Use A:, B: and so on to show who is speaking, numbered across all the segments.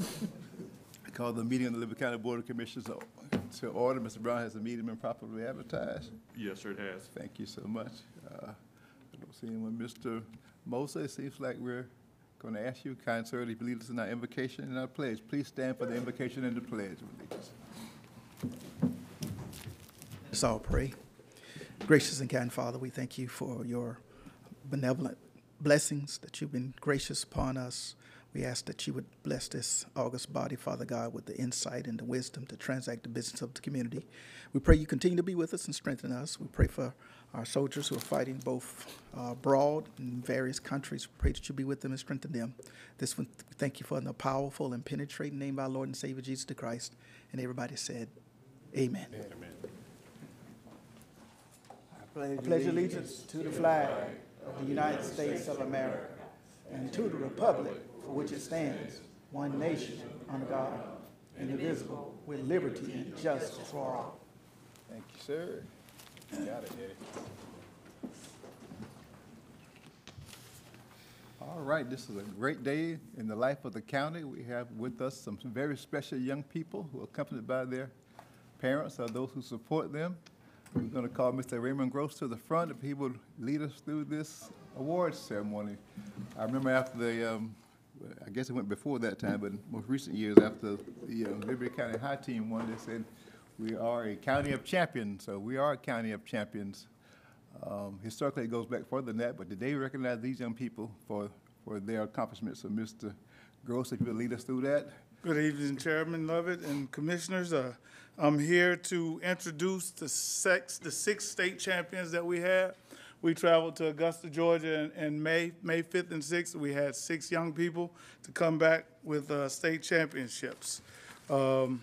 A: I call the meeting of the Liberty County Board of Commissioners to order. Mr. Brown, has the meeting been properly advertised?
B: Yes, sir, it has.
A: Thank you so much. Uh, I don't see anyone. Mr. Mosley, it seems like we're going to ask you, kind sir, to lead us in our invocation and our pledge. Please stand for the invocation and the pledge of allegiance.
C: Let's all pray. Gracious and kind Father, we thank you for your benevolent blessings that you've been gracious upon us. We ask that you would bless this august body, Father God, with the insight and the wisdom to transact the business of the community. We pray you continue to be with us and strengthen us. We pray for our soldiers who are fighting both uh, abroad in various countries. We pray that you be with them and strengthen them. This one, we thank you for the powerful and penetrating name of our Lord and Savior Jesus the Christ. And everybody said, Amen. I pledge allegiance to the flag of the United States of America and to the republic for which it stands, one nation, under God, indivisible, with liberty and justice for all.
A: Thank you, sir. Got it, Eddie. All right, this is a great day in the life of the county. We have with us some very special young people who are accompanied by their parents or those who support them. We're going to call Mr. Raymond Gross to the front if he would lead us through this awards ceremony. I remember after the, um, I guess it went before that time, but most recent years after the uh, Liberty County High Team won, they said, we are a county of champions, so we are a county of champions. Um, historically, it goes back further than that, but today we recognize these young people for, for their accomplishments. So, Mr. Gross, if you would lead us through that.
D: Good evening, Chairman Lovett and Commissioners. Uh, I'm here to introduce the six, the six state champions that we have. We traveled to Augusta, Georgia in, in May, May 5th and 6th. We had six young people to come back with uh, state championships. Um,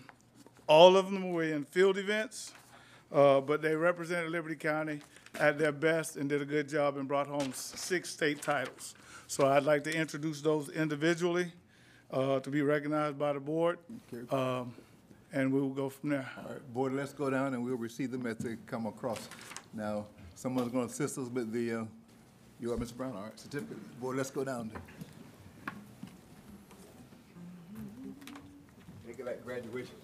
D: all of them were in field events, uh, but they represented Liberty County at their best and did a good job and brought home six state titles. So I'd like to introduce those individually uh, to be recognized by the board,
A: Okay.
D: um, and we will go from there.
A: All right, board, let's go down and we'll receive them as they come across. Now, someone's going to assist us with the, uh, you are Mr. Brown, all right, certificate. Board, let's go down there. Make it like graduation.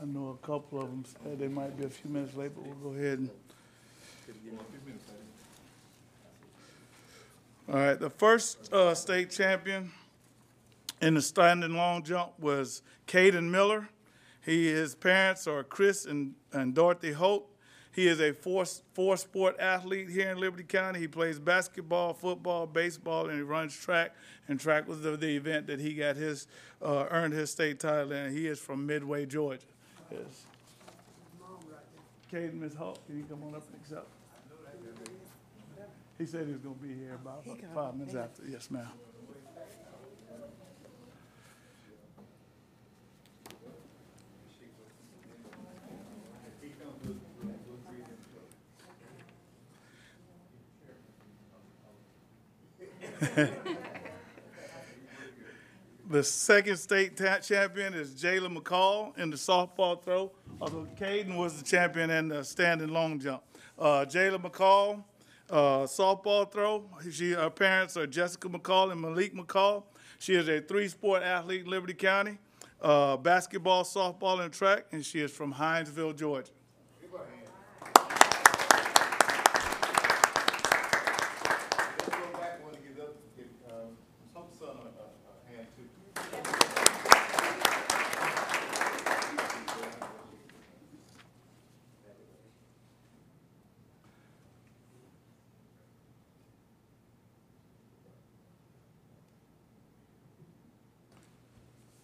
D: I know a couple of them said they might be a few minutes late, but we'll go ahead and. All right, the first uh, state champion in the standing long jump was Caden Miller. He, his parents are Chris and, and Dorothy Hope. He is a four, four sport athlete here in Liberty County. He plays basketball, football, baseball, and he runs track. And track was the, the event that he got his, uh, earned his state title in. He is from Midway, Georgia. Yes. Caden, Ms. Hope, can you come on up and accept? He said he was gonna be here about five minutes after. Yes, ma'am. The second state ta- champion is Jayla McCall in the softball throw, although Caden was the champion in the standing long jump. Uh, Jayla McCall, uh, softball throw. She, her parents are Jessica McCall and Malik McCall. She is a three-sport athlete in Liberty County, uh, basketball, softball, and track, and she is from Hinesville, Georgia.
A: Let's go back, want to give up, give, um, Ms. Hope's son a, a, a hand too.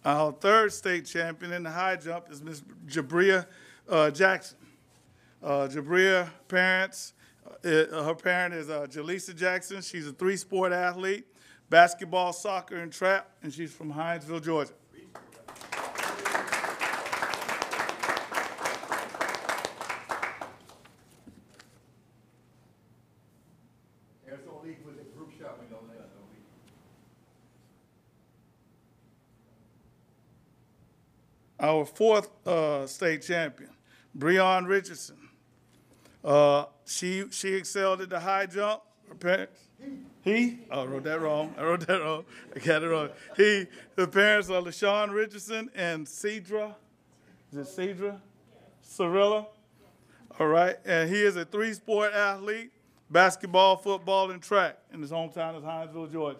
D: Our third state champion in the high jump is Miss Jabria uh, Jackson. Uh, Jabria parents, uh, uh, her parent is uh, Jaleesa Jackson. She's a three-sport athlete, basketball, soccer, and trap, and she's from Hinesville, Georgia.
A: There's no league with the group shot, we don't let, no league.
D: Our fourth uh, state champion, Breon Richardson. Uh, she, she excelled at the high jump. Her parents, he, oh, I wrote that wrong. I wrote that wrong. I got it wrong. He, the parents are LaShawn Richardson and Cedra. Is it Cedra? Cirilla? All right. And he is a three sport athlete basketball, football, and track. And his hometown is Hinesville, Georgia.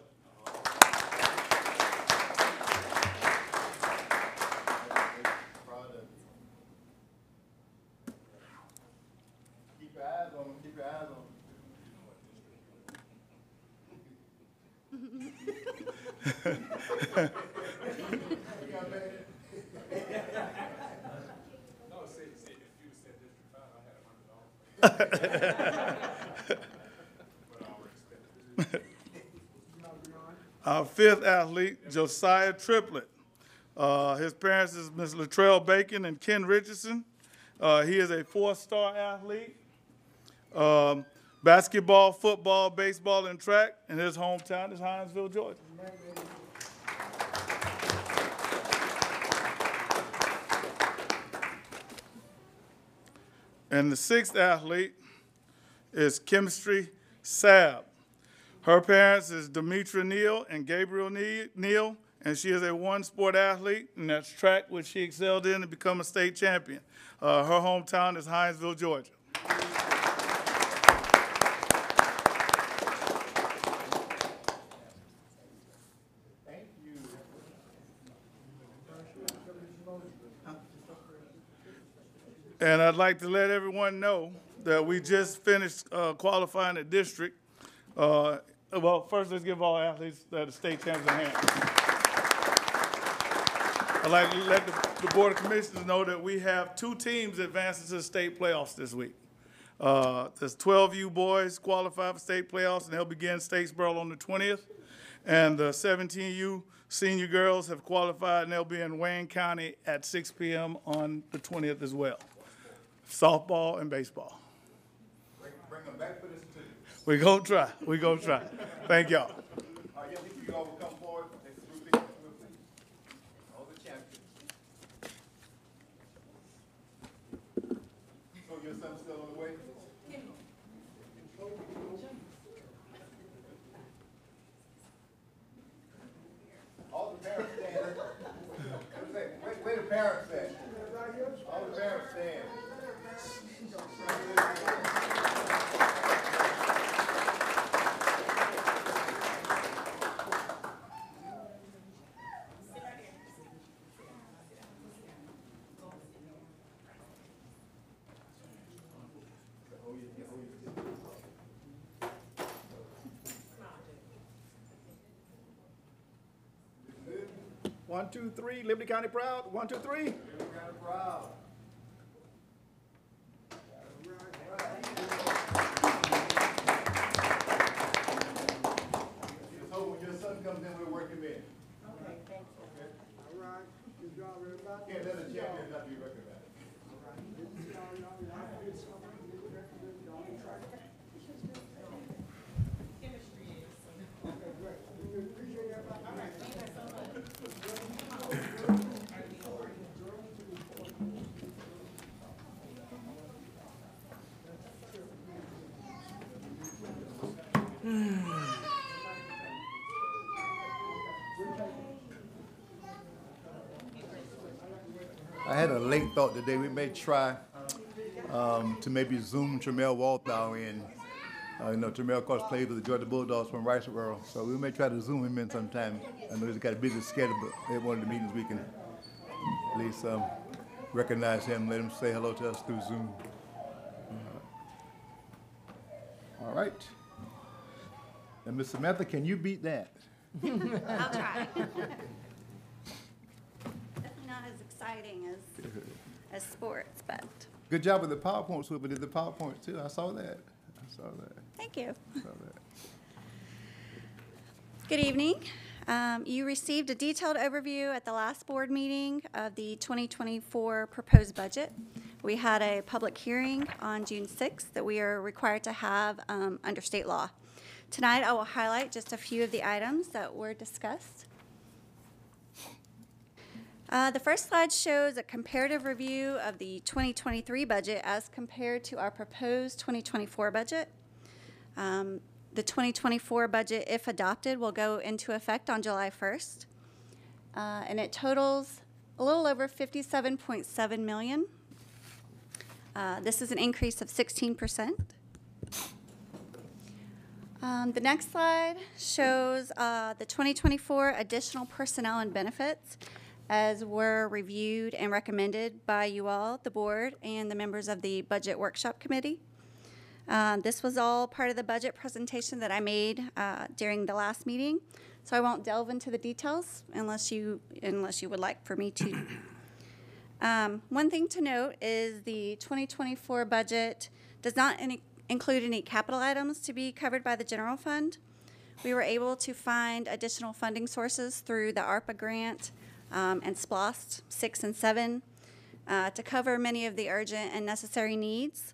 A: Keep your eyes on him, keep your eyes on him.
D: Our fifth athlete, Josiah Triplett. Uh, his parents is Ms. Latrell Bacon and Ken Richardson. Uh, he is a four-star athlete. Um, basketball, football, baseball, and track, and his hometown is Hinesville, Georgia. And the sixth athlete is Chemistry Sab. Her parents is Demetra Neal and Gabriel Ne- Neal, and she is a one-sport athlete, and that's track, which she excelled in to become a state champion. Uh, her hometown is Hinesville, Georgia. And I'd like to let everyone know that we just finished uh, qualifying the district. Uh, Well, first, let's give all athletes that are state champions a hand. I'd like to let the, the Board of Commissioners know that we have two teams advancing to the state playoffs this week. Uh, There's 12U boys qualified for state playoffs, and they'll begin Statesboro on the 20th. And the 17U senior girls have qualified, and they'll be in Wayne County at 6 PM on the 20th as well. Softball and baseball.
A: Bring, bring them back for this too.
D: We gonna try, we gonna try. Thank y'all.
A: All right, yeah, if you all will come forward, next group, please, please. All the champions. So your son's still on the way? All the parents stand. Where, where- where the parents at? All the parents stand.
C: One, two, three, Liberty County proud. One, two, three.
A: Kind of proud. Just hope when your son comes in, we'll work him in.
B: Okay, thank you.
E: All right, good job, everybody.
A: Can't let a champion not be recognized.
E: Y'all, y'all, y'all did something, you did recommend, y'all did try. Okay, great. We appreciate everybody.
A: I had a late today. We may try um, to maybe Zoom Tramel Walthour in. Uh, you know, Tramel, of course, played with the Georgia Bulldogs from Riceboro, so we may try to Zoom him in sometime. I know he's got a busy schedule, but at one of the meetings we can at least um, recognize him, let him say hello to us through Zoom. All right. And Ms. Samantha, can you beat that?
B: I'll try. Definitely not as exciting as, as sports, but
A: Good job with the PowerPoint, Swoop, did the PowerPoint too. I saw that. I saw that.
B: thank you.
A: I saw that.
B: Good evening. Um, You received a detailed overview at the last board meeting of the 2024 proposed budget. We had a public hearing on June 6th that we are required to have um, under state law. Tonight, I will highlight just a few of the items that were discussed. Uh, The first slide shows a comparative review of the 2023 budget as compared to our proposed 2024 budget. Um, The 2024 budget, if adopted, will go into effect on July 1st. Uh, And it totals a little over 57.7 million. Uh, This is an increase of 16%. Um, The next slide shows uh, the 2024 additional personnel and benefits as were reviewed and recommended by you all, the board, and the members of the Budget Workshop Committee. Um, This was all part of the budget presentation that I made uh, during the last meeting, so I won't delve into the details unless you, unless you would like for me to. Um, One thing to note is the 2024 budget does not any- include any capital items to be covered by the general fund. We were able to find additional funding sources through the ARPA grant um, and SPLOST 6 and 7 uh, to cover many of the urgent and necessary needs.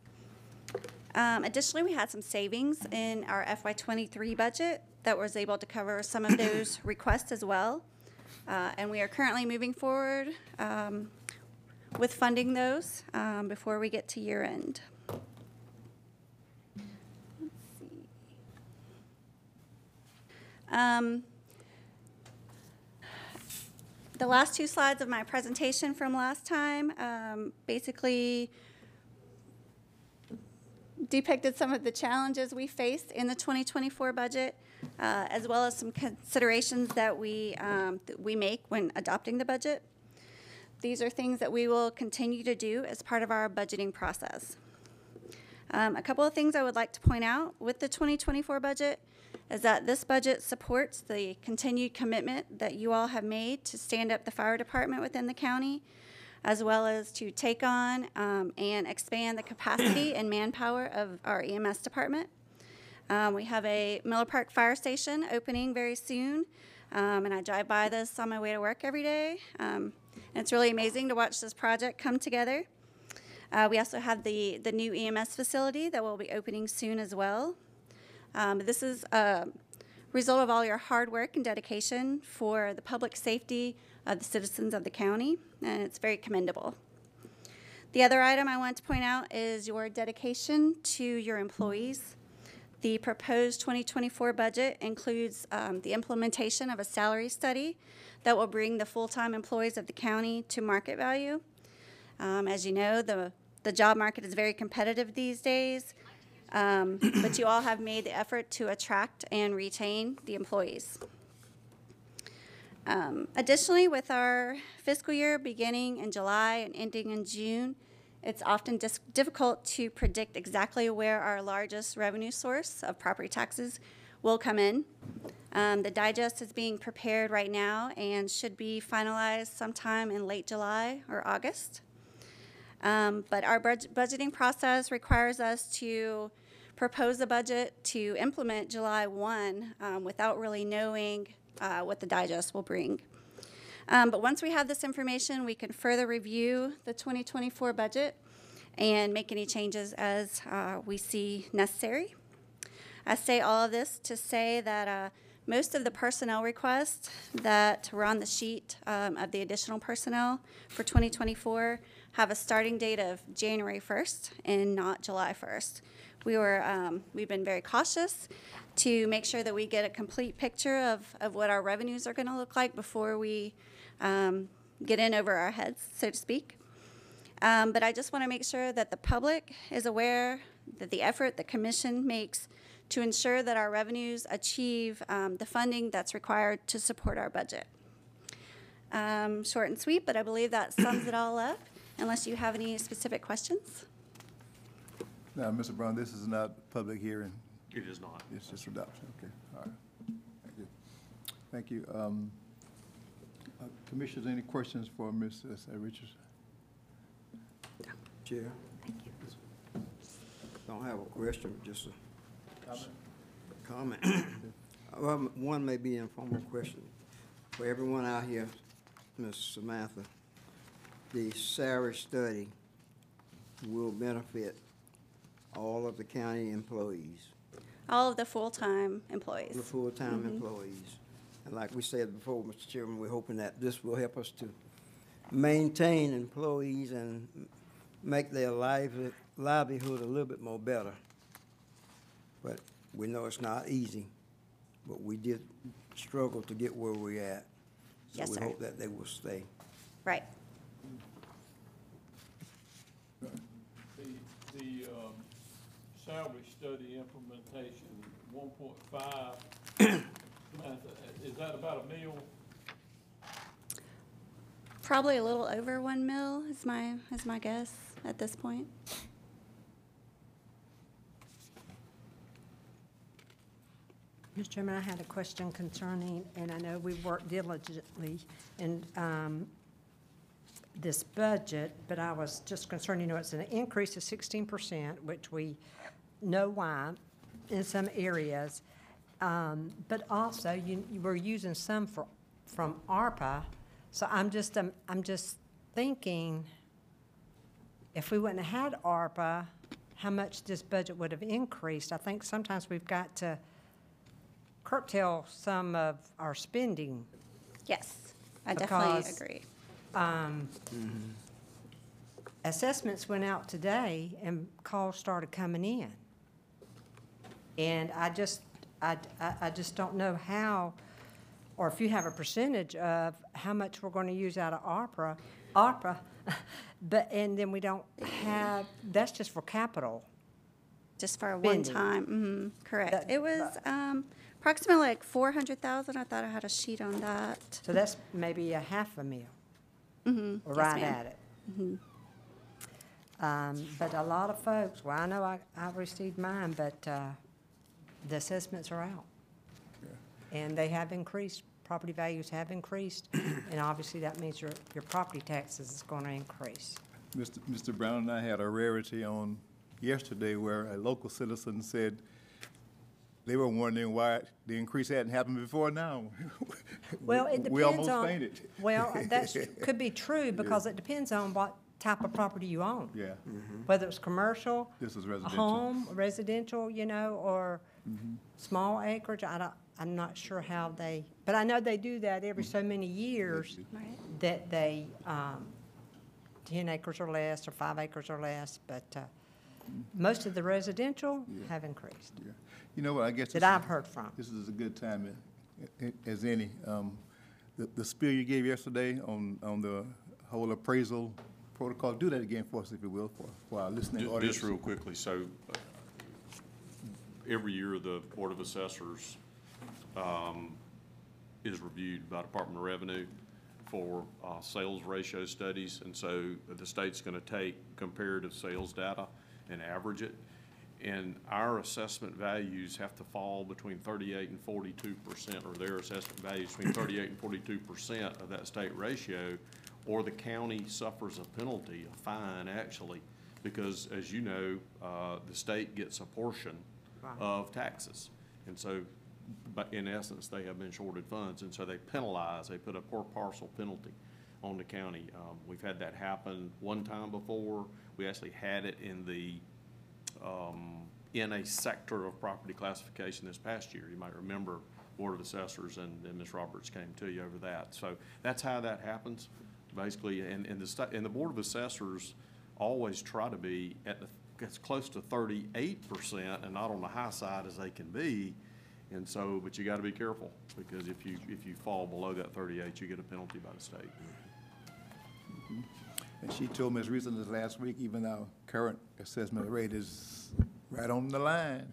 B: Um, Additionally, we had some savings in our FY '23 budget that was able to cover some of those requests as well. Uh, And we are currently moving forward um, with funding those um, before we get to year end. Um, The last two slides of my presentation from last time um, basically depicted some of the challenges we faced in the 2024 budget, uh, as well as some considerations that we, um, that we make when adopting the budget. These are things that we will continue to do as part of our budgeting process. Um, a couple of things I would like to point out with the 2024 budget is that this budget supports the continued commitment that you all have made to stand up the fire department within the county, as well as to take on um, and expand the capacity and manpower of our EMS department. Um, we have a Miller Park Fire Station opening very soon, um, and I drive by this on my way to work every day. Um, and it's really amazing to watch this project come together. Uh, we also have the, the new EMS facility that will be opening soon as well. Um, this is a result of all your hard work and dedication for the public safety of the citizens of the county, and it's very commendable. The other item I want to point out is your dedication to your employees. The proposed 2024 budget includes um, the implementation of a salary study that will bring the full-time employees of the county to market value. Um, as you know, the, the job market is very competitive these days, um, but you all have made the effort to attract and retain the employees. Um, additionally, with our fiscal year beginning in July and ending in June, it's often difficult to predict exactly where our largest revenue source of property taxes will come in. Um, the digest is being prepared right now and should be finalized sometime in late July or August. Um, but our budg- budgeting process requires us to propose a budget to implement July 1 um, without really knowing uh, what the digest will bring. Um, but once we have this information, we can further review the 2024 budget and make any changes as uh, we see necessary. I say all of this to say that uh, most of the personnel requests that were on the sheet um, of the additional personnel for 2024 have a starting date of January 1st and not July 1st. We were, um, we've been very cautious to make sure that we get a complete picture of, of what our revenues are going to look like before we um, get in over our heads, so to speak. Um, but I just want to make sure that the public is aware that the effort the commission makes to ensure that our revenues achieve um, the funding that's required to support our budget. Um, short and sweet, but I believe that sums it all up, unless you have any specific questions.
A: Now, Mr. Brown, this is not public hearing,
F: It is not.
A: it's just adoption, okay, all right. Thank you. Thank you. Um, uh, Commissioners, any questions for Ms. Richards?
G: Chair. Thank you. Don't have a question, just a comment. Well, one may be an informal question. For everyone out here, Ms. Samantha, the salary study will benefit all of the county employees,
B: All of the full-time employees.
G: the full-time mm-hmm. employees. And like we said before, Mr. Chairman, we're hoping that this will help us to maintain employees and make their liveli- livelihood a little bit more better. But we know it's not easy, but we did struggle to get where we're at.
B: Yes,
G: So
B: sir.
G: we hope that they will stay.
B: Right.
E: The, the, um, salary study implementation, one point five, is that about a mil?
B: Probably a little over one mil is my, is my guess at this point.
F: Mr. Chairman, I had a question concerning, and I know we've worked diligently in um, this budget, but I was just concerned, you know, it's an increase of sixteen percent, which we know why in some areas. Um, But also, you, you were using some for, from ARPA, so I'm just, um, I'm just thinking, if we wouldn't have had ARPA, how much this budget would have increased. I think sometimes we've got to curtail some of our spending.
B: Yes, I definitely
F: Because-
B: agree.
F: Um, Assessments went out today and calls started coming in. And I just, I, I, I just don't know how, or if you have a percentage of how much we're going to use out of ARPA, ARPA, but, and then we don't have, that's just for capital.
B: Just for a
F: Spending.
B: one-time, mhm, correct.
F: That-
B: It was um, approximately like four hundred thousand. I thought I had a sheet on that.
F: So that's maybe a half a mil.
B: Mhm, yes,
F: right
B: ma'am.
F: at it. Um, But a lot of folks, well, I know I, I received mine, but uh, the assessments are out. And they have increased, property values have increased, and obviously that means your, your property taxes is going to increase.
A: Mr. Mr. Brown and I had a rarity on yesterday where a local citizen said they were wondering why the increase hadn't happened before now.
F: Well, it
A: We
F: depends
A: almost
F: on.
A: fainted.
F: Well, that could be true, because it depends on what type of property you own.
A: Yeah, mm-hmm.
F: Whether it's commercial,
A: this is
F: a
A: residential.
F: home, residential, you know, or small acreage, I don't, I'm not sure how they, but I know they do that every so many years,
B: Right.
F: that they, um, ten acres or less, or five acres or less, but, uh, most of the residential have increased,
A: Yeah. You know what, I guess.
F: that
A: this
F: I've
A: is-
F: heard from.
A: This is a good time i- i- as any. Um, The, the spiel you gave yesterday on, on the whole appraisal protocol, do that again for us, if you will, for, for our listening
H: Ju-
A: audience.
H: Just real quickly, so uh, every year, the Board of Assessors um, is reviewed by Department of Revenue for uh, sales ratio studies, and so the state's going to take comparative sales data and average it. And our assessment values have to fall between thirty-eight and forty-two percent, or their assessment values between thirty-eight and forty-two percent of that state ratio, or the county suffers a penalty, a fine, actually, because, as you know, uh, the state gets a portion Of taxes. And so, but in essence, they have been shorted funds, and so they penalize, they put a per parcel penalty on the county. Um, We've had that happen one time before. We actually had it in the, um, in a sector of property classification this past year. You might remember Board of Assessors and, and Ms. Roberts came to you over that. So that's how that happens, basically, and, and the and the Board of Assessors always try to be at the, as close to thirty-eight percent and not on the high side as they can be. And so, but you gotta be careful, because if you, if you fall below that thirty-eight, you get a penalty by the state.
A: And she told me as recently as last week, even our current assessment rate is right on the line.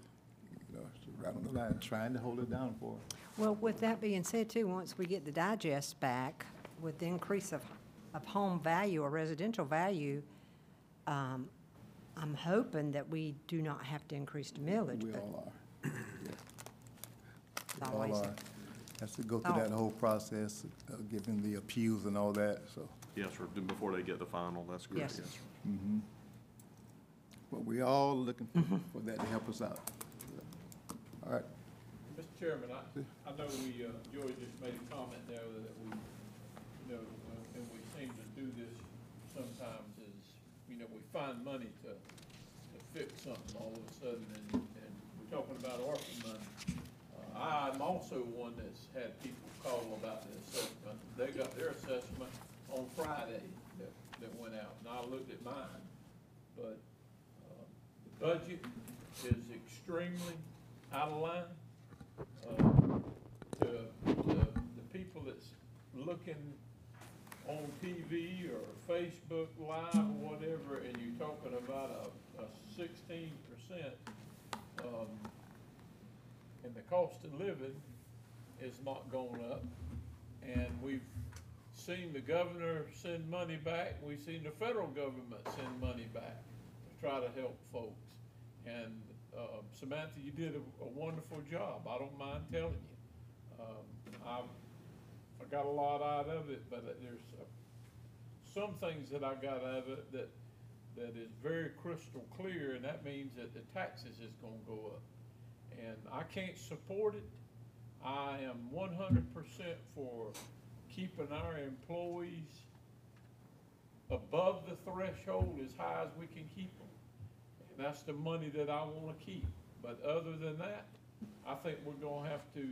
A: You know, it's right on the line, trying to hold it down for her.
F: Well, with that being said too, once we get the digest back, with the increase of, of home value or residential value, um, I'm hoping that we do not have to increase the millage,
A: We
F: but
A: all are.
F: it's
A: We
F: always,
A: all are. Has to go through that whole process of giving the appeals and all that, so.
H: Yes, sir, before they get the final, that's correct,
F: Yes.
H: yes, sir.
A: But we all looking for- for that to help us out. All right,
E: Mr. Chairman, I, I know we, uh, Joey just made a comment there that we, you know, uh, and we seem to do this sometimes is, you know, we find money to, to fix something all of a sudden, and, and we're talking about ARPA money. Uh, I'm also one that's had people call about the assessment. They got their assessment on Friday that, that went out, and I looked at mine. But, uh, the budget is extremely out of line. Uh, To, to the people that's looking on TV or Facebook Live or whatever, and you're talking about a, a sixteen percent, um, and the cost of living is not going up. And we've seen the governor send money back, we've seen the federal government send money back to try to help folks. And, uh, Samantha, you did a, a wonderful job, I don't mind telling you. Um, I've, I got a lot out of it, but there's uh, some things that I got out of it that, that is very crystal clear, and that means that the taxes is gonna go up. And I can't support it. I am one hundred percent for keeping our employees above the threshold as high as we can keep them. And that's the money that I wanna keep. But other than that, I think we're gonna have to,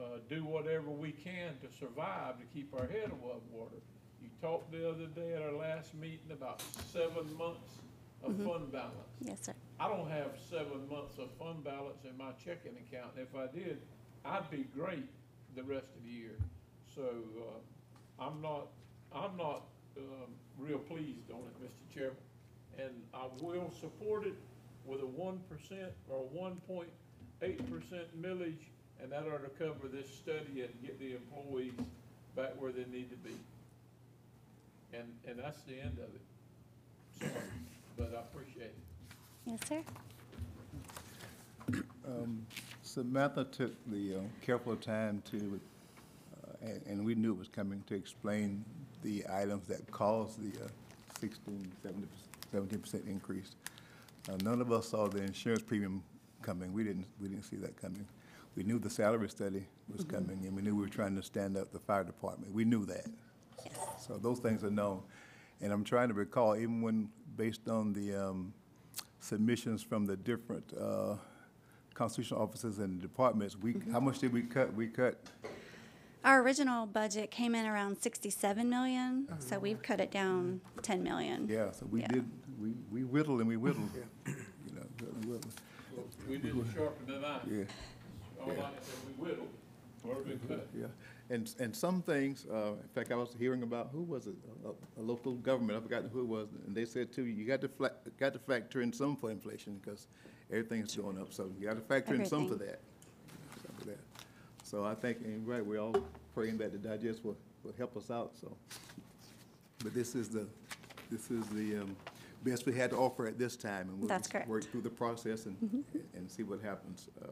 E: uh, do whatever we can to survive to keep our head above water. You talked the other day at our last meeting about seven months of fund balance.
B: Yes, sir.
E: I don't have seven months of fund balance in my checking account. If I did, I'd be great the rest of the year. So, uh, I'm not, I'm not, um, real pleased on it, Mr. Chairman. And I will support it with a one percent or one point eight percent millage, and that ought to cover this study and get the employees back where they need to be. And, and that's the end of it. Sorry, but I appreciate it.
B: Yes, sir.
A: Samantha took the uh, careful time to, uh, and, and we knew it was coming, to explain the items that caused the uh, 16, 17 percent increase. Uh, None of us saw the insurance premium coming. We didn't, we didn't see that coming. We knew the salary study was coming, and we knew we were trying to stand up the fire department. We knew that. So those things are known. And I'm trying to recall, even when, based on the um, submissions from the different uh, constitutional offices and departments, we, how much did we cut? We cut,
B: Our original budget came in around sixty-seven million, so we've cut it down ten million.
A: yeah, so we
B: Yeah.
A: did, we we whittled and we whittled, you know, whittled and whittled.
E: We didn't sharpen the knife.
A: Yeah.
E: All I can we whittled, or we cut.
A: Yeah, and, and some things, uh, in fact, I was hearing about, who was it? A, a local government, I forgot who it was, and they said too, you got to fla, got to factor in some for inflation, because everything's going up, so you got to factor in some for
B: Everything.
A: that. Some for that. So I think, and right, we're all praying that the digest will, will help us out, so. But this is the, this is the, um, best we had to offer at this time, and we'll
B: That's
A: just
B: correct.
A: work through the process and, and see what happens. Uh,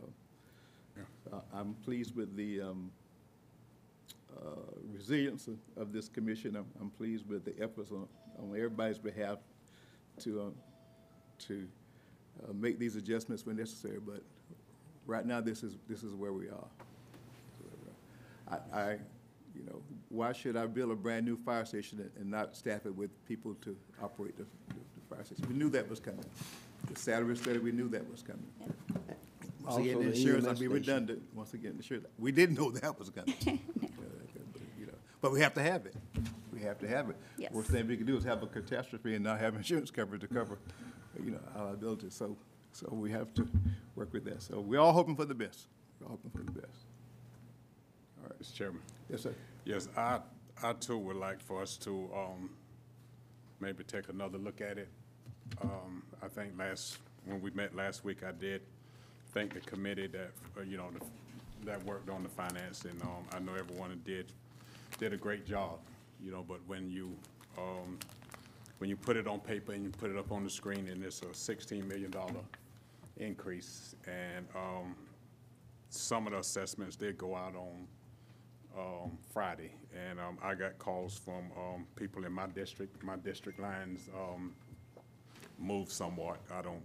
A: uh, I'm pleased with the um, uh, resilience of- this commission. I'm, I'm pleased with the efforts on, on everybody's behalf to, um, to uh, make these adjustments when necessary, but right now, this is, this is where we are. I, I, you know, why should I build a brand-new fire station and- and not staff it with people to operate the, the fire station? We knew that was coming. The salary study, we knew that was coming.
G: Once
A: Also,
G: again,
A: the
G: the
A: insurance,
G: EMS
A: I'll be
G: station.
A: redundant, once again, insurance, we didn't know that was coming. Uh, you know, But we have to have it, we have to have it.
B: Yes.
A: Worst thing we can do is have a catastrophe and not have insurance coverage to cover, you know, our liability, so, so we have to work with that. So we're all hoping for the best, we're all hoping for the best. All right,
I: Mr. Chairman.
A: yes, sir.
I: Yes, I, I too would like for us to, um, maybe take another look at it. Um, I think last, when we met last week, I did thank the committee that, uh, you know, the- that worked on the finance, and, um, I know everyone did, did a great job, you know, but when you, um, when you put it on paper and you put it up on the screen, and it's a sixteen million dollar increase, and, um, some of the assessments did go out on, um, Friday, and, um, I got calls from, um, people in my district, my district lines, um, moved somewhat. I don't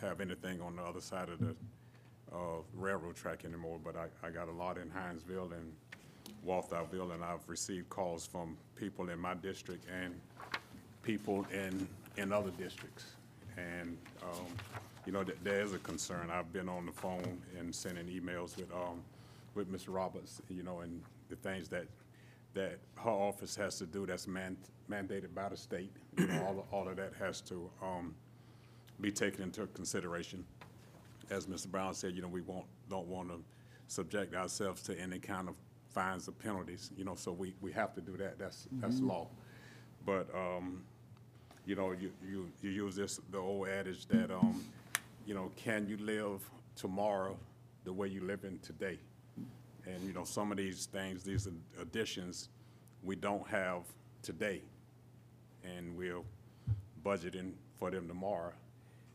I: have anything on the other side of the, uh, railroad track anymore, but I, I got a lot in Hinesville and Walthourville, and I've received calls from people in my district and people in, in other districts. And, um, you know, th- there is a concern. I've been on the phone and sending emails with, um, with Mr. Roberts, you know, and the things that that her office has to do that's man- mandated by the state. You know, all, of- all of that has to, um, be taken into consideration. As Mr. Brown said, you know, we won't, don't want to subject ourselves to any kind of fines or penalties, you know, so we, we have to do that, that's, that's law. But, um, you know, you, you, you use this, the old adage that, um, you know, can you live tomorrow the way you live in today? And, you know, some of these things, these additions, we don't have today. And we're budgeting for them tomorrow.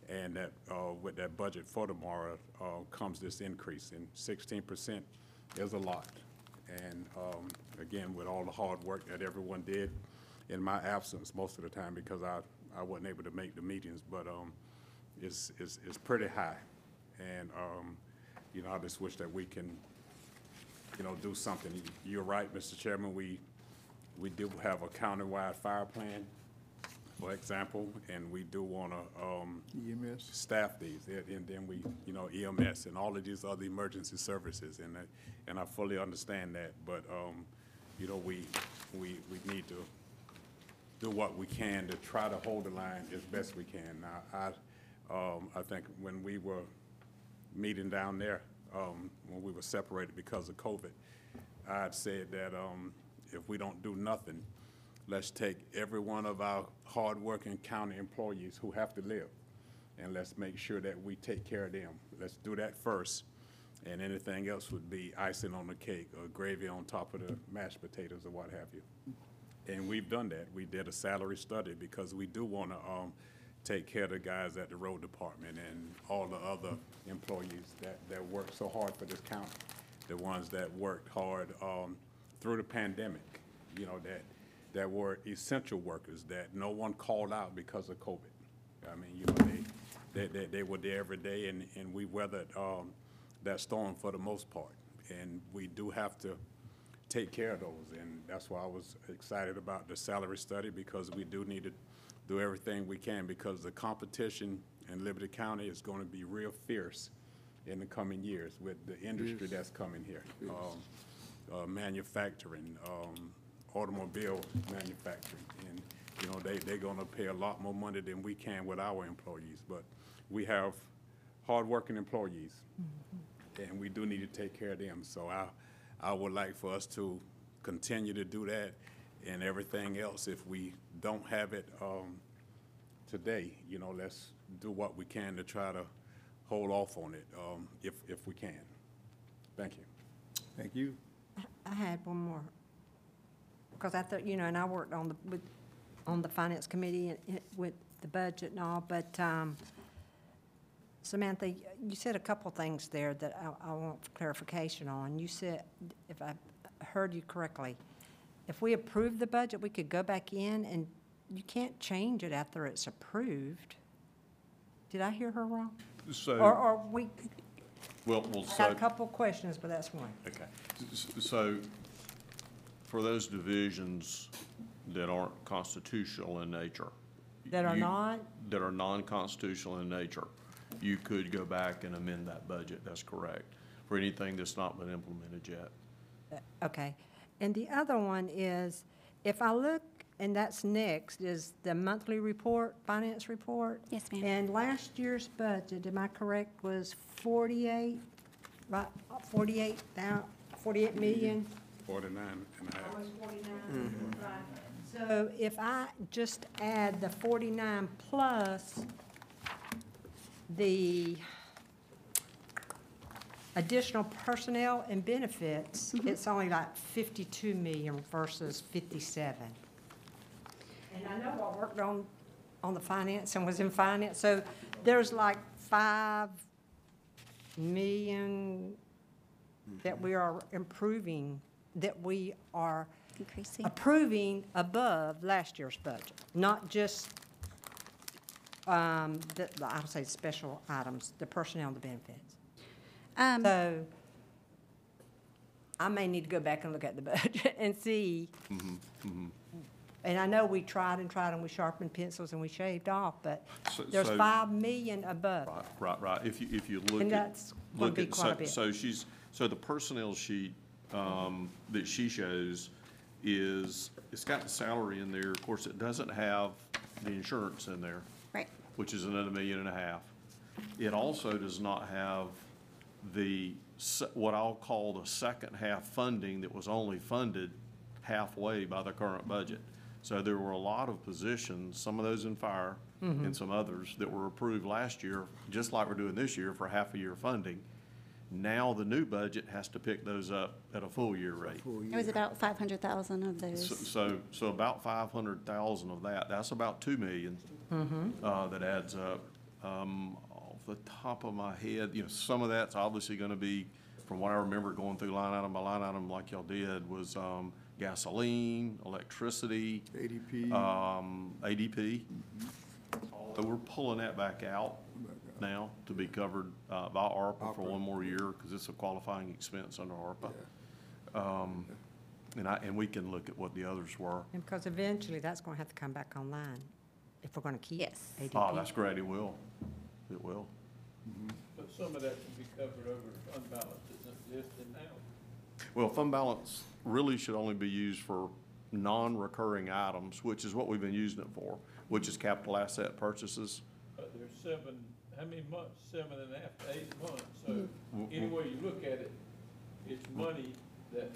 I: And that, uh, with that budget for tomorrow, uh, comes this increase. And sixteen percent is a lot. And, um, again, with all the hard work that everyone did in my absence most of the time because I, I wasn't able to make the meetings, but, um, it's, it's, it's pretty high. And, um, you know, I just wish that we can, you know, do something. You're right, Mr. Chairman, we, we do have a countywide fire plan, for example, and we do want to, um,
A: EMS.
I: staff these, and and then we, you know, EMS and all of these other emergency services, and, I- and I fully understand that, but, um, you know, we, we, we need to do what we can to try to hold the line as best we can. Now, I, um, I think when we were meeting down there, um, when we were separated because of COVID, I had said that, um, if we don't do nothing, let's take every one of our hardworking county employees who have to live, and let's make sure that we take care of them. Let's do that first, and anything else would be icing on the cake or gravy on top of the mashed potatoes or what have you. And we've done that. We did a salary study because we do want to, um, take care of the guys at the road department and all the other employees that, that work so hard for this county. The ones that worked hard, um, through the pandemic, you know, that, that were essential workers, that no one called out because of COVID. I mean, you know, they, they, they, they were there every day and, and we weathered, um, that storm for the most part. And we do have to take care of those, and that's why I was excited about the salary study, because we do need to do everything we can, because the competition in Liberty County is gonna be real fierce in the coming years with the industry that's coming here. Um, uh, manufacturing, um, automobile manufacturing, and, you know, they, they're gonna pay a lot more money than we can with our employees, but we have hardworking employees, and we do need to take care of them. So I, I would like for us to continue to do that, and everything else, if we don't have it, um, today, you know, let's do what we can to try to hold off on it, um, if, if we can. Thank you.
A: Thank you.
F: I had one more. Because I thought, you know, and I worked on the, with, on the finance committee and it- with the budget and all, but, um, Samantha, you said a couple things there that I, I want clarification on. You said, if I heard you correctly, if we approve the budget, we could go back in and you can't change it after it's approved. Did I hear her wrong? Or,
H: So,
F: or we,
H: well, well,
F: I got
H: so,
F: a couple questions, but that's one.
H: okay. S- So, for those divisions that aren't constitutional in nature.
F: That are
H: you-
F: not?
H: That are non-constitutional in nature, you could go back and amend that budget, that's correct, for anything that's not been implemented yet.
F: Okay. And the other one is, if I look, and that's next, is the monthly report, finance report?
B: Yes, ma'am.
F: And last year's budget, am I correct, was 48, right, 48 thou, 48 million?
I: Forty-nine and a half.
F: Oh, Almost 49, mm-hmm. right. So if I just add the 49 plus the additional personnel and benefits, mm-hmm. it's only like 52 million versus 57. And I know I worked on, on the finance and was in finance, so there's like 5 million that mm-hmm. we are improving, that we are
B: Increasing.
F: approving above last year's budget, not just, um, the, I'll say special items, the personnel and the benefits.
B: Um,
F: So I may need to go back and look at the budget and see. And I know we tried and tried and we sharpened pencils and we shaved off, but
H: So-
F: there's
H: so-
F: five million above.
H: Right, right, right. If you, if you look at.
F: And that's gonna
H: look
F: be
H: at-
F: quite a
H: so-
F: bit.
H: So she's, so the personnel sheet, um, that she shows, is, it's got the salary in there. Of course, it doesn't have the insurance in there,
B: Right.
H: which is another million and a half. It also does not have the, se- what I'll call the second half funding that was only funded halfway by the current budget. So there were a lot of positions, some of those in fire and some others that were approved last year, just like we're doing this year for half a year funding. Now the new budget has to pick those up at a full year rate.
G: Full
B: It was about 500,000 of
H: So,
B: those.
H: so, so about five hundred thousand of that, that's about two million, uh, that adds up. Um, off the top of my head, you know, some of that's obviously gonna be, from what I remember going through line item by line item like y'all did, was, um, gasoline, electricity,
G: ADP.
H: um, ADP. So we're pulling that back out now to be covered, uh, by ARPA for one more year, cause it's a qualifying expense under ARPA. Um, and I, and we can look at what the others were.
F: And because eventually that's going to have to come back online if we're going to keep
B: Yes.
F: ADP.
H: Oh, that's great, it will, it will.
E: But some of that can be covered over the fund balance that's existing now.
H: Well, fund balance really should only be used for non-recurring items, which is what we've been using it for, which is capital asset purchases.
E: But there's seven, how many months? Seven and a half to eight months. So
H: W-
E: any way you look at it, it's money that,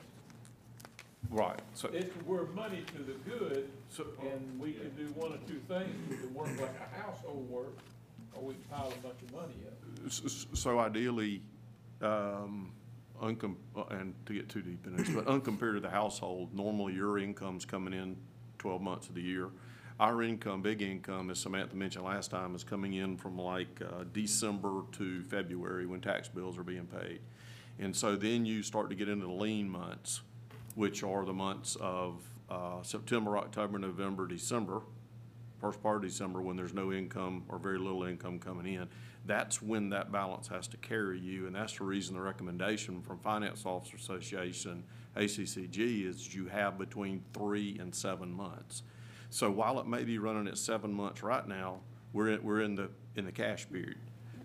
H: Right, so,
E: it's, we're money to the good,
H: so,
E: and we can do one or two things. We can work like a household work, or we can pile a bunch of money up.
H: s- s- so ideally, um, uncom, uh, and to get too deep in this, but uncompared to the household, normally your income's coming in twelve months of the year. Our income, big income, as Samantha mentioned last time, is coming in from like, uh, December to February when tax bills are being paid. And so then you start to get into the lean months, which are the months of, uh, September, October, November, December first part of December, when there's no income or very little income coming in, that's when that balance has to carry you, and that's the reason the recommendation from Finance Officer Association, ACCG, is you have between three and seven months. So while it may be running at seven months right now, we're, in- we're in the, in the cash period.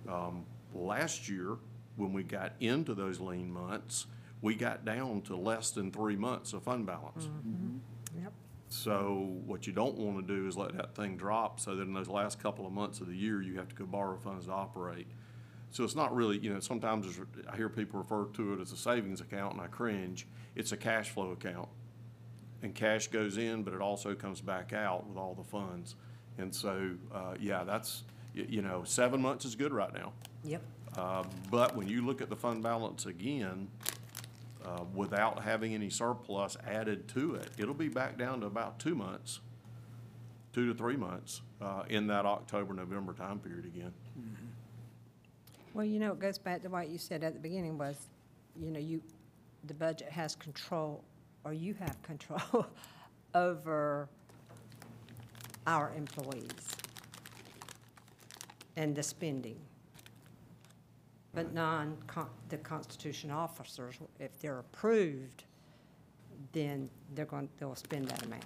H: Um, Last year, when we got into those lean months, we got down to less than three months of fund balance.
F: Yep.
H: So what you don't want to do is let that thing drop so that in those last couple of months of the year, you have to go borrow funds to operate. So it's not really, you know, sometimes I hear people refer to it as a savings account and I cringe. It's a cash flow account. And cash goes in, but it also comes back out with all the funds. And so, uh, yeah, that's, y- you know, seven months is good right now.
F: Yep.
H: Uh, But when you look at the fund balance again, uh, without having any surplus added to it, it'll be back down to about two months, two to three months, uh, in that October, November time period again.
F: Well, you know, it goes back to what you said at the beginning was, you know, you, the budget has control, or you have control over our employees and the spending. But non, the Constitution officers, if they're approved, then they're going, they'll spend that amount.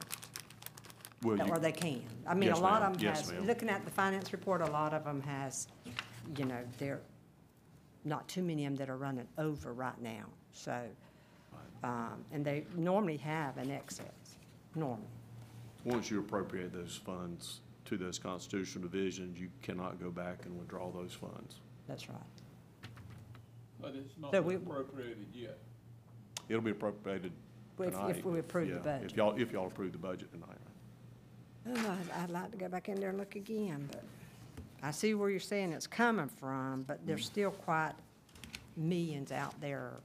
H: Well, you-
F: Or they can. I mean, a
H: Yes,
F: lot
H: ma'am.
F: of them
H: Yes,
F: has,
H: ma'am.
F: looking at the finance report, a lot of them has, you know, they're, not too many of them that are running over right now, so. Um, and they normally have an excess, normally.
H: Once you appropriate those funds to those constitutional divisions, you cannot go back and withdraw those funds.
F: That's right.
E: But it's not
F: So we-
E: appropriated yet.
H: It'll be appropriated
F: If- if
H: tonight.
F: we approve the
H: Yeah,
F: budget.
H: If y'all, if y'all approve the budget tonight.
F: Oh, I'd, I'd like to go back in there and look again, but I see where you're saying it's coming from, but there's still quite millions out there.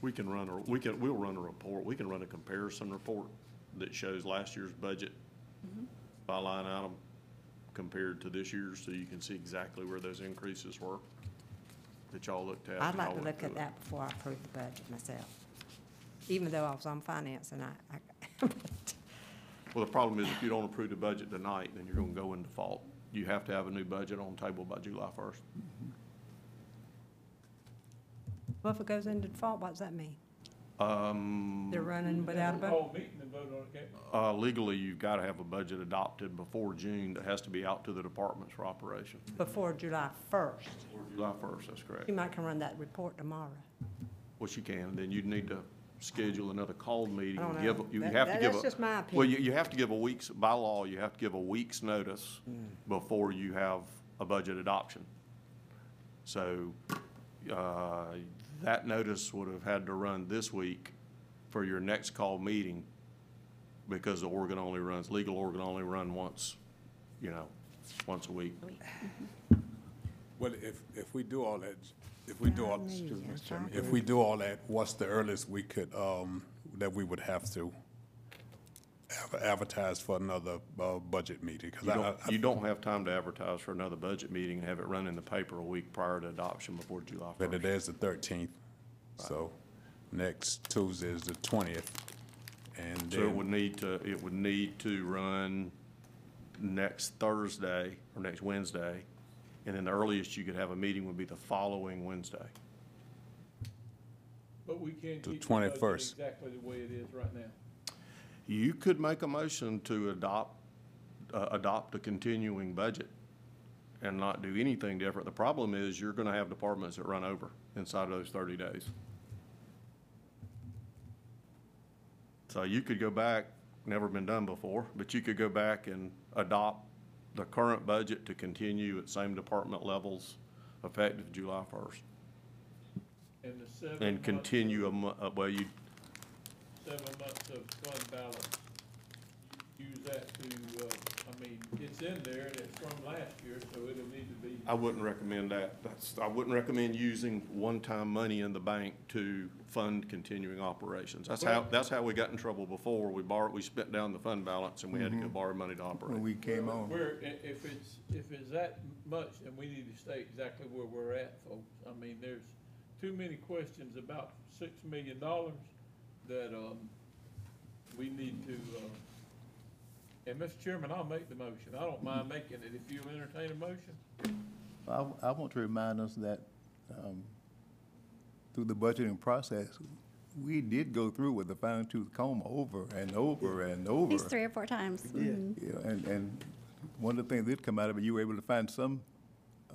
H: We can run, a we can, we'll run a report, we can run a comparison report that shows last year's budget mm-hmm. by line item compared to this year's, so you can see exactly where those increases were that y'all looked at.
F: I'd
H: and
F: like
H: y'all
F: to
H: went
F: look at
H: through it.
F: that before I approve the budget myself, even though I was on finance and I, I,
H: Well, the problem is if you don't approve the budget tonight, then you're gonna go in default. You have to have a new budget on table by July first.
F: Well, if it goes into default, what does that mean?
H: Um,
F: They're running without a budget?
E: Call meeting and vote on it, can't we?
H: uh, legally, you've gotta have a budget adopted before June that has to be out to the departments for operation.
F: Before July first.
H: July first, that's correct.
F: You might can run that report tomorrow.
H: What you can, then you'd need to schedule another called meeting.
F: I don't
H: and give-
F: know.
H: You
F: That-
H: have to
F: that-
H: give.
F: that's
H: a-
F: just my
H: Well, you, you have to give a week's, by law, you have to give a week's notice before you have a budget adoption. So, uh, that notice would have had to run this week for your next call meeting because the organ only runs, legal organ only run once, you know, once a week.
I: Well, if, if we do all that, if we do all,
F: Me,
I: excuse me, Mr. Chairman, if we do all that, what's the earliest we could, um, that we would have to adver- advertise for another, uh, budget meeting? 'Cause
H: You
I: I-
H: don't,
I: I-
H: you don't have time to advertise for another budget meeting and have it run in the paper a week prior to adoption before July
I: But
H: first.
I: it is the thirteenth, so next Tuesday is the twentieth. And
H: So it would
I: then,
H: need to, it would need to run next Thursday or next Wednesday. And then the earliest you could have a meeting would be the following Wednesday.
E: But we can't
I: The
E: keep the budget
I: 21st.
E: exactly the way it is right now.
H: You could make a motion to adopt, uh, adopt a continuing budget and not do anything different. The problem is you're gonna have departments that run over inside of those thirty days. So you could go back, never been done before, but you could go back and adopt the current budget to continue at same department levels effective July first.
E: And the seven
H: And continue a uh, well, you,
E: Seven months of fund balance, use that to, uh, I mean, it's in there and it's from last year, so it'll need to be.
H: I wouldn't recommend that. That's, I wouldn't recommend using one-time money in the bank to fund continuing operations. That's how, that's how we got in trouble before. We borrowed, we spent down the fund balance and we had to go borrow money to
A: When
H: operate.
A: we came
E: Well,
A: on.
E: We're, i- if it's, if it's that much, then we need to stay exactly where we're at, folks. I mean, there's too many questions about six million dollars that, um, we need to, uh, and Mr. Chairman, I'll make the motion. I don't mind making it if you'll entertain a motion.
A: I, I want to remind us that, um, through the budgeting process, we did go through with the fine tooth comb over and over and over.
B: At least three or four times. Mhm.
A: You know, and, and one of the things that did come out of it, you were able to find some,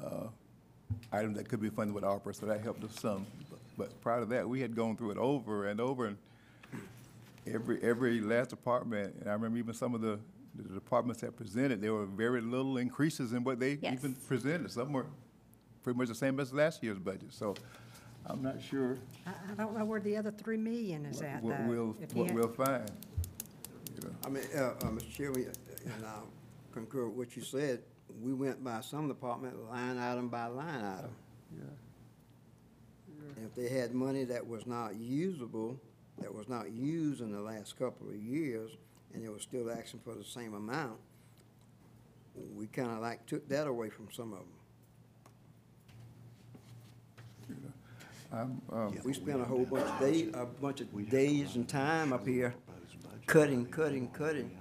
A: uh, item that could be funded with ARPA, so that helped us some. But- But prior to that, we had gone through it over and over, and every, every last department, and I remember even some of the, the departments that presented, there were very little increases in what they
B: Yes.
A: even presented. Some were pretty much the same as last year's budget, so I'm not sure
F: I, I don't know where the other three million is at,
A: what
F: though.
A: we'll,
F: If
A: what
F: had-
A: we'll find. You know,
G: I mean, uh, uh, Mr. Chairman, and I concur with what you said, we went by some department line item by line item. And If they had money that was not usable, that was not used in the last couple of years, and they were still asking for the same amount, we kinda like took that away from some of them.
A: I'm, um,
G: We spent a whole bunch of days, a bunch of days and time up here cutting, cutting, cutting.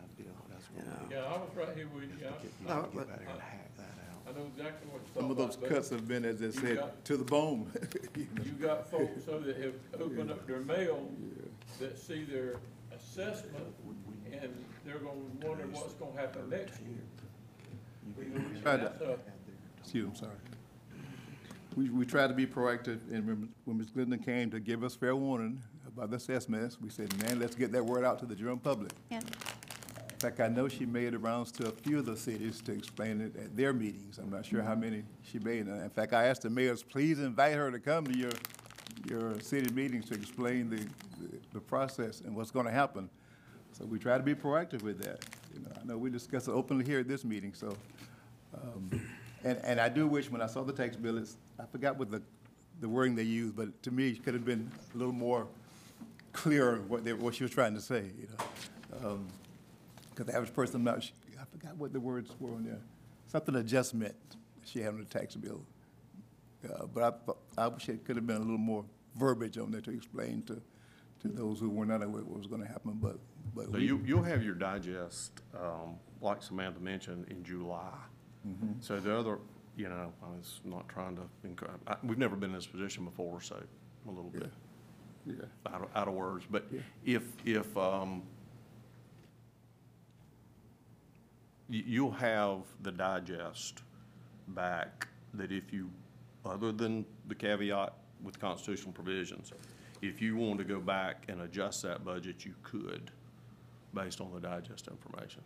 E: Yeah, I was right here with you. I-
G: No, but-
E: I know exactly what you're
A: some of those
E: about.
A: cuts have been, as they
E: You
A: said,
E: got-
A: to the bone.
E: You got folks so that have opened up their mail that see their assessment and they're gonna wonder what's gonna happen next year. You know,
A: Tried to-
E: that's a-
A: Excuse me, I'm sorry. We, we tried to be proactive, and when, when Ms. Glidden came to give us fair warning about the assessments, we said, man, let's get that word out to the general public.
B: Yeah.
A: In fact, I know she made rounds to a few of the cities to explain it at their meetings. I'm not sure how many she made. In fact, I asked the mayors, please invite her to come to your, your city meetings to explain the, the- the process and what's gonna happen. So we try to be proactive with that. You know, I know we discussed it openly here at this meeting, so. um, And, and I do wish, when I saw the tax bill, it's, I forgot what the, the wording they used, but to me, it could have been a little more clear what they, what she was trying to say, you know? Um, because the average person, not, su- I forgot what the words were on there. Something adjustment she had on the tax bill. Uh, But I, I wish it could have been a little more verbiage on there to explain to, to those who were not aware what was gonna happen, but, but.
H: So
A: we-
H: you, you'll have your digest, um, like Samantha mentioned, in July. So the other, you know, I was not trying to, I, we've never been in this position before, so I'm a little bit
A: Yeah,
H: out of, out of words, but if, if, um, you, you'll have the digest back that if you, other than the caveat with constitutional provisions, If you wanted to go back and adjust that budget, you could, based on the digest information.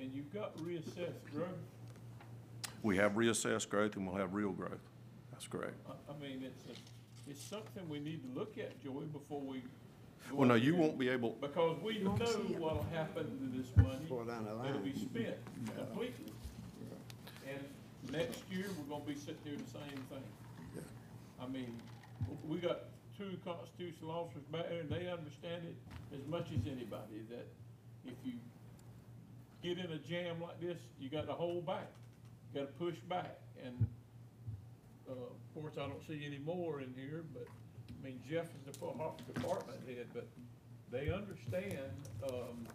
E: And you've got reassessed growth.
H: We have reassessed growth and we'll have real growth. That's correct.
E: I, I mean, it's, a- it's something we need to look at, Joey, before we. Go
H: Well, no, you won't be able,
E: Because we know
F: won't see it.
E: what'll happen to this money.
G: Far down the
E: It'll be
G: line.
E: spent completely. And next year, we're gonna be sitting here the same thing. I mean, we got two constitutional officers back there, and they understand it as much as anybody, that if you get in a jam like this, you gotta hold back, you gotta push back, and, uh, of course, I don't see any more in here, but, I mean, Jeff is the depa- department head, but they understand, um,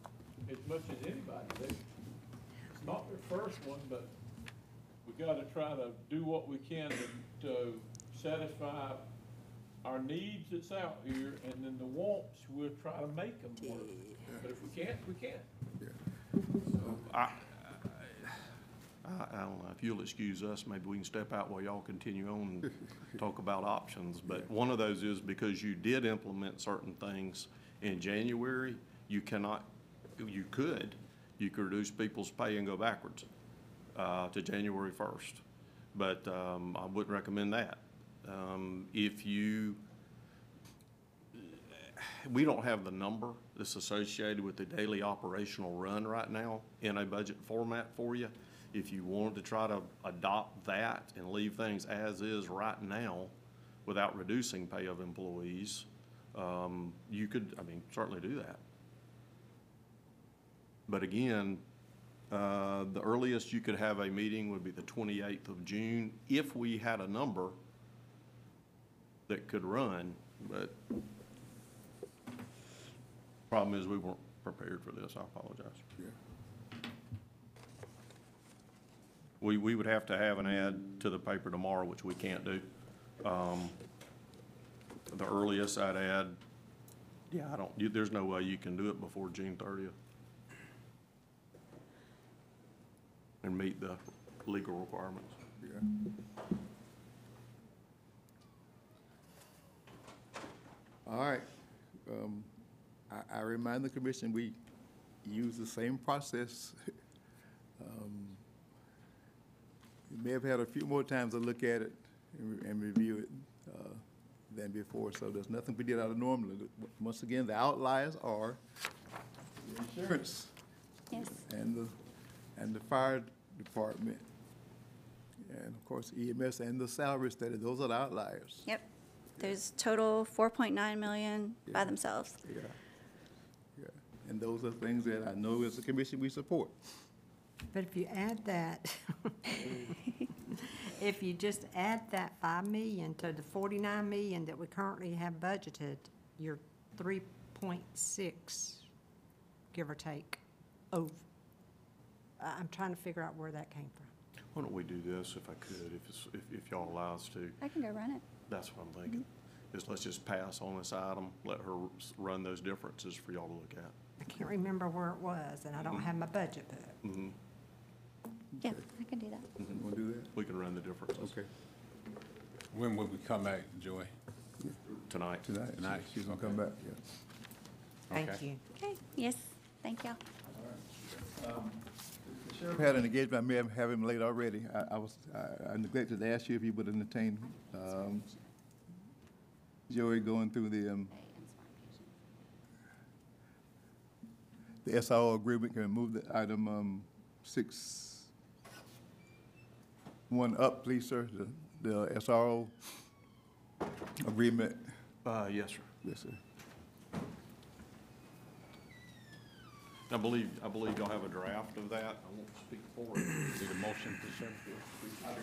E: as much as anybody, they, it's not their first one, but we gotta try to do what we can to, to satisfy our needs that's out here, and then the wants, we'll try to make them work. But if we can't, we can't.
H: I, I, I don't know, if you'll excuse us, maybe we can step out while y'all continue on and talk about options. But one of those is because you did implement certain things in January, you cannot, you could, you could reduce people's pay and go backwards, uh, to January first. But, um, I wouldn't recommend that. Um, if you, we don't have the number that's associated with the daily operational run right now in a budget format for you. If you wanted to try to adopt that and leave things as is right now without reducing pay of employees, um, you could, I mean, certainly do that. But again, uh, the earliest you could have a meeting would be the twenty-eighth of June, if we had a number that could run, but Problem is, we weren't prepared for this, I apologize. We, we would have to have an ad to the paper tomorrow, which we can't do. Um, The earliest I'd add, yeah, I don't, you, there's no way you can do it before June thirtieth. And meet the legal requirements. Yeah.
A: All right. Um, I, I remind the commission, we use the same process. Um, We may have had a few more times to look at it and re- and review it uh, than before, so there's nothing we did out of normal. Once again, the outliers are the insurance
B: Yes.
A: and the, and the fire department, and of course EMS and the salary study, those are the outliers.
B: Yep. There's total 4.9 million by themselves.
A: Yeah. Yeah. And those are things that I know as a commission we support.
F: But if you add that, if you just add that five million to the forty-nine million that we currently have budgeted, you're three point six, give or take, over. I- I'm trying to figure out where that came from.
H: Why don't we do this, if I could, if, it's- if, if y'all allow us to?
B: I can go run it.
H: That's what I'm thinking. Is let's just pass on this item, let her s- run those differences for y'all to look at.
F: I can't remember where it was, and I don't have my budget book.
H: Mhm.
B: Yeah, I can do that.
A: You want to do that?
H: We can run the differences
A: Okay.
I: When will we come back, Joey?
H: tonight.
A: Tonight,
I: Tonight.
A: she's gonna come back, yeah.
F: Thank
I: Okay.
F: you.
B: Okay, yes, thank y'all.
A: Sheriff had an engagement, I may have, have him late already. I, I was, I- I neglected to ask you if you would entertain, um, Joey going through the, um, the SRO agreement, can we move the item, um, six, one up, please, sir, the, the SRO agreement.
H: Uh, yes, sir.
A: Yes, sir.
H: I believe, I believe y'all have a draft of that. I won't speak for it.
I: Need a motion to send?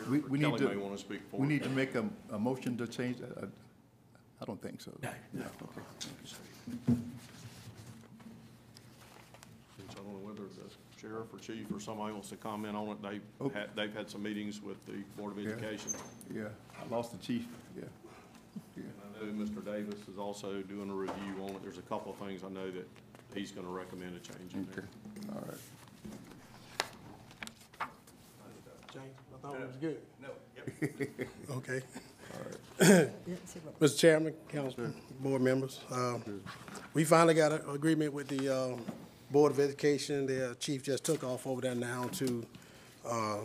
A: We, we need
H: Kelly may
A: to,
H: want to speak for it.
A: we need to make a, a motion to change that. I- I don't think so.
H: No, no.
A: Okay.
H: Since I don't know whether the sheriff or chief or somebody wants to comment on it, they've
A: Oh.
H: had, they've had some meetings with the Board of
A: Yeah.
H: Education.
A: Yeah, I lost the chief, yeah. Yeah.
H: And I know Mr. Davis is also doing a review on it. There's a couple of things I know that he's going to recommend a change in there.
A: Okay, all right.
J: James, I thought it was good.
H: No, yep.
J: Okay.
F: Didn't see what-
J: Mr. Chairman, council, board members, uh, we finally got an agreement with the uh, Board of Education. Their chief just took off over there now to uh,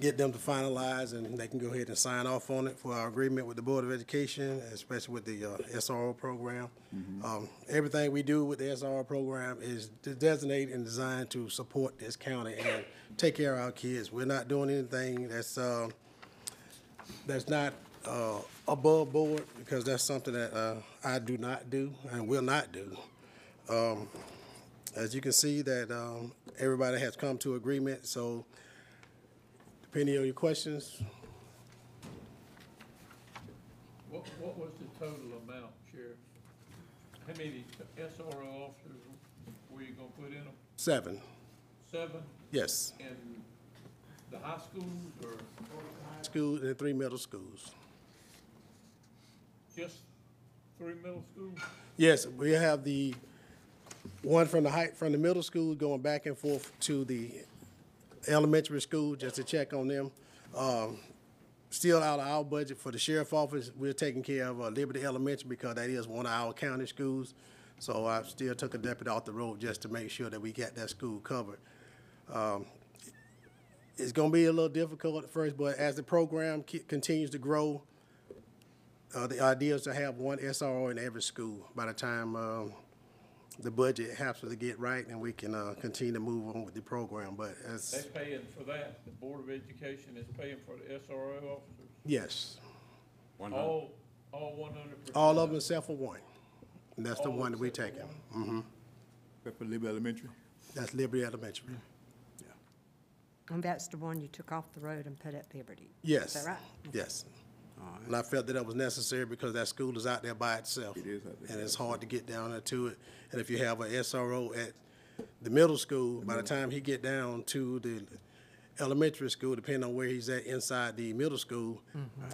J: get them to finalize, and they can go ahead and sign off on it for our agreement with the Board of Education, especially with the uh, SRO program. Um, Everything we do with the SRO program is designated and designed to support this county and take care of our kids. We're not doing anything that's uh, that's not uh, above board, because that's something that uh, I do not do and will not do. Um, As you can see, that um, everybody has come to agreement, so depending on your questions,
E: What, what was the total amount, Sheriff? How many SRO officers were you gonna put in them?
J: seven,
E: Seven
J: yes,
E: in the high schools or
J: school and three middle schools.
E: just three middle schools?
J: Yes, we have the one from the height, from the middle school going back and forth to the elementary school, just to check on them. Um, Still out of our budget for the sheriff office, we're taking care of uh, Liberty Elementary because that is one of our county schools. So I still took a deputy off the road just to make sure that we got that school covered. Um, It's gonna be a little difficult at first, but as the program continues to grow, uh, the idea is to have one SRO in every school by the time, um, the budget happens to get right and we can, uh, continue to move on with the program, but
E: They
J: as,
E: paying for that? The Board of Education is paying for the SRO officers?
J: yes,
I: One hundred.
E: All, all one hundred percent?
J: all of them except for one. And that's the
E: All
J: one that we
E: except for
J: taking.
E: one?
J: Mm-hmm.
A: Except for Liberty Elementary.
J: That's Liberty Elementary. Yeah.
F: And that's the one you took off the road and put at Liberty?
J: Yes.
F: Is that right?
J: Yes. And I felt that that was necessary because that school is out there by itself.
A: It is out there.
J: And it's hard to get down there to it. And if you have a SRO at the middle school, by the time he get down to the elementary school, depending on where he's at inside the middle school,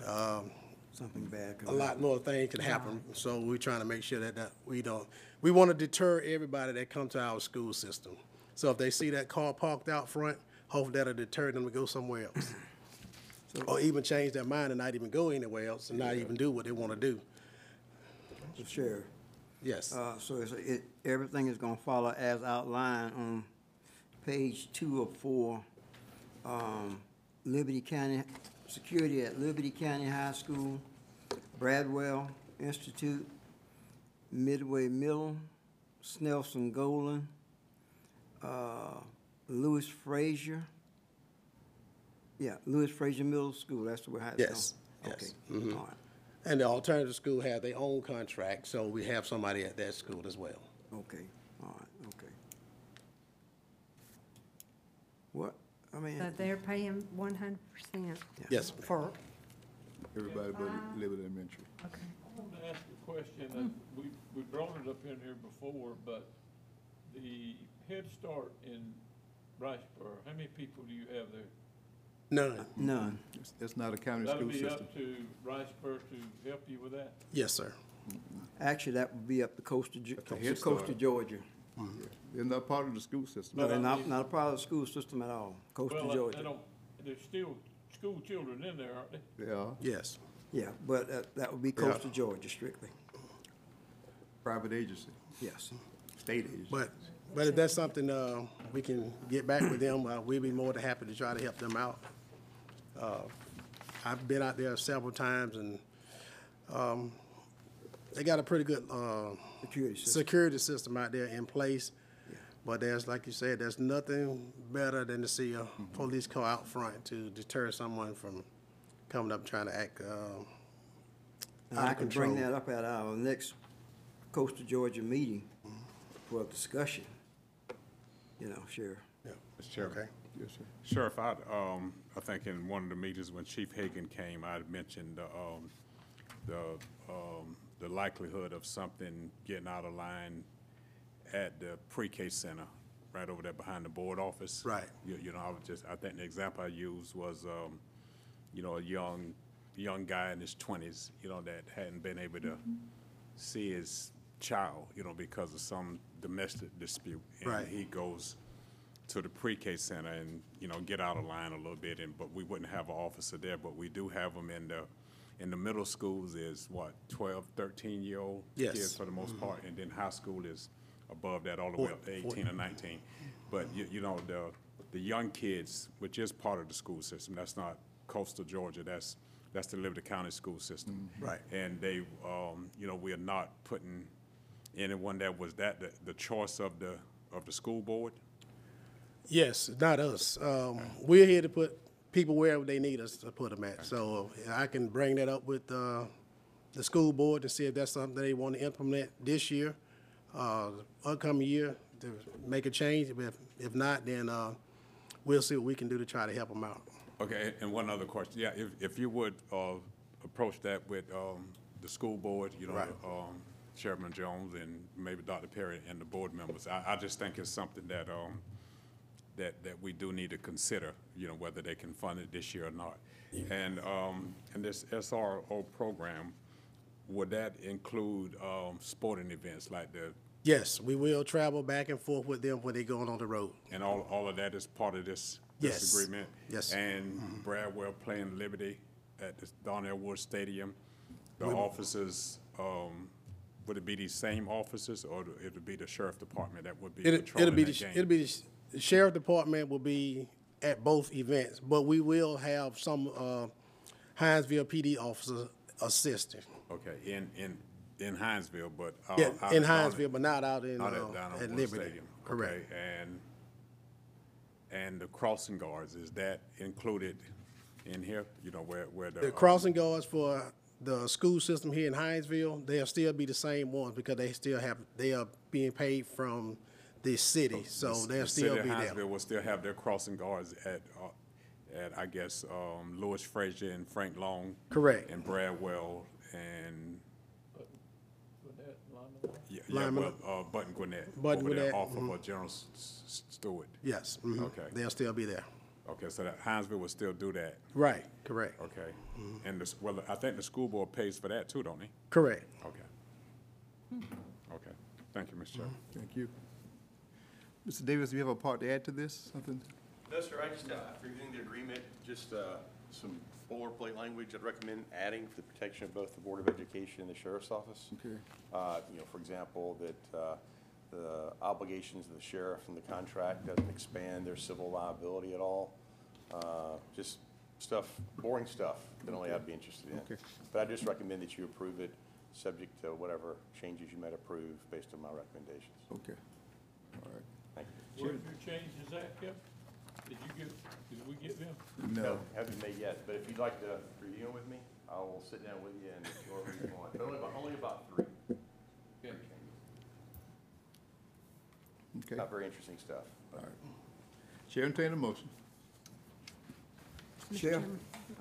J: um,
G: Something bad.
J: a lot more things can happen. So we're trying to make sure that, that we don't, we want to deter everybody that come to our school system. So if they see that car parked out front, hopefully that'll deter them to go somewhere else. Or even change their mind and not even go anywhere else and not even do what they want to do.
G: Mr. Sheriff,
J: Yes,
G: uh, so it's, it, everything is gonna follow as outlined on page two of four. Um, Liberty County, security at Liberty County High School, Bradwell Institute, Midway Middle, Snelson Golden, uh, Lewis Frazier. Yeah, Lewis Frazier Middle School, that's the way it's
J: Yes,
G: going.
J: yes,
G: Okay, all mm-hmm. right,
J: and the alternative school have their own contract, so we have somebody at that school as well.
G: okay, all right, okay. What, I mean.
F: So they're paying one hundred percent
J: Yes, ma'am.
F: for,
A: Everybody but Liberty Elementary.
F: okay.
E: I wanted to ask a question, and hmm. we, we brought it up in here before, but the Head Start in Riceboro, how many people do you have there?
J: None,
G: None.
A: It's- It's not a county
E: That'll
A: school
E: be
A: system.
E: up to Riceboro to help you with that?
J: yes, sir.
G: Actually, that would be up to coastal, Ge-
A: That's a Head
G: coastal
A: Start.
G: Georgia.
A: They're not part of the school system.
G: No, they're not, not a part of the school system at all, coastal
E: Well, I- I
G: Georgia.
E: don't, there's still school children in there, aren't they?
A: They are
J: Yes,
G: Yeah, but uh, that would be
A: coast
G: of Georgia strictly,
A: private agency,
G: yes.
A: state agency.
J: but, but if that's something, uh, we can get back with them, uh, we'd be more than happy to try to help them out. Uh, I've been out there several times and, um, they got a pretty good, uh,
G: Security system.
J: security system out there in place. But there's, like you said, there's nothing better than to see a police car out front to deter someone from coming up trying to act, uh,
G: And
J: out
G: I
J: of
G: can bring
J: control.
G: that up at our next coastal Georgia meeting for a discussion. You know, Sheriff.
J: Yeah,
I: Mr. Chairman.
J: okay.
A: Yes, sir.
I: Sheriff, I, um, I think in one of the meetings when Chief Hagan came, I had mentioned, um, the, um, the likelihood of something getting out of line at the pre-K center, right over there behind the board office.
J: Right.
I: You, you know, I was just, I think the example I used was, um, you know, a young, young guy in his twenties, you know, that hadn't been able to see his child, you know, because of some domestic dispute.
J: Right.
I: He goes to the pre-K center and, you know, get out of line a little bit, and, but we wouldn't have an officer there, but we do have them in the, in the middle schools is what, 12, 13-year-old
J: Yes.
I: kids for the most part, and then high school is above that, all the way up to
J: Four-
I: 18 or 19. But, you, you know, the, the young kids, which is part of the school system, that's not coastal Georgia, that's, that's the Liberty County school system.
J: Right.
I: And they, um, you know, we are not putting anyone that was that, the, the choice of the, of the school board?
J: Yes, not us. Um, we're here to put people wherever they need us to put them at. So I can bring that up with, uh, the school board to see if that's something they want to implement this year, uh, upcoming year, to make a change. If, if not, then, uh, we'll see what we can do to try to help them out.
I: Okay, and one other question, yeah, if, if you would, uh, approach that with, um, the school board, you know,
J: Right.
I: um, Chairman Jones and maybe Dr. Perry and the board members, I, I just think it's something that, um, that, that we do need to consider, you know, whether they can fund it this year or not. And, um, and this SRO program, would that include, um, sporting events like the,
J: Yes, we will travel back and forth with them when they're going on the road.
I: and all, all of that is part of this, this
J: Yes.
I: agreement?
J: Yes.
I: And Bradwell playing Liberty at the Donnell Wood Stadium, the officers, um, would it be these same officers, or it would be the sheriff department that would be
J: It'll, it'll be,
I: that
J: the sh-
I: game?
J: it'll be, the the sheriff department will be at both events, but we will have some, uh, Hinesville PD officers assisting.
I: Okay, in, in, in Hinesville, but. uh,
J: Yeah,
I: out-
J: in Hinesville, but not out in,
I: Out
J: uh,
I: at
J: at Liberty.
I: Stadium.
J: Correct.
I: Okay, And, and the crossing guards, is that included in here, you know, where, where the?
J: The
I: um,
J: crossing guards for the school system here in Hinesville, they'll still be the same ones because they still have, they are being paid from the city, so
I: the-
J: they'll
I: the
J: still be
I: of
J: there.
I: Hinesville will still have their crossing guards at, uh, at, I guess, um, Lewis Frazier and Frank Long.
J: Correct.
I: And Bradwell and,
E: Gwinnett,
I: yeah, yeah, well, uh, Button Gwinnett.
J: Button
I: over there Off of uh, General S- S- Stewart.
J: Yes, mhm.
I: Okay.
J: they'll still be there.
I: Okay, so that Hinesville will still do that,
J: Right, correct,
I: okay? And this, well, I think the school board pays for that too, don't they?
J: correct.
I: Okay. Okay, thank you, Mr. Chairman.
A: Thank you. Mr. Davis, do you have a part to add to this? Something?
K: No, sir, I just, uh, after reviewing the agreement, just uh, some boilerplate language I'd recommend adding for the protection of both the Board of Education and the Sheriff's Office.
A: Okay.
K: Uh, You know, for example, that uh, the obligations of the sheriff in the contract doesn't expand their civil liability at all. Uh, Just stuff, boring stuff that only I'd be interested in.
A: Okay.
K: But I just recommend that you approve it, subject to whatever changes you might approve based on my recommendations.
A: Okay. All right.
K: Thank you.
E: What your change is that, Kip? Did you get, did we get them?
A: No.
K: Haven't made yet, but if you'd like to review them with me, I will sit down with you and go over each one. But only about, only about three.
E: Yeah.
A: Okay.
K: Not very interesting stuff.
A: All right. Chair, entertain a motion.
G: Chair,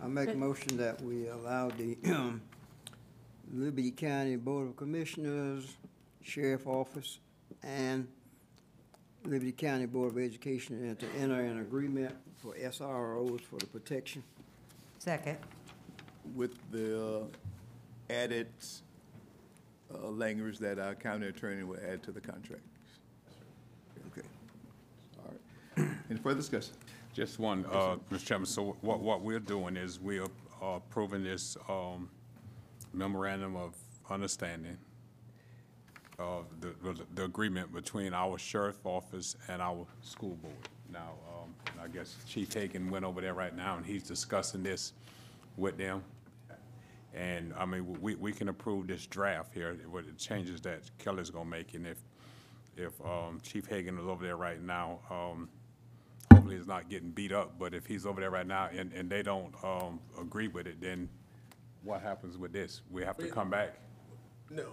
G: I make a motion that we allow the um, Liberty County Board of Commissioners, Sheriff Office, and Liberty County Board of Education and to enter an agreement for SROs for the protection.
F: Second.
A: With the uh, added uh, language that our county attorney will add to the contract.
G: Okay.
A: All right. Any further discussion?
I: Just one, uh, Mr. Chairman, so what, what we're doing is we are uh, approving this um, memorandum of understanding of the, the agreement between our sheriff office and our school board. Now, um, I guess Chief Hagan went over there right now, and he's discussing this with them. And, I mean, we, we can approve this draft here, with the changes that Kelly's gonna make, and if, if um, Chief Hagan is over there right now, um, hopefully he's not getting beat up, but if he's over there right now and, and they don't, um, agree with it, then what happens with this? We have to come back?
J: No.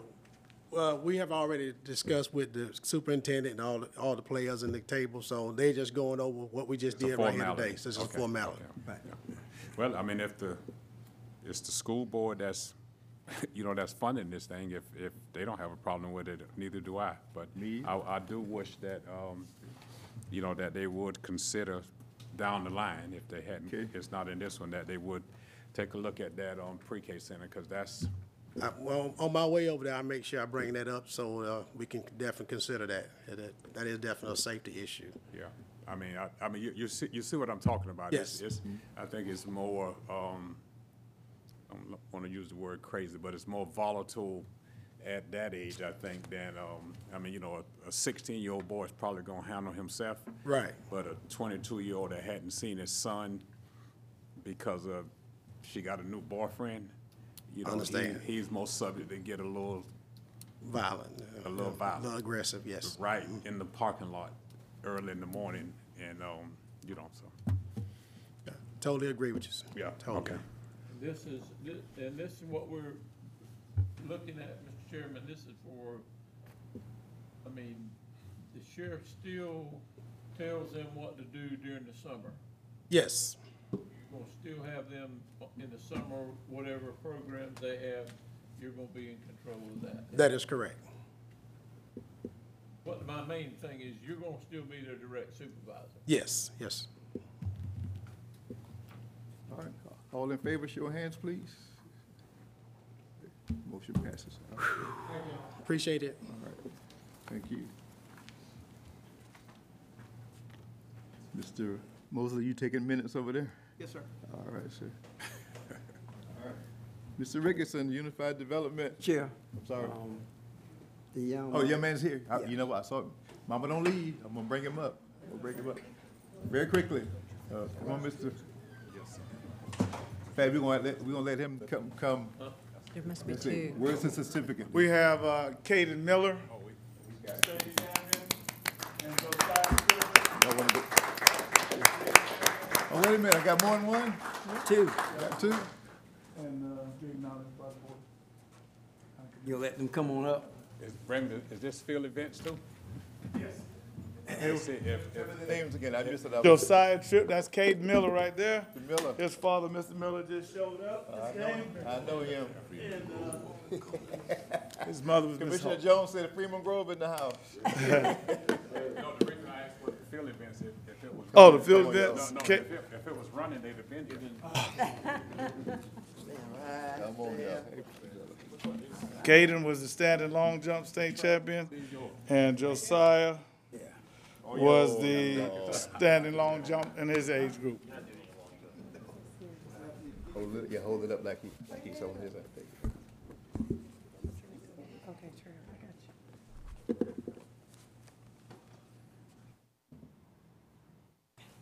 J: Well, we have already discussed with the superintendent and all, the- all the players in the table, so they're just going over what we just
I: It's a
J: did right here
I: formality.
J: today. So it's a
I: Okay,
J: formality.
I: okay, yeah. Well, I mean, if the, it's the school board that's, you know, that's funding this thing, if, if they don't have a problem with it, neither do I. But
A: Me?
I: I, I do wish that, um, you know, that they would consider down the line, if they hadn't,
A: Okay.
I: it's not in this one, that they would take a look at that on pre-K center, because that's,
J: I- Well, on my way over there, I'll make sure I bring that up, so, uh, we can definitely consider that. That, that is definitely a safety issue.
I: yeah. I mean, I, I mean, you, you see, you see what I'm talking about? It's-
J: Yes.
I: It's, I think it's more, um, I don't want to use the word crazy, but it's more volatile at that age, I think, than, um, I mean, you know, a sixteen-year-old boy is probably gonna handle himself.
J: Right.
I: But a twenty-two-year-old that hadn't seen his son because of, she got a new boyfriend, you know, he-
J: Understand.
I: he's most subject to get a little,
J: Violent. uh,
I: A little violent.
J: A little aggressive, yes.
I: right in the parking lot early in the morning, and, um, you know, so,
J: Yeah, Totally agree with you. sir.
I: yeah,
J: Totally.
I: okay.
E: This is, thi- and this is what we're looking at, Mr. Chairman, this is for, I mean, the sheriff still tells them what to do during the summer.
J: Yes,
E: You're gonna still have them in the summer, whatever programs they have, you're gonna be in control of that.
J: that is correct.
E: What my main thing is, you're gonna still be their direct supervisor.
J: Yes, yes.
A: All right, all in favor, show of hands, please. Motion passes. All right,
J: Appreciate it.
A: all right. Thank you. Mr. Mosley, you taking minutes over there?
C: Yes, sir.
A: All right, sir. All right. Mr. Ricketson, Unified Development,
G: Chair,
A: I'm sorry.
G: um, the young.
A: Oh, young man's here. I-
G: Yeah.
A: You know what, I saw him. Mama, don't leave. I'm gonna bring him up. We'll bring him up. Very quickly. Uh, Come on, Mr. Fab, we're gonna let, we're gonna let him come, come.
F: There must be
A: Let's
F: two.
A: where's the certificate?
D: We have, uh, Caden Miller. State champion, and Josiah Stewart.
A: Y'all wanna go? Oh, wait a minute, I got more than one?
G: Two,
A: Got two?
D: And, uh, be acknowledged by the board.
G: you let them come on up.
I: Is Brandon, is this field events too?
D: Yes.
A: Names again, I missed it.
D: Josiah Tripp, that's Caden Miller right there.
A: Mr. Miller.
D: His father, Mr. Miller, just showed up.
A: I know, I know him.
D: Uh, his mother was
A: Commissioner
D: Hope.
A: Jones said Freeman Grove in the house.
I: no, the reason I asked what the field events, if, if it was.
D: Oh, the field
A: Come on, y'all.
D: events.
I: No, no,
D: Ca-
I: if it, if it was running, they'd have been here.
A: Come on.
D: Caden was the standing long jump state champion, and Josiah Oh, was the standing long jump in his age group.
A: Hold it, yeah, hold it up like he, like he's holding his, I think.
F: Okay, true, I got you.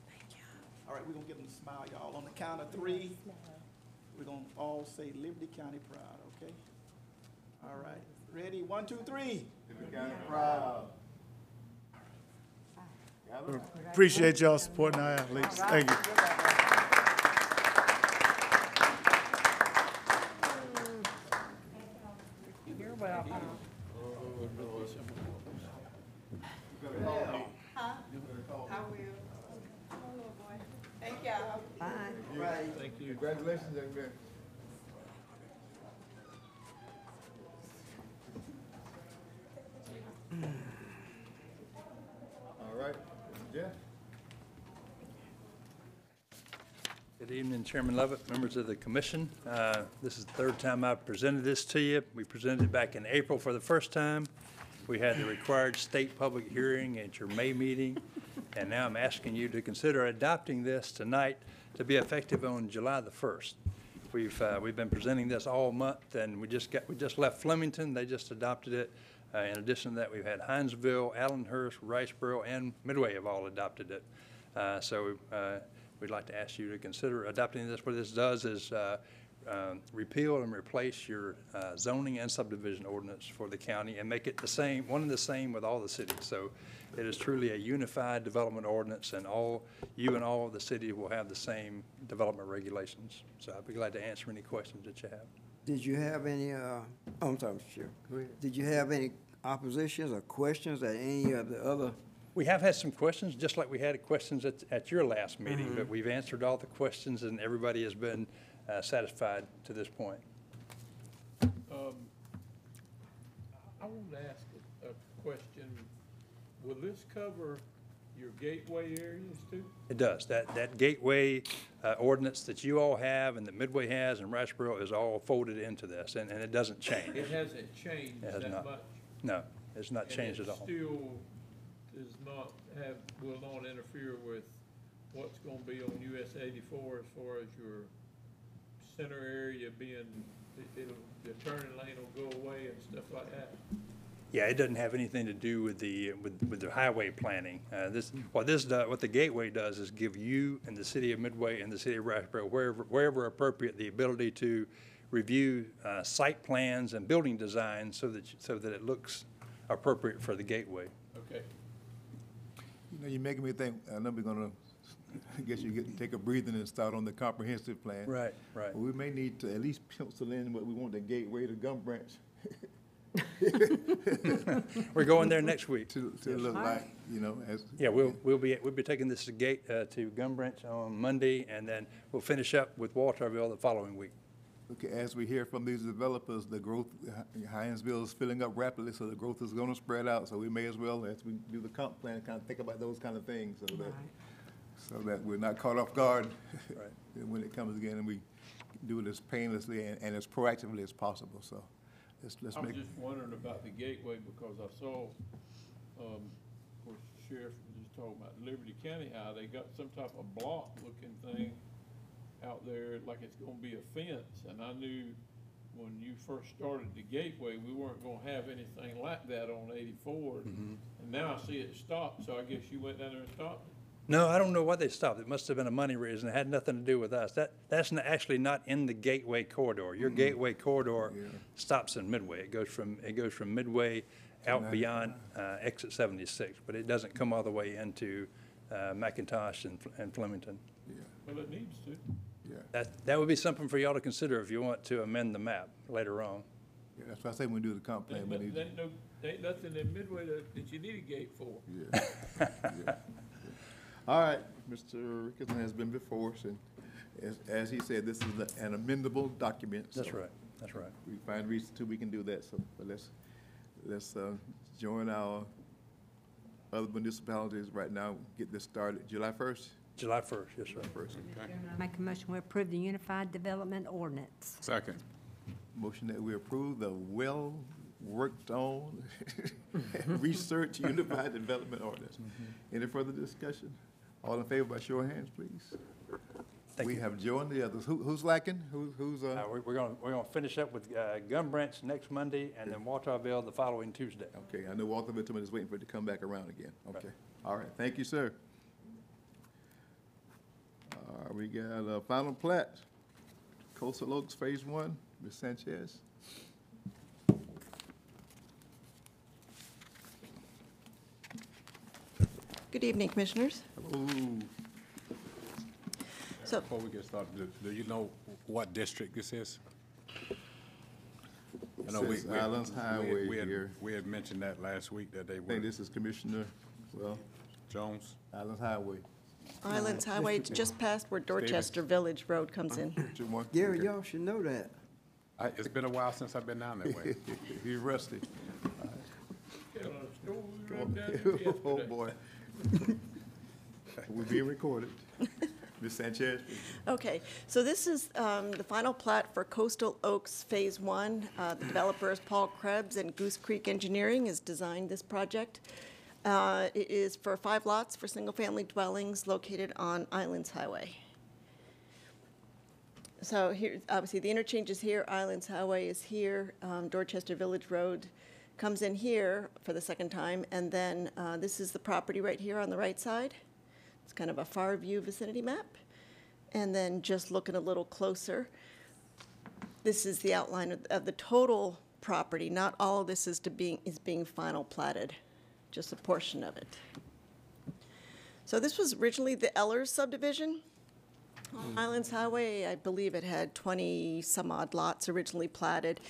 F: Thank you.
C: All right, we're gonna give them a smile, y'all. On the count of three, we're gonna all say Liberty County proud, okay? All right, ready? One, two, three.
D: Appreciate y'all supporting our athletes. Thank you.
F: You're welcome. I will. Hello, boy.
B: Thank you.
F: Bye. All right. Thank you.
A: Congratulations, young man. All right, Jeff?
L: Good evening, Chairman Lovette, members of the commission. Uh, This is the third time I've presented this to you. We presented it back in April for the first time. We had the required state public hearing at your May meeting, and now I'm asking you to consider adopting this tonight to be effective on July the 1st. We've, uh, we've been presenting this all month, and we just got, we just left Flemington, they just adopted it. Uh, In addition to that, we've had Hinesville, Allenhurst, Riceboro, and Midway have all adopted it. Uh, So uh, we'd like to ask you to consider adopting this. What this does is uh, um, repeal and replace your uh, zoning and subdivision ordinance for the county and make it the same, one and the same with all the cities. So it is truly a unified development ordinance, and all, you and all of the city will have the same development regulations. So I'd be glad to answer any questions that you have.
G: Did you have any, uh, oh, I'm sorry, Mr. Chair. Did you have any oppositions or questions at any of the other?
L: We have had some questions, just like we had questions at, at your last meeting, but we've answered all the questions and everybody has been uh, satisfied to this point.
E: Um, I want to ask a, a question. Will this cover your gateway areas too?
L: It does. That, that gateway uh, ordinance that you all have and that Midway has and Riceboro is all folded into this, and, and it doesn't change.
E: It hasn't changed
L: It has
E: that
L: not.
E: much?
L: No, it's not
E: and
L: changed at all.
E: Still, is not have, will not interfere with what's gonna be on US eighty-four as far as your center area being, it- it'll, the turning lane will go away and stuff like that?
L: Yeah, it doesn't have anything to do with the, with, with the highway planning. Uh, this, what this does, what the gateway does is give you and the city of Midway and the city of Riceboro, wherever, wherever appropriate, the ability to review, uh, site plans and building designs so that, so that it looks appropriate for the gateway.
E: Okay.
A: You know, you're making me think, I know we're gonna, I guess you get, take a breathing and start on the comprehensive plan.
L: Right, right.
A: We may need to at least pencil in what we want the gateway to Gum Branch
L: We're going there next week.
A: to, to look like, you know, as.
L: Yeah, we'll, we'll be, we'll be taking this to gate, uh, to Gum Branch on Monday, and then we'll finish up with Walthourville the following week.
A: Okay, as we hear from these developers, the growth, Hinesville is filling up rapidly, so the growth is gonna spread out, so we may as well, as we do the comp plan, kind of think about those kind of things, so that, so that we're not caught off guard
L: Right.
A: when it comes again, and we do it as painlessly and, and as proactively as possible, so let's, let's
E: I was
A: make.
E: just wondering about the gateway because I saw, um, of course, the sheriff was just talking about Liberty County, how they got some type of block looking thing out there, like it's gonna be a fence, and I knew when you first started the gateway, we weren't gonna have anything like that on eighty-four.
L: Mm-hmm.
E: And now I see it stopped, so I guess you went down there and stopped it?
L: No, I don't know why they stopped. It must have been a money reason. It had nothing to do with us. That, that's n- actually not in the Gateway corridor. Your Gateway corridor
A: Yeah.
L: stops in Midway. It goes from, it goes from Midway out beyond uh, exit 76, but it doesn't come all the way into uh, McIntosh and Fl- and Flemington.
E: Well, it needs to.
A: Yeah,
L: That, that would be something for y'all to consider if you want to amend the map later on.
A: yeah, that's why I say when we do the comp plan,
E: Ain't,
A: we
E: no-
A: need.
E: ain't no, ain't nothing in Midway that, that you need a gate for.
A: Yeah. Yeah. All right, Mr. Ricketson has been before us, and as, as he said, this is a- an amendable document.
L: That's
A: so
L: right, that's right.
A: We find reason to, we can do that, so, but let's, let's, uh, join our other municipalities right now, get this started, July first?
L: July 1st, yes, sir.
A: First,
F: Make a motion, we approve the Unified Development Ordinance.
I: Second.
A: motion that we approve the well-worked-on, research unified development ordinance. Any further discussion? All in favor by show of hands, please?
L: Thank
A: We
L: you.
A: have joined the others. Who, who's lacking? Who, who's, uh?
L: Uh, we're, we're gonna, we're gonna finish up with uh, Gum Branch next Monday, and then Walthourville the following Tuesday.
A: Okay, I know Walter Vinterman is waiting for it to come back around again. Okay, all right, thank you, sir. Uh, we got a final plat, Coastal Oaks Phase One, Ms. Sanchez.
M: Good evening, Commissioners.
A: Ooh,
M: So,
I: Before we get started, do- do you know what district this is? I know we-
A: Says
I: we-
A: Islands
I: we had-
A: Highway
I: we had-
A: here.
I: We had mentioned that last week that they
A: I
I: were,
A: think this is Commissioner, well,
I: Jones?
A: Islands Highway.
M: Islands Highway, it's just past where Dorchester Village Road comes in.
A: Two?
G: Gary, y'all should know that.
I: I, it's been a while since I've been down that way.
A: He's rusty.
E: Telling a story right down there
A: Oh, boy. We're being recorded. Ms. Sanchez.
M: Okay, so this is um, the final plat for Coastal Oaks Phase One. Uh, The developers, Paul Krebs and Goose Creek Engineering, has designed this project. Uh, It is for five lots for single-family dwellings located on Islands Highway. So here, obviously, the interchange is here, Islands Highway is here, um, Dorchester Village Road comes in here for the second time, and then uh, this is the property right here on the right side. It's kind of a far view vicinity map. And then just looking a little closer, this is the outline of, of the total property. Not all of this is to being, is being final platted, just a portion of it. So this was originally the Ellers subdivision. On Islands Highway, I believe it had 20-some odd lots originally platted.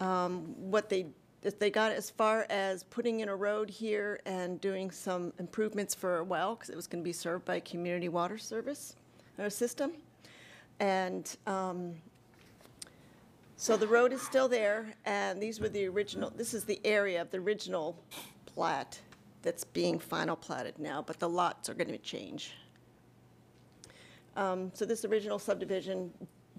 M: Um, What they, if they got as far as putting in a road here and doing some improvements for a well, because it was going to be served by a community water service or system. And um, so the road is still there, and these were the original, this is the area of the original plat that's being final platted now, but the lots are going to change. Um, So this original subdivision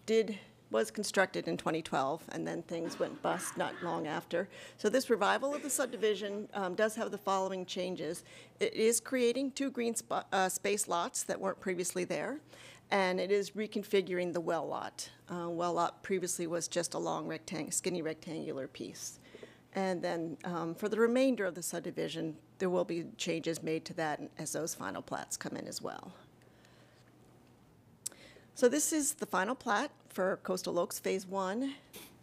M: did was constructed in 2012, and then things went bust not long after. So this revival of the subdivision um, does have the following changes. It is creating two green uh, space lots that weren't previously there, and it is reconfiguring the well lot. Uh, Well lot previously was just a long skinny rectangular piece. And then um, for the remainder of the subdivision, there will be changes made to that as those final plats come in as well. So this is the final plat for Coastal Oaks Phase One.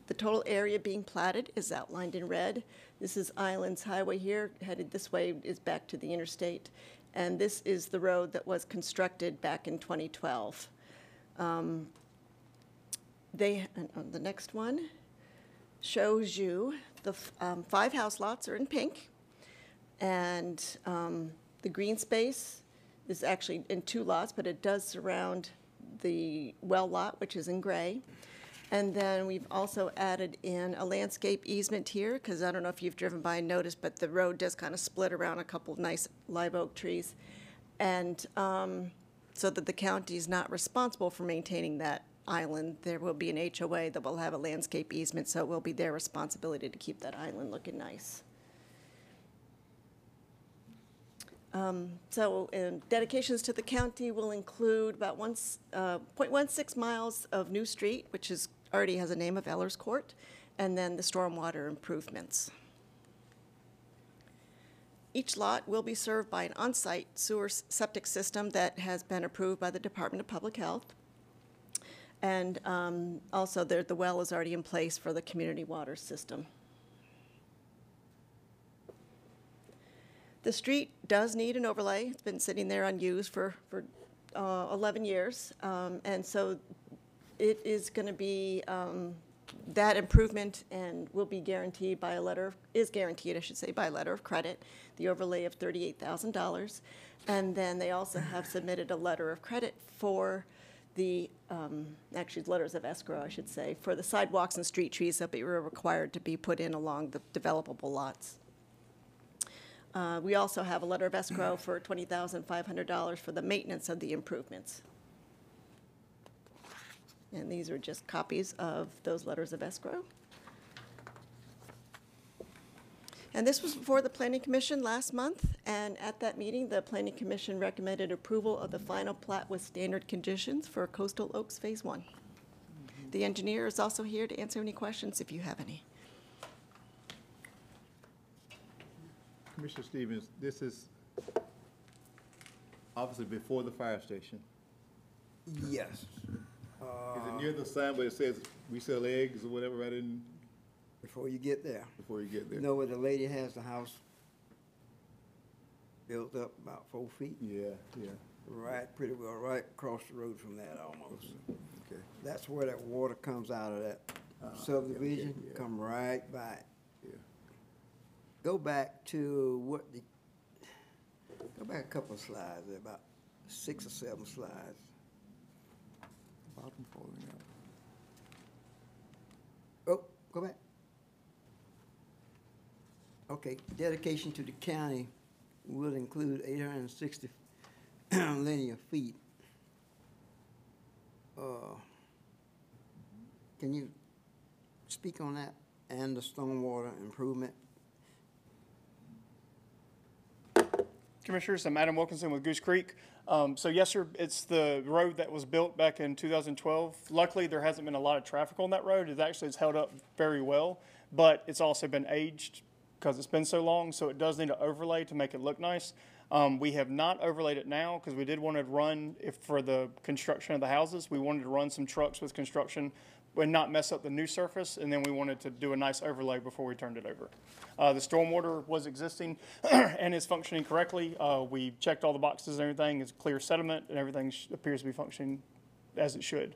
M: The total area being platted is outlined in red. This is Islands Highway here, headed this way is back to the interstate. And this is the road that was constructed back in 2012. Um, They, on the next one shows you the um, five house lots are in pink. And um, the green space is actually in two lots, but it does surround the well lot, which is in gray. And then we've also added in a landscape easement here, because I don't know if you've driven by and noticed, but the road does kind of split around a couple of nice live oak trees. And um, so that the county is not responsible for maintaining that island, there will be an HOA that will have a landscape easement, so it will be their responsibility to keep that island looking nice. Um, So dedications to the county will include about one, uh, .16 miles of new street, which is, already has a name of Ellers Court, and then the stormwater improvements. Each lot will be served by an on-site sewer septic system that has been approved by the Department of Public Health. And um, also, the well is already in place for the community water system. The street does need an overlay. It's been sitting there unused for, for uh, 11 years. Um, And so it is going to be, um, that improvement and will be guaranteed by a letter, is guaranteed, I should say, by a letter of credit, the overlay of $38,000. And then they also have submitted a letter of credit for the, um, actually, letters of escrow, I should say, for the sidewalks and street trees that were required to be put in along the developable lots. Uh, We also have a letter of escrow for $20,500 for the maintenance of the improvements. And these are just copies of those letters of escrow. And this was before the Planning Commission last month, and at that meeting, the Planning Commission recommended approval of the final plat with standard conditions for Coastal Oaks Phase One. The engineer is also here to answer any questions if you have any.
A: Commissioner Stevens, this is obviously before the fire station.
G: Yes.
A: Is it near the sign where it says, we sell eggs or whatever, right in,
G: Before you get there.
A: before you get
G: You
A: there?
G: know where the lady has the house built up about four feet?
A: Yeah, yeah,
G: Right, pretty well, right across the road from that almost.
A: okay.
G: That's where that water comes out of that
A: Ah,
G: subdivision,
A: yeah.
G: come right by it. Go back to what the, go back a couple of slides, about six or seven slides.
A: Bottom falling out.
G: Oh, go back. Okay, dedication to the county will include eight hundred and sixty linear feet. Uh, Can you speak on that and the stormwater improvement?
N: Commissioners, I'm Adam Wilkinson with Goose Creek. Um, So yes, sir, it's the road that was built back in 2012. Luckily, there hasn't been a lot of traffic on that road. It actually has held up very well, but it's also been aged because it's been so long, so it does need an overlay to make it look nice. Um, We have not overlaid it now because we did want to run, if for the construction of the houses, we wanted to run some trucks with construction and not mess up the new surface, and then we wanted to do a nice overlay before we turned it over. Uh, the stormwater was existing and is functioning correctly. Uh, we checked all the boxes and everything, it's clear sediment, and everything sh- appears to be functioning as it should.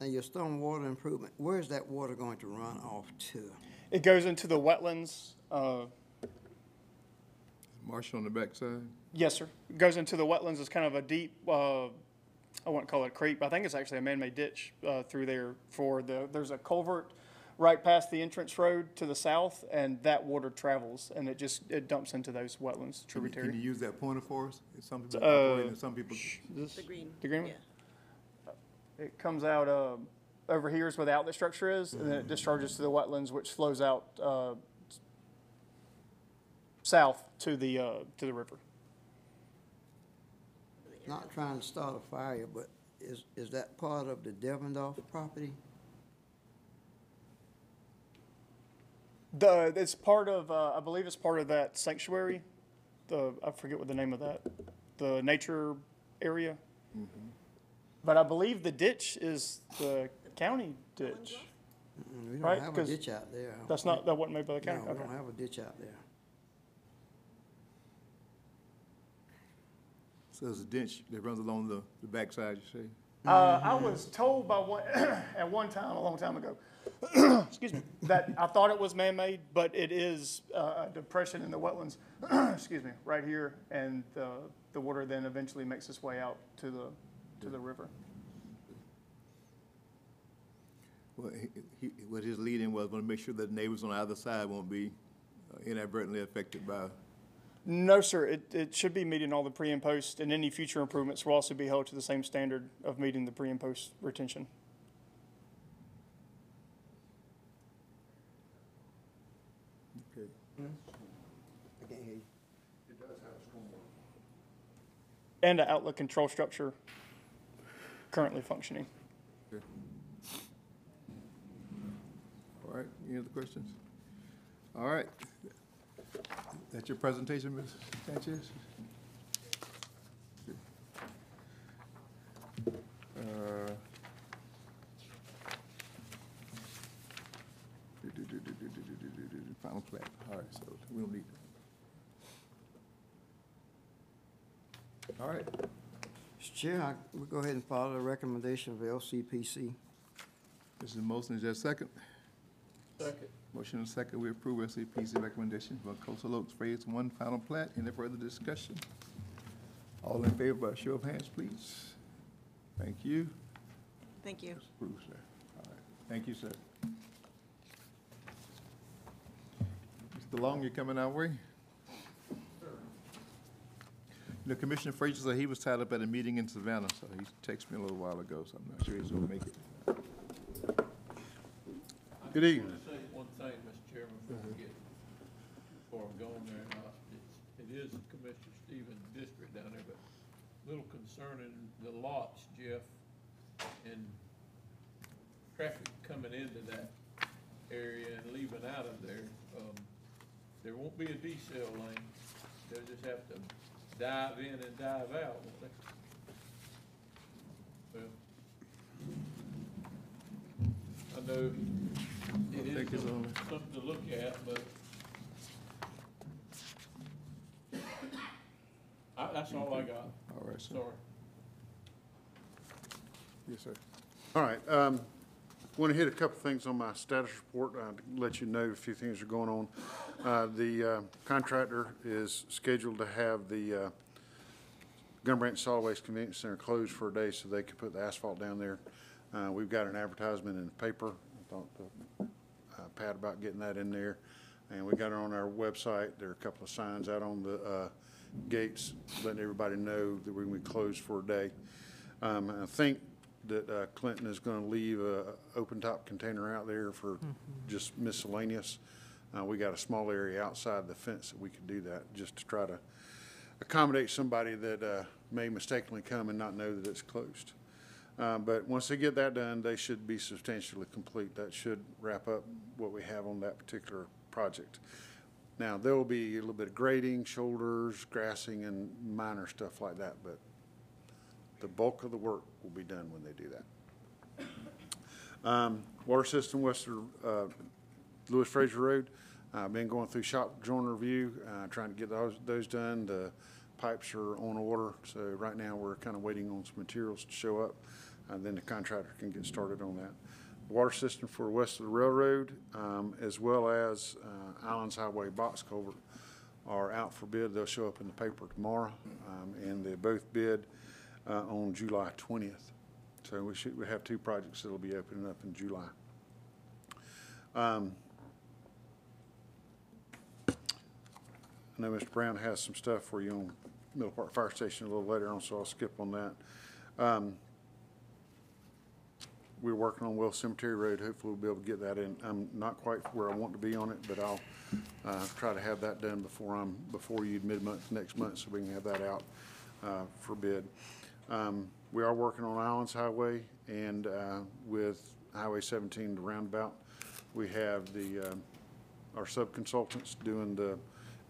G: Now, your stormwater improvement, where is that water going to run off to?
N: It goes into the wetlands, uh,
A: Marsh on the backside?
N: yes, sir. It goes into the wetlands, it's kind of a deep, uh, I wouldn't call it a creek, but I think it's actually a man-made ditch, uh, through there for the, there's a culvert right past the entrance road to the south, and that water travels, and it just, it dumps into those wetlands
A: Can you-
N: tributary.
A: Can you use that pointer for us? Some people
N: Uh,
A: operate and some people,
N: This-
M: The green.
N: The green one?
M: Yeah.
N: It comes out, uh, over here is where the outlet structure is, and then it discharges to the wetlands, which flows out uh, south to the, uh, to the river.
G: Not trying to start a fire, but is, is that part of the Devendorf property?
N: The, it's part of, uh, I believe it's part of that sanctuary, the, I forget what the name of that, the nature area. But I believe the ditch is the county ditch.
G: Mm, We
N: Right,
G: don't have a
N: 'cause
G: ditch out there.
N: That's not, that wasn't made by the
G: No,
N: county?
G: we
N: Okay.
G: don't have a ditch out there.
A: So there's a ditch that runs along the, the backside, you say?
N: Uh, I was told by one, at one time, a long time ago, excuse me, that I thought it was man-made, but it is uh, a depression in the wetlands, excuse me, right here, and the, the water then eventually makes its way out to the, to the river.
A: Well, he, he, what his leading was, want to make sure that neighbors on either side won't be uh, inadvertently affected by,
N: No, sir, it, it should be meeting all the pre and post, and any future improvements will also be held to the same standard of meeting the pre and post retention.
A: okay.
G: I can't hear you. It does have a stormwater.
N: And an outlet control structure currently functioning. Okay.
A: All right, any other questions? All right. That your presentation, Ms. Sanchez? Uh, final plat. all right, so we don't need. All right,
G: Mr. Chair, we'll go ahead and follow the recommendation of LCPC.
A: Mrs. Mosley, is there a second?
E: Second.
A: Motion and second, we approve LCPC recommendation for Coastal Oaks Phase One final plat. Any further discussion? All in favor by show of hands, please. Thank you.
M: Thank you.
A: Approved, sir. All right, thank you, sir. Mr. Long, you're coming our way? You know, Commissioner Frazier said he was tied up at a meeting in Savannah, so he texted me a little while ago, so I'm not sure he's gonna make it.
E: Good evening. I just want to say one thing, Mr. Chairman, before we get, before I'm going there, and I- it's, Commissioner Stevens' district down there, but a little concerning the lots, Jeff, and traffic coming into that area and leaving out of there. Um, there won't be a decel lane. They'll just have to dive in and dive out, won't they? Well, I know it is
A: think it's
E: something
A: on
E: something to look at, but I, that's all I got.
A: All right, sir.
E: Sorry.
A: Yes, sir.
O: All right, um, want to hit a couple things on my status report, uh, to let you know a few things are going on. Uh, the, uh, contractor is scheduled to have the, uh, Gum Branch Solid Waste Convenience Center closed for a day so they can put the asphalt down there. Uh, we've got an advertisement in the paper, I talked to, uh, Pat about getting that in there. And we got it on our website, there are a couple of signs out on the, uh, gates letting everybody know that we're gonna be closed for a day. Um, I think that uh, Clinton is gonna leave a open-top container out there for just miscellaneous. Uh, we got a small area outside the fence that we could do that, just to try to accommodate somebody that, uh, may mistakenly come and not know that it's closed. Uh, but once they get that done, they should be substantially complete. That should wrap up what we have on that particular project. Now, there will be a little bit of grading, shoulders, grassing, and minor stuff like that, but the bulk of the work will be done when they do that. Um, Water system west of uh, Lewis Frazier Road, I've been going through shop joint review, uh, trying to get those, those done. The pipes are on order, so right now we're kind of waiting on some materials to show up, and then the contractor can get started on that. Water system for west of the railroad, um, as well as uh, Islands Highway box culvert are out for bid. They'll show up in the paper tomorrow, um, and they both bid uh, on July 20th. So we should, we have two projects that'll be opening up in July. Um, I know Mr. Brown has some stuff for you on Middle Park Fire Station a little later on, so I'll skip on that. We're working on Wells Cemetery Road. Hopefully we'll be able to get that in. I'm not quite where I want to be on it, but I'll, uh, try to have that done before I'm, before you mid-month, next month, so we can have that out, uh, for bid. Um, we are working on Islands Highway and, uh, with Highway seventeen, the roundabout. We have the, um, our sub-consultants doing the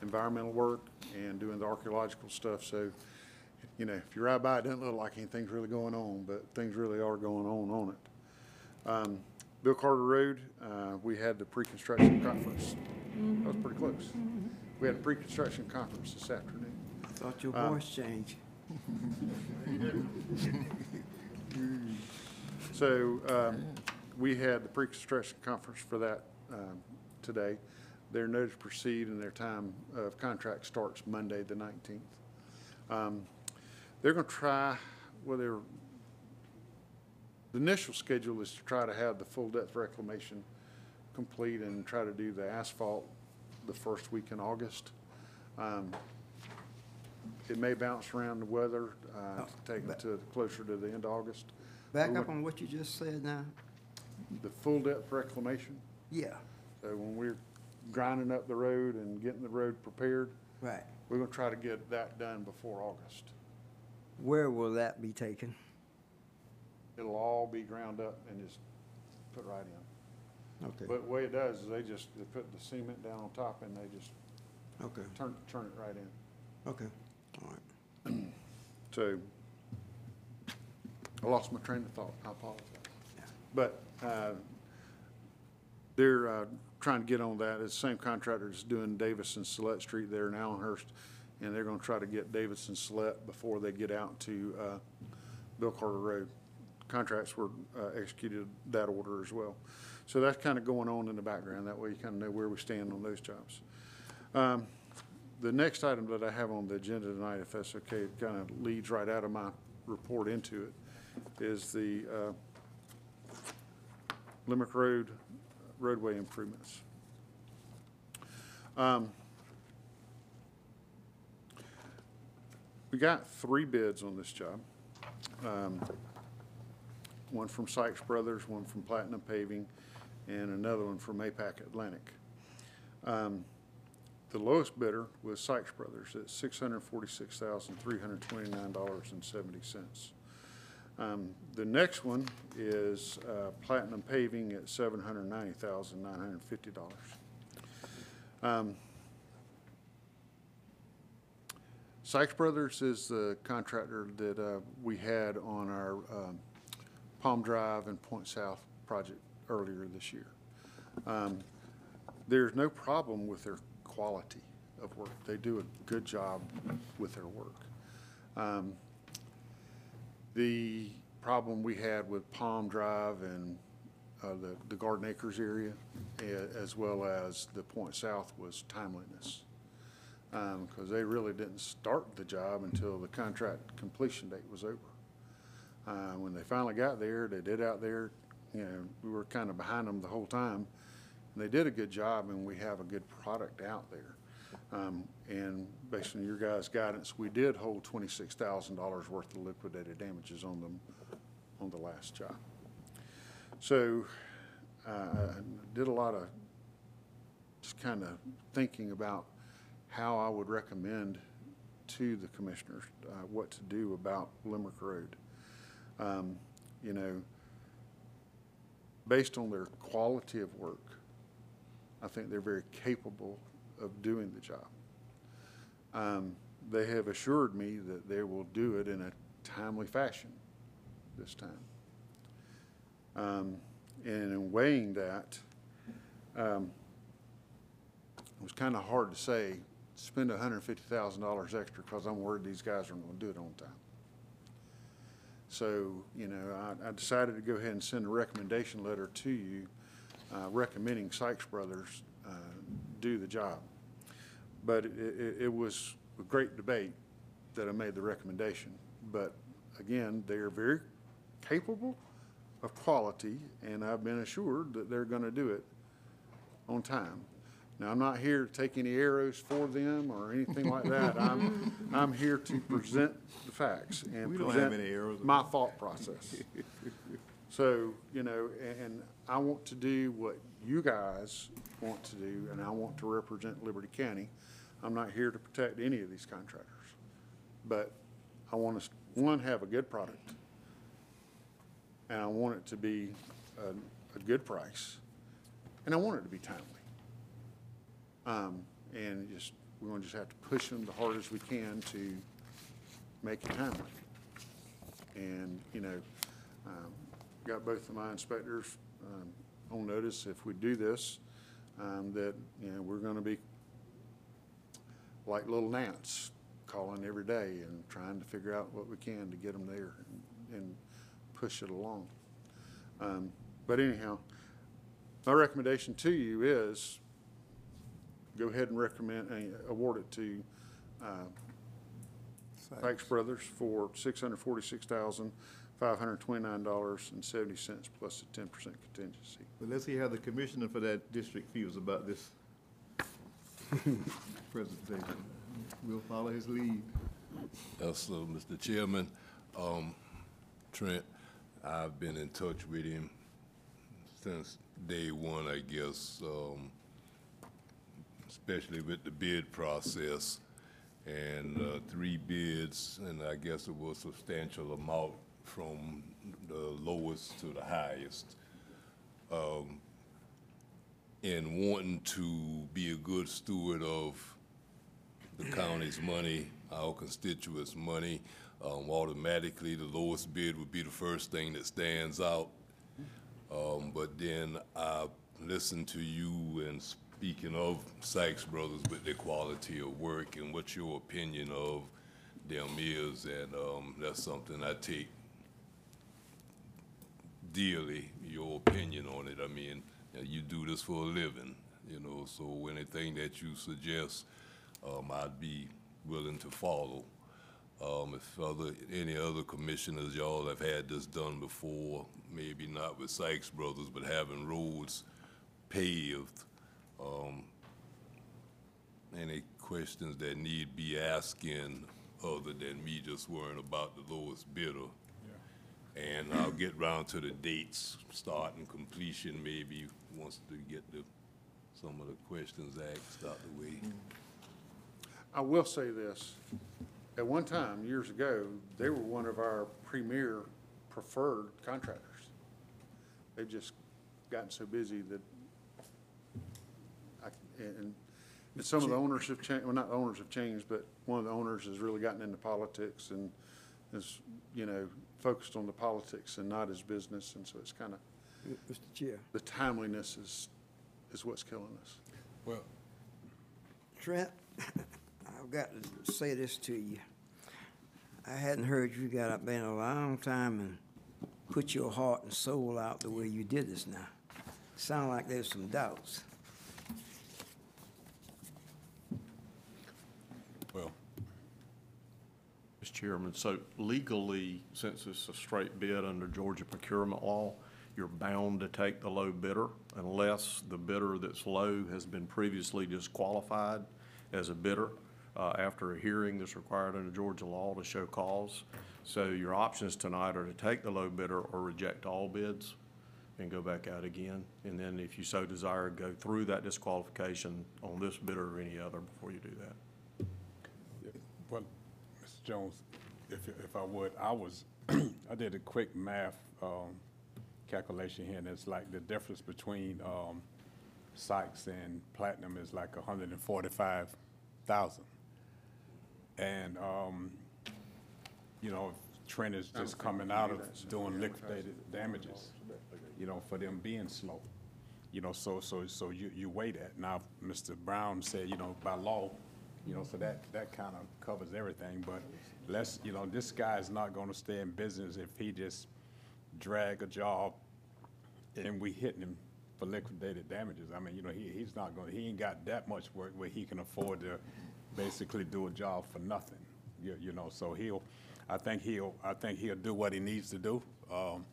O: environmental work and doing the archaeological stuff, so, you know, if you ride by, it doesn't look like anything's really going on, but things really are going on on it. Um, Bill Carter Road, uh, we had the pre-construction conference. That was pretty close. We had a pre-construction conference this afternoon.
G: Thought your
O: Um,
G: voice changed.
O: So, um, we had the pre-construction conference for that, um, today. Their notice to proceed and their time of contract starts Monday, the nineteenth. Um, they're gonna try, well, they're, the initial schedule is to try to have the full depth reclamation complete and try to do the asphalt the first week in August. Um, It may bounce around the weather, uh, to take it to closer to the end of August.
G: Back
O: We
G: up
O: want
G: on what you just said now.
O: The full depth reclamation,
G: Yeah,
O: so when we're grinding up the road and getting the road prepared,
G: right.
O: we're gonna try to get that done before August.
G: Where will that be taken?
O: It'll all be ground up and just put right in.
G: Okay,
O: But the way it does is they just, they put the cement down on top and they just
G: okay,
O: turn, turn it right in.
G: okay, all right.
O: So, I lost my train of thought, I apologize. But, uh, they're, uh, trying to get on that, it's the same contractor that's doing Davis and Sillet Street there in Allenhurst, and they're gonna try to get Davis and Sillet before they get out to, uh, Bill Carter Road. Contracts were, uh, executed that order as well. So that's kinda going on in the background, that way you kinda know where we stand on those jobs. Um, the next item that I have on the agenda tonight, if that's okay, it kind of leads right out of my report into it, is the uh, Limerick Road roadway improvements. Um, We got three bids on this job. Um, One from Sykes Brothers, one from Platinum Paving, and another one from APAC Atlantic. Um, the lowest bidder was Sykes Brothers at six hundred forty-six thousand, three hundred twenty-nine dollars and seventy cents. Um, the next one is, uh, Platinum Paving at seven hundred ninety thousand, nine hundred fifty dollars. Um, Sykes Brothers is the contractor that, uh, we had on our, um, Palm Drive and Point South project earlier this year. Um, there's no problem with their quality of work. They do a good job with their work. Um, The problem we had with Palm Drive and uh, the, the Garden Acres area, as well as the Point South, was timeliness. Because they really didn't start the job until the contract completion date was over. Uh, When they finally got there, they did out there, you know, we were kind of behind them the whole time. And they did a good job, and we have a good product out there. Um, And based on your guys' guidance, we did hold twenty-six thousand dollars worth of liquidated damages on them, on the last job. So, uh, I did a lot of just kind of thinking about how I would recommend to the commissioners, uh, what to do about Limerick Road. Um, You know, based on their quality of work, I think they're very capable of doing the job. Um, They have assured me that they will do it in a timely fashion this time. Um, And in weighing that, um, it was kind of hard to say, spend hundred and fifty thousand dollars extra because I'm worried these guys aren't going to do it on time. So, you know, I, I decided to go ahead and send a recommendation letter to you uh, recommending Sykes Brothers uh, do the job. But it, it, it was a great debate that I made the recommendation. But again, they are very capable of quality, and I've been assured that they're going to do it on time. Now, I'm not here to take any arrows for them or anything like that. I'm, I'm here to present the facts and
A: We don't have any arrows.
O: my thought process. So, you know, a- and I want to do what you guys want to do, and I want to represent Liberty County. I'm not here to protect any of these contractors. But I want us, one, have a good product, and I want it to be a, a good price, and I want it to be timely. Um, and just, we're gonna just have to push them the hardest we can to make it timely. And, you know, um, got both of my inspectors, um, on notice if we do this, um, that, you know, we're gonna be like little gnats, calling every day and trying to figure out what we can to get them there and, and push it along. Um, but anyhow, my recommendation to you is go ahead and recommend, uh, award it to, uh, Sykes Brothers for six hundred forty-six thousand, five hundred twenty-nine dollars and seventy cents plus a ten percent contingency.
A: But let's see how the commissioner for that district feels about this presentation. We'll follow his lead.
P: Yes, sir, Mr. Chairman. Um, Trent, I've been in touch with him since day one, I guess, um, especially with the bid process. And, uh, three bids, and I guess it was a substantial amount from the lowest to the highest. Um, in wanting to be a good steward of the county's money, our constituents' money, um, automatically, the lowest bid would be the first thing that stands out. Um, but then I listened to you and speaking of Sykes Brothers with their quality of work and what your opinion of them is, and, um, that's something I take dearly, your opinion on it. I mean, you do this for a living, you know, so anything that you suggest, um, I'd be willing to follow. Um, if other, any other commissioners, y'all have had this done before, maybe not with Sykes Brothers, but having roads paved, um, any questions that need be asking other than me just worrying about the lowest bidder? And I'll get round to the dates, start and completion, maybe, once to get the, some of the questions asked out the way.
O: I will say this, at one time, years ago, they were one of our premier preferred contractors. They've just gotten so busy that and, and some of the owners have changed, well, not the owners have changed, but one of the owners has really gotten into politics and is, you know, focused on the politics and not his business, and so it's kind of,
G: Mr. Chair.
O: the timeliness is, is what's killing us.
P: Well,
G: Trent, I've got to say this to you. I hadn't heard you got up there in a long time and put your heart and soul out the way you did this now. Sound like there's some doubts.
P: well,
H: Mr. Chairman, so legally, since it's a straight bid under Georgia procurement law, you're bound to take the low bidder unless the bidder that's low has been previously disqualified as a bidder uh, after a hearing that's required under Georgia law to show cause. So your options tonight are to take the low bidder or reject all bids and go back out again. And then if you so desire, go through that disqualification on this bidder or any other before you do that.
I: Jones, if, if I would, I was, I did a quick math, um, calculation here, and it's like the difference between, um, Sykes and Platinum is like hundred and forty-five thousand. And, um, you know, Trent is just coming out of doing liquidated damages, you know, for them being slow. You know, so, so, so you, you weigh that. Now, Mr. Brown said, you know, by law, you know, so that, that kind of covers everything, but let's, you know, this guy is not gonna stay in business if he just drag a job and we hitting him for liquidated damages. I mean, you know, he, he's not gonna, he ain't got that much work where he can afford to basically do a job for nothing. You, you know, so he'll, I think he'll, I think he'll do what he needs to do. Um,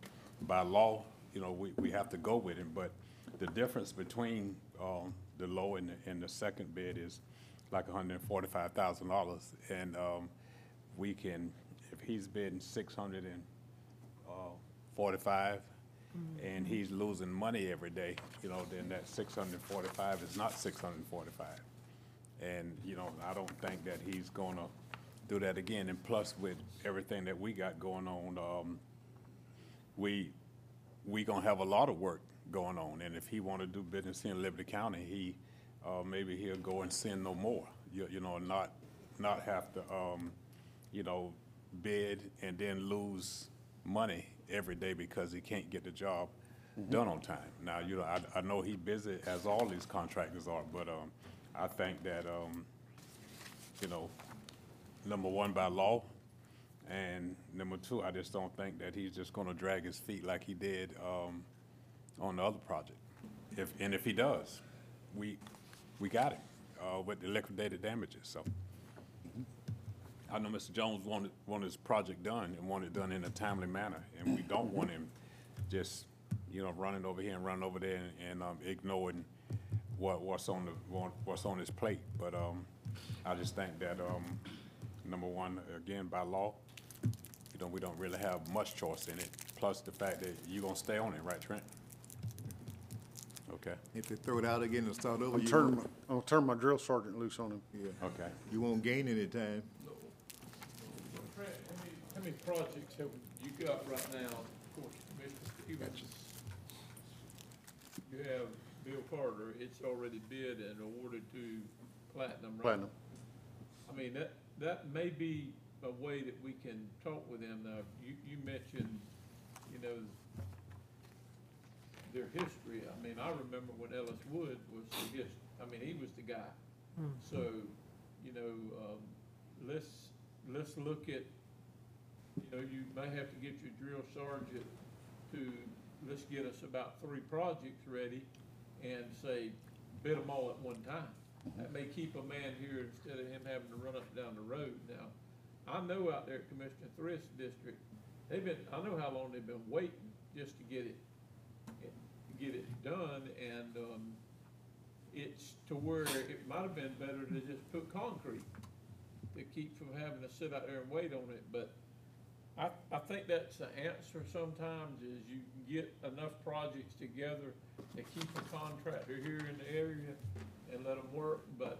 I: by law, you know, we, we have to go with him, but the difference between, um, the low and the, and the second bid is like hundred and forty-five thousand dollars. And, um, we can, if he's bidding six hundred and, uh, and he's losing money every day, you know, then that six hundred and forty-five is not six hundred and forty-five. And, you know, I don't think that he's gonna do that again, and plus with everything that we got going on, um, we, we gonna have a lot of work going on, and if he wanna do business in Liberty County, he, uh, maybe he'll go and sin no more, you, you know, not, not have to, um, you know, bid and then lose money every day because he can't get the job done on time. Now, you know, I, I know he's busy as all these contractors are, but, um, I think that, um, you know, number one, by law, and number two, I just don't think that he's just gonna drag his feet like he did, um, on the other project. If, and if he does, we, we got him, uh, with the liquidated damages, so. I know Mr. Jones wanted, wanted his project done and wanted it done in a timely manner, and we don't want him just, you know, running over here and running over there and, and, um, ignoring what, what's on the, what- what's on his plate. But, um, I just think that, um, number one, again, by law, you know, we don't really have much choice in it, plus the fact that you're gonna stay on it, right, Trent? Okay,
A: If they throw it out again and start over,
O: I'm
A: you
O: turning,
A: won't,
O: my- I'll turn my drill sergeant loose on him.
A: yeah,
I: okay.
A: you won't gain any time.
E: Fred, how many, how many projects have you got right now, of course, Commissioner Stevens? You have Bill Carter, it's already bid and awarded to Platinum, right?
O: Platinum.
E: I mean, that, that may be a way that we can talk with them. Now, you, you mentioned, you know, their history. I mean, I remember when Ellis Wood was the his, I mean, he was the guy. So, you know, um, let's, let's look at, you know, you may have to get your drill sergeant to, let's get us about three projects ready and say, bid them all at one time. That may keep a man here instead of him having to run up and down the road. Now, I know out there at Commissioner Thrift's district, they've been, I know how long they've been waiting just to get it, get it done, and, um, it's to where it might have been better to just put concrete to keep from having to sit out there and wait on it, but I, I think that's the answer sometimes, is you can get enough projects together to keep a contractor here in the area and let them work, but,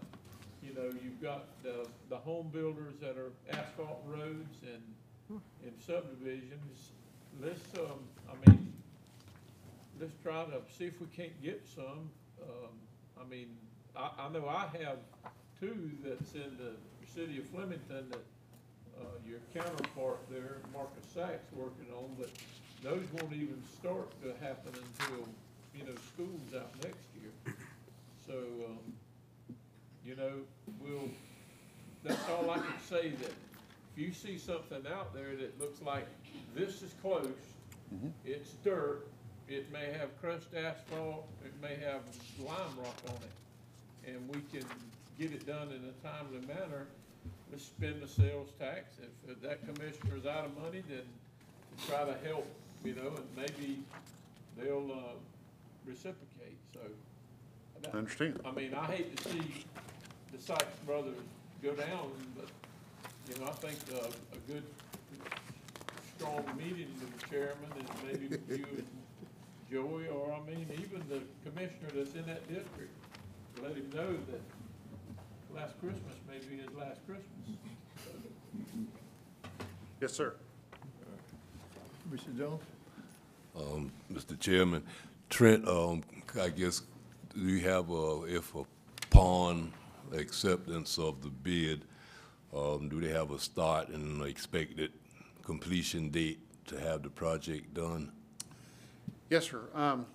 E: you know, you've got the, the home builders that are asphalt roads and, and subdivisions. Let's, um, I mean, let's try to see if we can't get some. Um, I mean, I, I know I have two that's in the city of Flemington that, uh, your counterpart there, Marcus Sachs, working on, but those won't even start to happen until, you know, school's out next year. So, um, you know, we'll, that's all I can say, that if you see something out there that looks like this is close, it's dirt, it may have crushed asphalt, it may have lime rock on it, and we can get it done in a timely manner, let's spend the sales tax. If if that is out of money, then try to help, you know, and maybe they'll, uh, reciprocate, so.
O: I understand.
E: I mean, I hate to see the Sykes brothers go down, but, you know, I think uh, a good, strong meeting with the chairman and maybe you and Joey, or I mean, even the commissioner that's in that district, let him know that last Christmas may be his last Christmas.
O: Yes, sir.
A: Mr. Jones?
P: Um, Mr. Chairman, Trent, um, I guess, do you have a, if upon acceptance of the bid, um, do they have a start and expected completion date to have the project done?
O: Yes, sir. Um,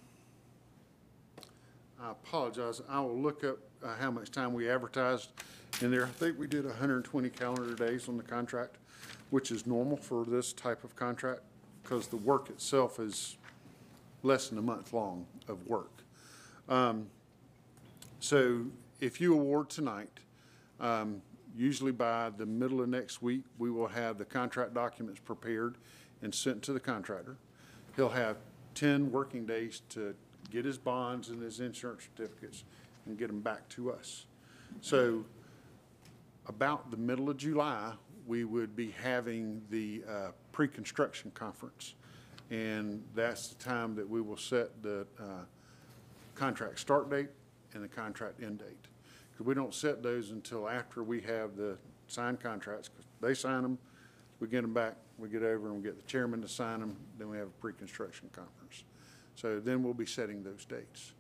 O: I apologize. I will look up uh, how much time we advertised in there. I think we did hundred and twenty calendar days on the contract, which is normal for this type of contract, because the work itself is less than a month long of work. Um, So if you award tonight, um, usually by the middle of next week, we will have the contract documents prepared and sent to the contractor. He'll have ten working days to get his bonds and his insurance certificates and get them back to us. So about the middle of July, we would be having the uh, pre-construction conference. And that's the time that we will set the uh, contract start date and the contract end date. Because we don't set those until after we have the signed contracts. They sign them, we get them back, we get over and we get the chairman to sign them, then we have a pre-construction conference. So then we'll be setting those dates.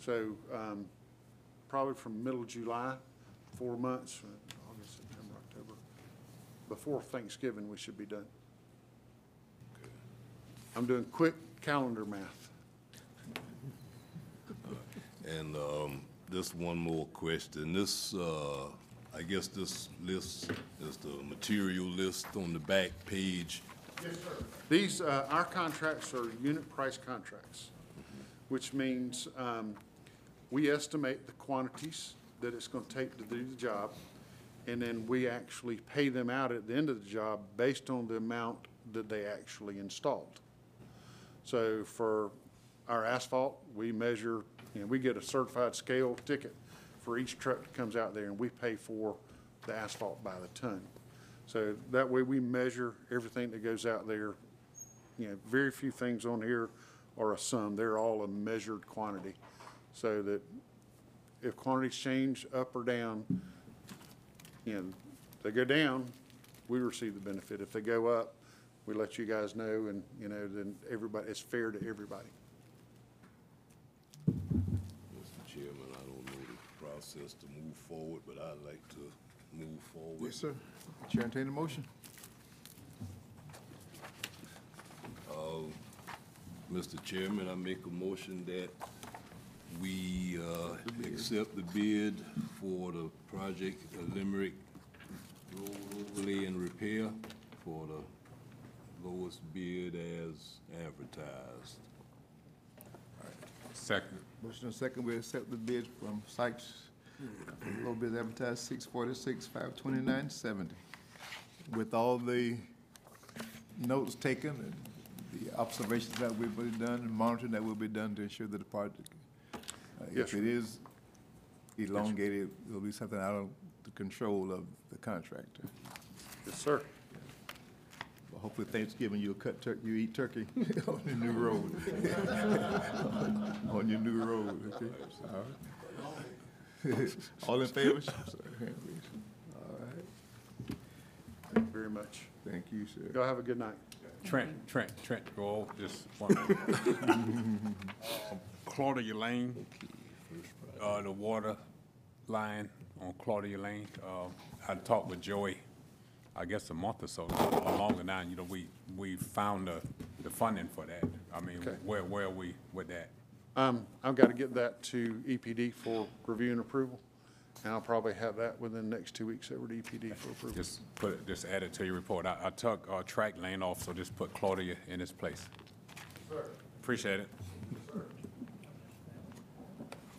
O: So um, probably from middle of July, four months, uh, August, September, October, before Thanksgiving, we should be done. I'm doing quick calendar math.
P: And um, just one more question. This, uh, I guess this list is the material list on the back page.
O: Yes, sir. These, uh, our contracts are unit price contracts, which means um, we estimate the quantities that it's going to take to do the job, and then we actually pay them out at the end of the job based on the amount that they actually installed. So for our asphalt, we measure, you know, we get a certified scale ticket for each truck that comes out there, and we pay for the asphalt by the ton. So that way, we measure everything that goes out there. You know, very few things on here are a sum. They're all a measured quantity. So that if quantities change up or down, you know, they go down, we receive the benefit. If they go up, we let you guys know, and, you know, then everybody, it's fair to everybody.
P: Mr. Chairman, I don't know the process to move forward, but I'd like to move forward.
A: Yes, sir. Chair, entertain the motion.
P: Mr. Chairman, I make a motion that we uh, accept the bid for the project uh, Limerick Road Overlay and Repair for the lowest bid as advertised.
I: Second.
A: Motion and second, we accept the bid from Sykes, low bid advertised six forty-six, five twenty-nine, seventy. With all the notes taken and the observations that will be done and monitoring that will be done to ensure that the project, uh,
O: Yes,
A: if
O: sir.
A: it is elongated, it'll be something out of the control of the contractor.
O: Yes, sir.
A: But hopefully Thanksgiving, you'll cut turkey, you eat turkey on your new road. On your new road, okay? All right. All in favor? All right,
O: Thank you very much.
A: thank you, sir.
O: Y'all have a good night.
I: Trent, Trent, Trent, go, just one. Um, Claudia Lane, uh, the water line on Claudia Lane. Uh, I talked with Joey, I guess a month or so, or longer now, you know, we, we found the, the funding for that. I mean,
O: Okay.
I: where, where are we with that?
O: Um, I've got to get that to EPD for review and approval, and I'll probably have that within the next two weeks over to EPD for approval.
I: Just put, it- just add it to your report. I, I took, uh, track lane off, so just put Claudia in its place. Appreciate it.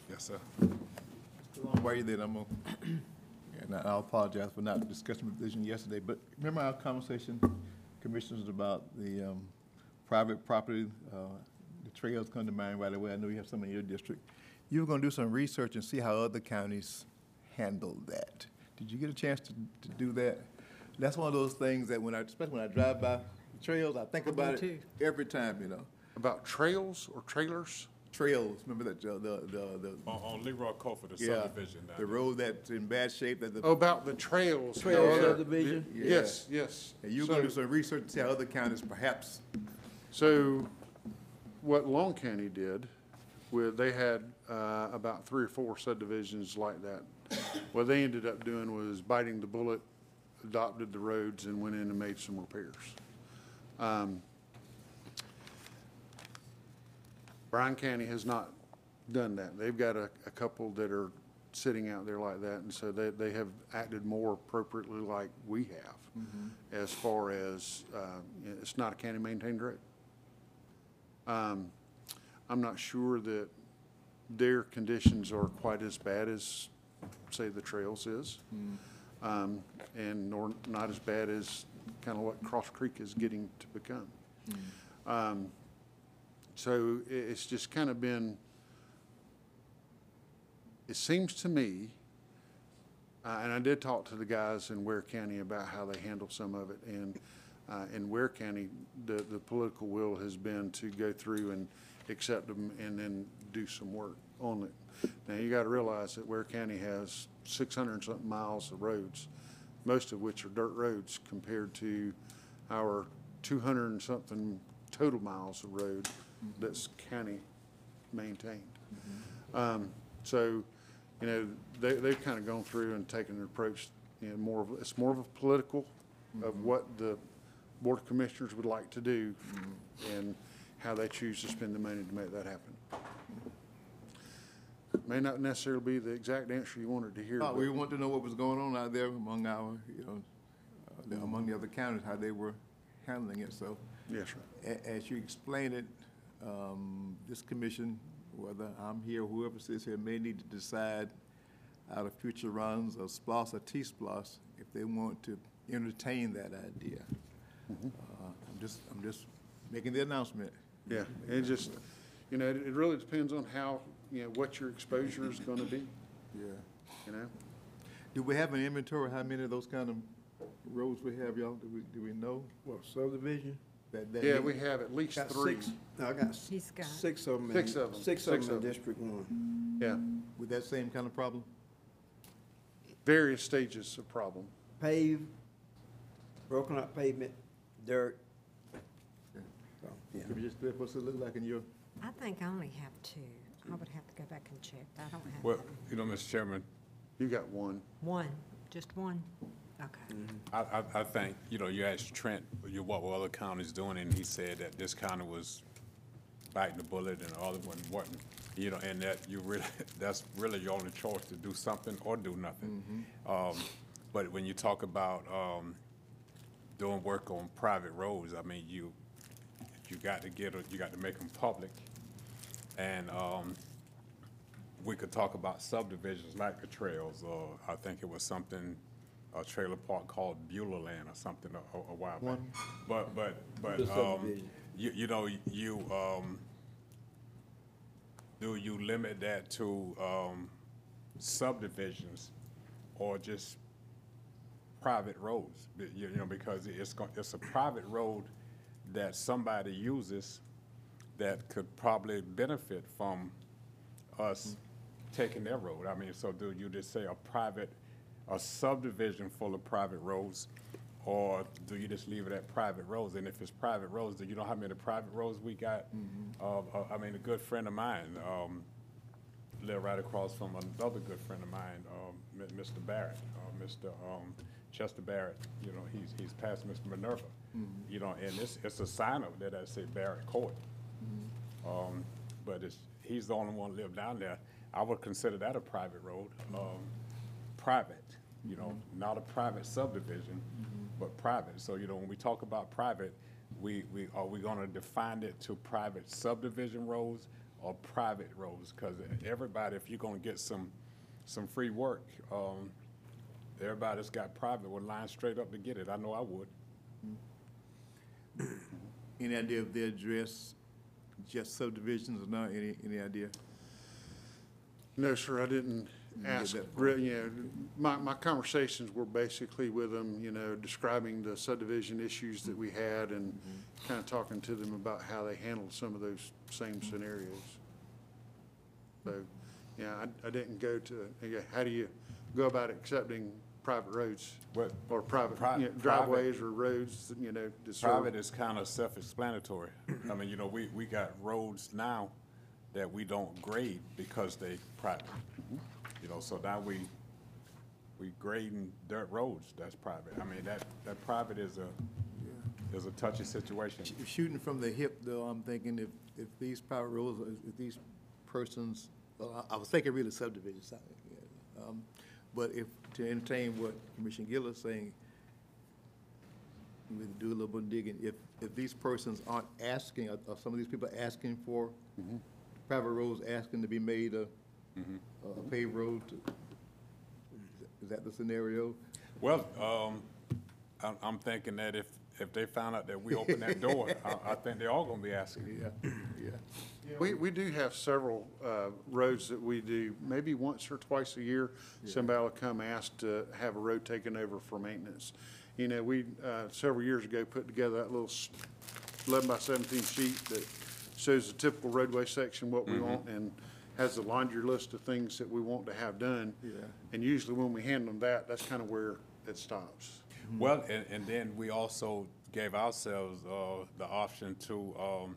I: Yes, sir.
A: While you're there, I'm gonna, and I apologize for not discussing the vision yesterday, but remember our conversation, commissioners, about the, um, private property, uh, the trails come to mind right away. I know you have some in your district. You were gonna do some research and see how other counties handle that. Did you get a chance to, to do that? That's one of those things that when I, especially when I drive by the trails, I think about it every time, you know.
O: About trails or trailers?
A: Trails, remember that, uh, the, the, the,
I: On, on Leroy Cofer, the
A: yeah,
I: subdivision down
A: the
I: there.
A: road that's in bad shape, that the
O: Oh, About the trails. the
C: Trail
O: other-
C: subdivision?
O: Yes, yes.
A: And you're gonna do
O: So-
A: some research and see how other counties perhaps,
O: So what Long County did, with, they had uh, about three or four subdivisions like that. What they ended up doing was biting the bullet, adopted the roads and went in and made some repairs. Um, Bryan County has not done that. They've got a, a couple that are sitting out there like that, and so they, they have acted more appropriately like we have as far as, uh, it's not a county-maintained road. Um, I'm not sure that their conditions are quite as bad as, say, the trails is. Um, and nor, not as bad as kind of what Cross Creek is getting to become. Um, so i it's just kind of been, it seems to me, uh, and I did talk to the guys in Ware County about how they handle some of it, and Uh, in Ware County, the, the political will has been to go through and accept them and then do some work on it. Now, you gotta realize that Ware County has six hundred and something miles of roads, most of which are dirt roads compared to our two hundred and something total miles of road that's county maintained. Um, so, you know, they, they've kind of gone through and taken an approach, you know, more of, it's more of a political of what the Board of Commissioners would like to do and how they choose to spend the money to make that happen. May not necessarily be the exact answer you wanted to hear,
A: Uh,
O: but
A: we want to know what was going on out there among our, you know, uh, the- among the other counties, how they were handling it, so.
O: yes, sir.
A: A- as you explain it, um, this commission, whether I'm here, or whoever sits here, may need to decide out of future runs of SPLOST or T-SPLOST, if they want to entertain that idea. Uh, I'm just, I'm just making the announcement.
O: Yeah, it just, you know, it it really depends on how, you know, what your exposure is gonna be,
A: Yeah.
O: you know?
A: Do we have an inventory, of how many of those kind of roads we have, y'all? Do we, do we know?
G: What, subdivision?
A: That, that.
O: Yeah,
A: many?
O: we have at least
G: Got
O: three.
G: six, I got s-
F: He's got-
G: six of them.
O: Six of 'em.
G: Six of
O: Six
G: them
O: of
G: in
O: 'em.
G: District One.
O: Yeah,
A: With that same kind of problem?
O: various stages of problem.
G: Paved, broken up pavement, dirt. So, yeah.
A: Can you just, what's it look like in your?
F: I think I only have two. I would have to go back and check. I don't have
I: Well,
F: that.
I: you know, Mr. Chairman,
O: You got one.
F: one, just one? Okay.
I: I, I, I think, you know, you asked Trent, you, what were other counties doing, and he said that this county was biting the bullet and the other one wasn't. You know, and that you really, that's really your only choice to do something or do nothing. Um, but when you talk about, um, doing work on private roads, I mean, you, you got to get, you got to make them public. And, um, we could talk about subdivisions like the trails, or I think it was something, a trailer park called Beulah Land or something a, a while back. But, but, but,
G: The
I: um,
G: subdivision.
I: you, you know, you, um, do you limit that to, um, subdivisions or just private roads? Be- You, you know, because it's, go- it's a private road that somebody uses that could probably benefit from us taking their road. I mean, so do you just say a private, a subdivision full of private roads? Or do you just leave it at private roads? And if it's private roads, do you know how many private roads we got? Uh, uh, I mean, a good friend of mine, um, live right across from another good friend of mine, um, Mr. Barrett, uh, Mr. um, Chester Barrett, you know, he's, he's past Mr. Minerva. You know, and it's, it's a sign up there that say Barrett Court. Um, but it's, he's the only one live down there. I would consider that a private road, um, private, you know, not a private subdivision, but private. So, you know, when we talk about private, we, we, are we gonna define it to private subdivision roads or private roads? Cause everybody, if you're gonna get some, some free work, um, everybody that's got private would line straight up to get it. I know I would. Mm-hmm.
A: Any idea of they address just subdivisions or not? Any, any idea?
O: No, sir, I didn't
A: get
O: ask,
A: that far.
O: re- you know, my, my conversations were basically with them, you know, describing the subdivision issues that we mm-hmm. had and mm-hmm. kind of talking to them about how they handled some of those same scenarios. So, yeah, I, I didn't go to, yeah, how do you go about accepting private roads?
I: What-
O: Or private,
I: Pri-
O: you know,
I: private-
O: driveways or roads, you know, to serve.
I: Private is kind of self-explanatory. I mean, you know, we, we got roads now that we don't grade because they private. You know, so now we, we grading dirt roads, that's private. I mean, that, that private is a, is a touchy situation.
A: Sh- Shooting from the hip, though, I'm thinking if, if these private roads, if these persons, well, I I was thinking really subdivisions. I- um, But if, to entertain what Commissioner Gill is saying, we do a little bit of digging, if, if these persons aren't asking, are are some of these people asking for private roads, asking to be made a, a paved road? to- Is that the scenario?
I: Well, um, I'm, I'm thinking that if, if they found out that we opened that door, I, I think they're all gonna be asking.
A: Yeah, yeah.
O: We, we do have several uh, roads that we do, maybe once or twice a year, somebody will come ask to have a road taken over for maintenance. You know, we, uh, several years ago, put together that little s- eleven by seventeen sheet that shows the typical roadway section, what we want, and has a laundry list of things that we want to have done.
A: Yeah.
O: And usually when we hand them that, that's kind of where it stops.
I: Well, and, and then we also gave ourselves, uh, the option to, um,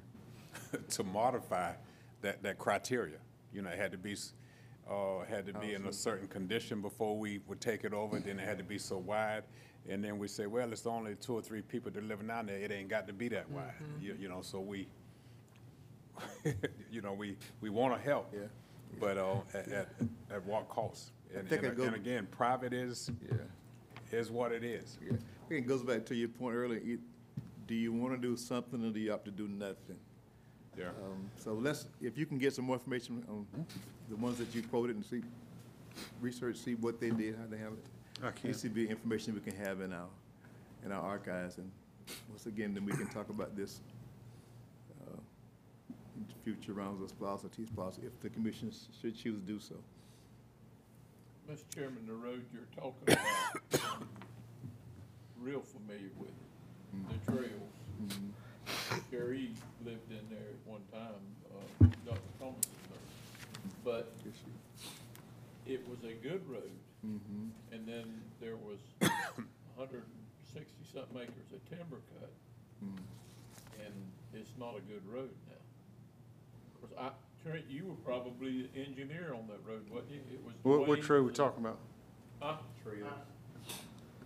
I: to modify that, that criteria. You know, it had to be, uh, had to be in a certain condition before we would take it over, then it had to be so wide. And then we say, well, it's only two or three people that living down there, it ain't got to be that wide, you, you know, so we, you know, we, we wanna help.
A: Yeah.
I: But, uh, at, at, at what cost? And,
A: think
I: and
A: it go-
I: and again, private is,
A: Yeah.
I: is what it is.
A: Yeah, I think it goes back to your point earlier, you- do you want to do something or do you have to do nothing?
I: Yeah.
A: Um, So let's, if you can get some more information on the ones that you quoted and see, research, see what they did, how they handled it.
O: I can.
A: This would be information we can have in our, in our archives, and once again, then we can talk about this uh, in future rounds of SPLOST or T-SPLOST, if the commission should choose to do so.
E: Mr. Chairman, the road you're talking about, I'm real familiar with it, the trails. Jerry lived in there at one time, uh, Dr. Thomas, but it was a good road.
A: Mhm.
E: And then there was hundred and sixty-something acres of timber cut,
A: Mm.
E: and it's not a good road now. Of course, I, Trent, you were probably the engineer on that road, wasn't you? It was
O: What, what
E: Dwayne
O: trail we talking about?
E: Huh?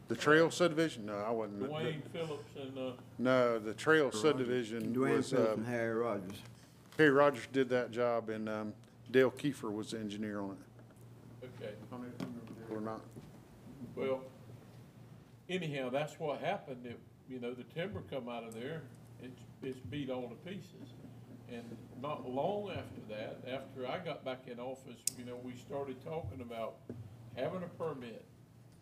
O: The trail subdivision? No, I wasn't. the-
E: Dwayne Phillips and, uh,
O: No, the trail subdivision
G: Dwayne
O: was,
G: Phillips
O: um,
G: and Harry Rogers.
O: Harry Rogers did that job, and um, Dale Kiefer was the engineer on it,
E: okay,
O: or not.
E: well, anyhow, that's what happened, it, you know, the timber come out of there, it's, it's beat all to pieces. And not long after that, after I got back in office, you know, we started talking about having a permit.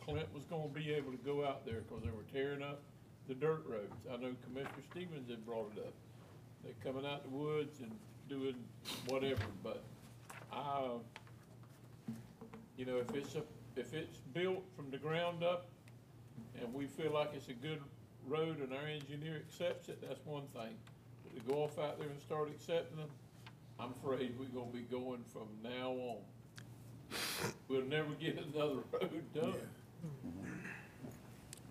E: Clint was gonna be able to go out there, cause they were tearing up the dirt roads. I know Commissioner Stevens had brought it up. They're coming out the woods and doing whatever, but I, you know, if it's a, if it's built from the ground up and we feel like it's a good road and our engineer accepts it, that's one thing. But to go off out there and start accepting them, I'm afraid we're gonna be going from now on. We'll never get another road done.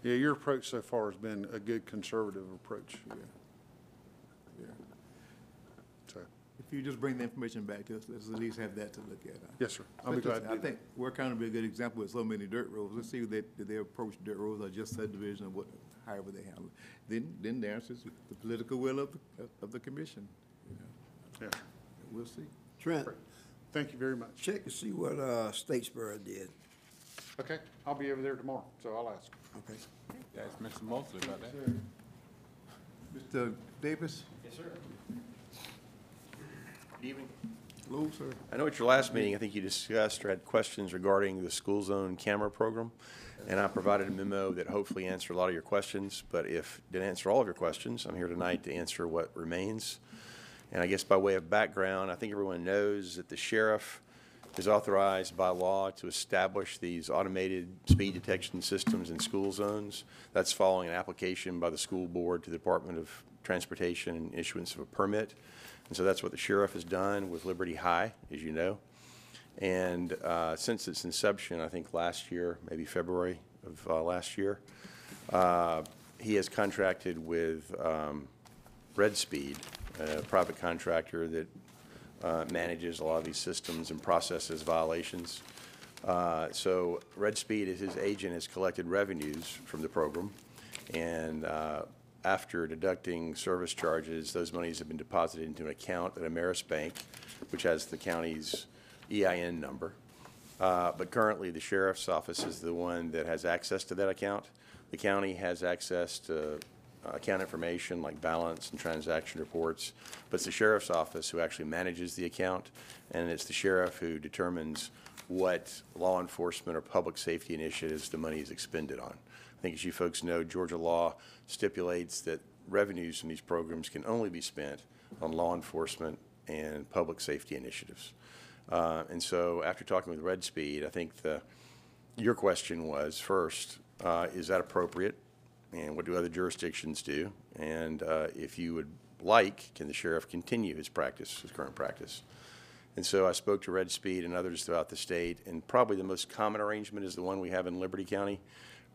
O: Yeah, your approach so far has been a good conservative approach.
A: Yeah. Yeah.
O: So,
A: If you just bring the information back to us, let's at least have that to look at.
O: yes, sir. I'll be
A: Let's just-
O: glad to
A: I
O: do that.
A: think Ware County would be a good example with so many dirt roads. Let's see if they, did they approach dirt roads or just subdivision or what, however they handle it. Then, then the answer is the political will of, the of the commission. you know.
O: Yeah.
A: We'll see.
G: Trent,
O: Thank you very much.
G: check to see what, uh, Statesboro did.
O: Okay, I'll be over there tomorrow, so I'll ask.
G: Okay.
I: Ask Mr. Mosley about that.
A: Mr. Davis?
K: Yes, sir. Good evening.
A: Hello, sir.
K: I know at your last meeting, I think you discussed or had questions regarding the school zone camera program. And I provided a memo that hopefully answered a lot of your questions, but if didn't answer all of your questions, I'm here tonight to answer what remains. And I guess by way of background, I think everyone knows that the sheriff is authorized by law to establish these automated speed detection systems in school zones. That's following an application by the school board to the Department of Transportation and issuance of a permit. And so that's what the sheriff has done with Liberty High, as you know. And uh, since its inception, I think last year, maybe February of uh, last year, uh, he has contracted with um, Red Speed, a private contractor that uh, manages a lot of these systems and processes violations. Uh, So Red Speed, as his agent, has collected revenues from the program. And uh, after deducting service charges, those monies have been deposited into an account at Ameris Bank, which has the county's EIN number. Uh, But currently, the sheriff's office is the one that has access to that account. The county has access to account information like balance and transaction reports, but it's the sheriff's office who actually manages the account, and it's the sheriff who determines what law enforcement or public safety initiatives the money is expended on. I think as you folks know, Georgia law stipulates that revenues from these programs can only be spent on law enforcement and public safety initiatives. Uh, And so after talking with Red Speed, I think the, your question was, first, uh, is that appropriate? And what do other jurisdictions do? And uh, if you would like, can the sheriff continue his practice, his current practice? And so I spoke to Red Speed and others throughout the state, and probably the most common arrangement is the one we have in Liberty County,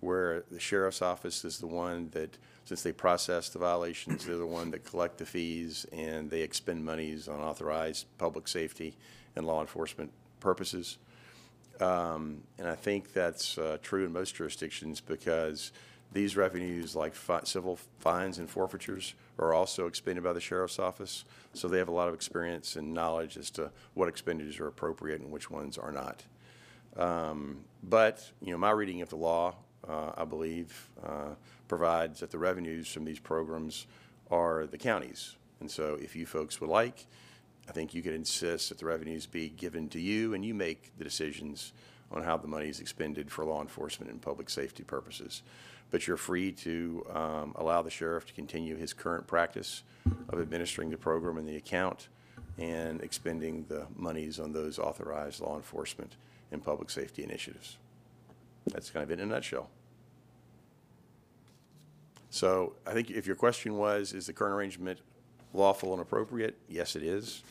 K: where the sheriff's office is the one that, since they process the violations, they're the one that collect the fees, and they expend monies on authorized public safety and law enforcement purposes. Um, And I think that's uh, true in most jurisdictions because these revenues, like fi- civil fines and forfeitures, are also expended by the sheriff's office. So they have a lot of experience and knowledge as to what expenditures are appropriate and which ones are not. Um, But, you know, my reading of the law, uh, I believe, uh, provides that the revenues from these programs are the county's. And so if you folks would like, I think you could insist that the revenues be given to you and you make the decisions on how the money is expended for law enforcement and public safety purposes. But you're free to um, allow the sheriff to continue his current practice of administering the program and the account and expending the monies on those authorized law enforcement and public safety initiatives. That's kind of it in a nutshell. So I think if your question was, is the current arrangement lawful and appropriate? Yes, it is.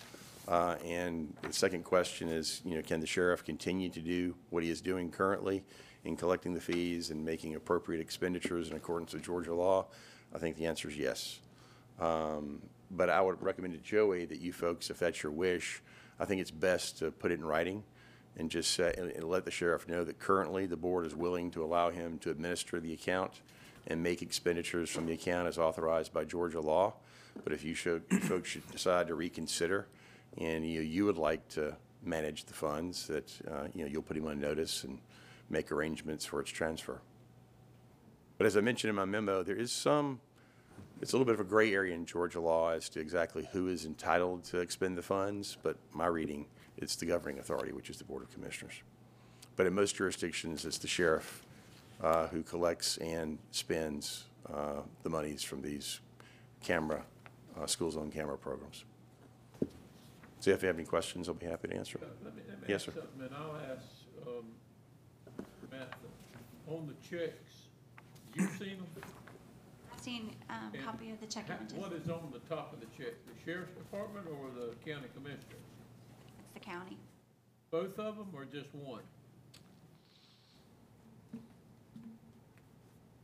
K: Uh, And the second question is, you know, can the sheriff continue to do what he is doing currently in collecting the fees and making appropriate expenditures in accordance with Georgia law? I think the answer is yes. Um, But I would recommend to Joey that you folks, if that's your wish, I think it's best to put it in writing and just say, and let the sheriff know that currently the board is willing to allow him to administer the account and make expenditures from the account as authorized by Georgia law. But if you should, folks should decide to reconsider and you, you would like to manage the funds, that, uh, you know, you'll put him on notice and make arrangements for its transfer. But as I mentioned in my memo, there is some, it's a little bit of a gray area in Georgia law as to exactly who is entitled to expend the funds, but my reading, it's the governing authority, which is the Board of Commissioners. But in most jurisdictions, it's the sheriff uh, who collects and spends uh, the monies from these camera, uh, school zone camera programs. So if you have any questions, I'll be happy to answer them.
E: Let me, let me
K: Yes,
E: ask
K: sir.
E: something, and I'll ask, um, on the checks, you've seen them?
B: I've seen um,
E: And
B: copy of the check
E: Ha-
B: images.
E: What is on the top of the check, the sheriff's department or the county commissioner?
B: It's the county.
E: Both of them or just one?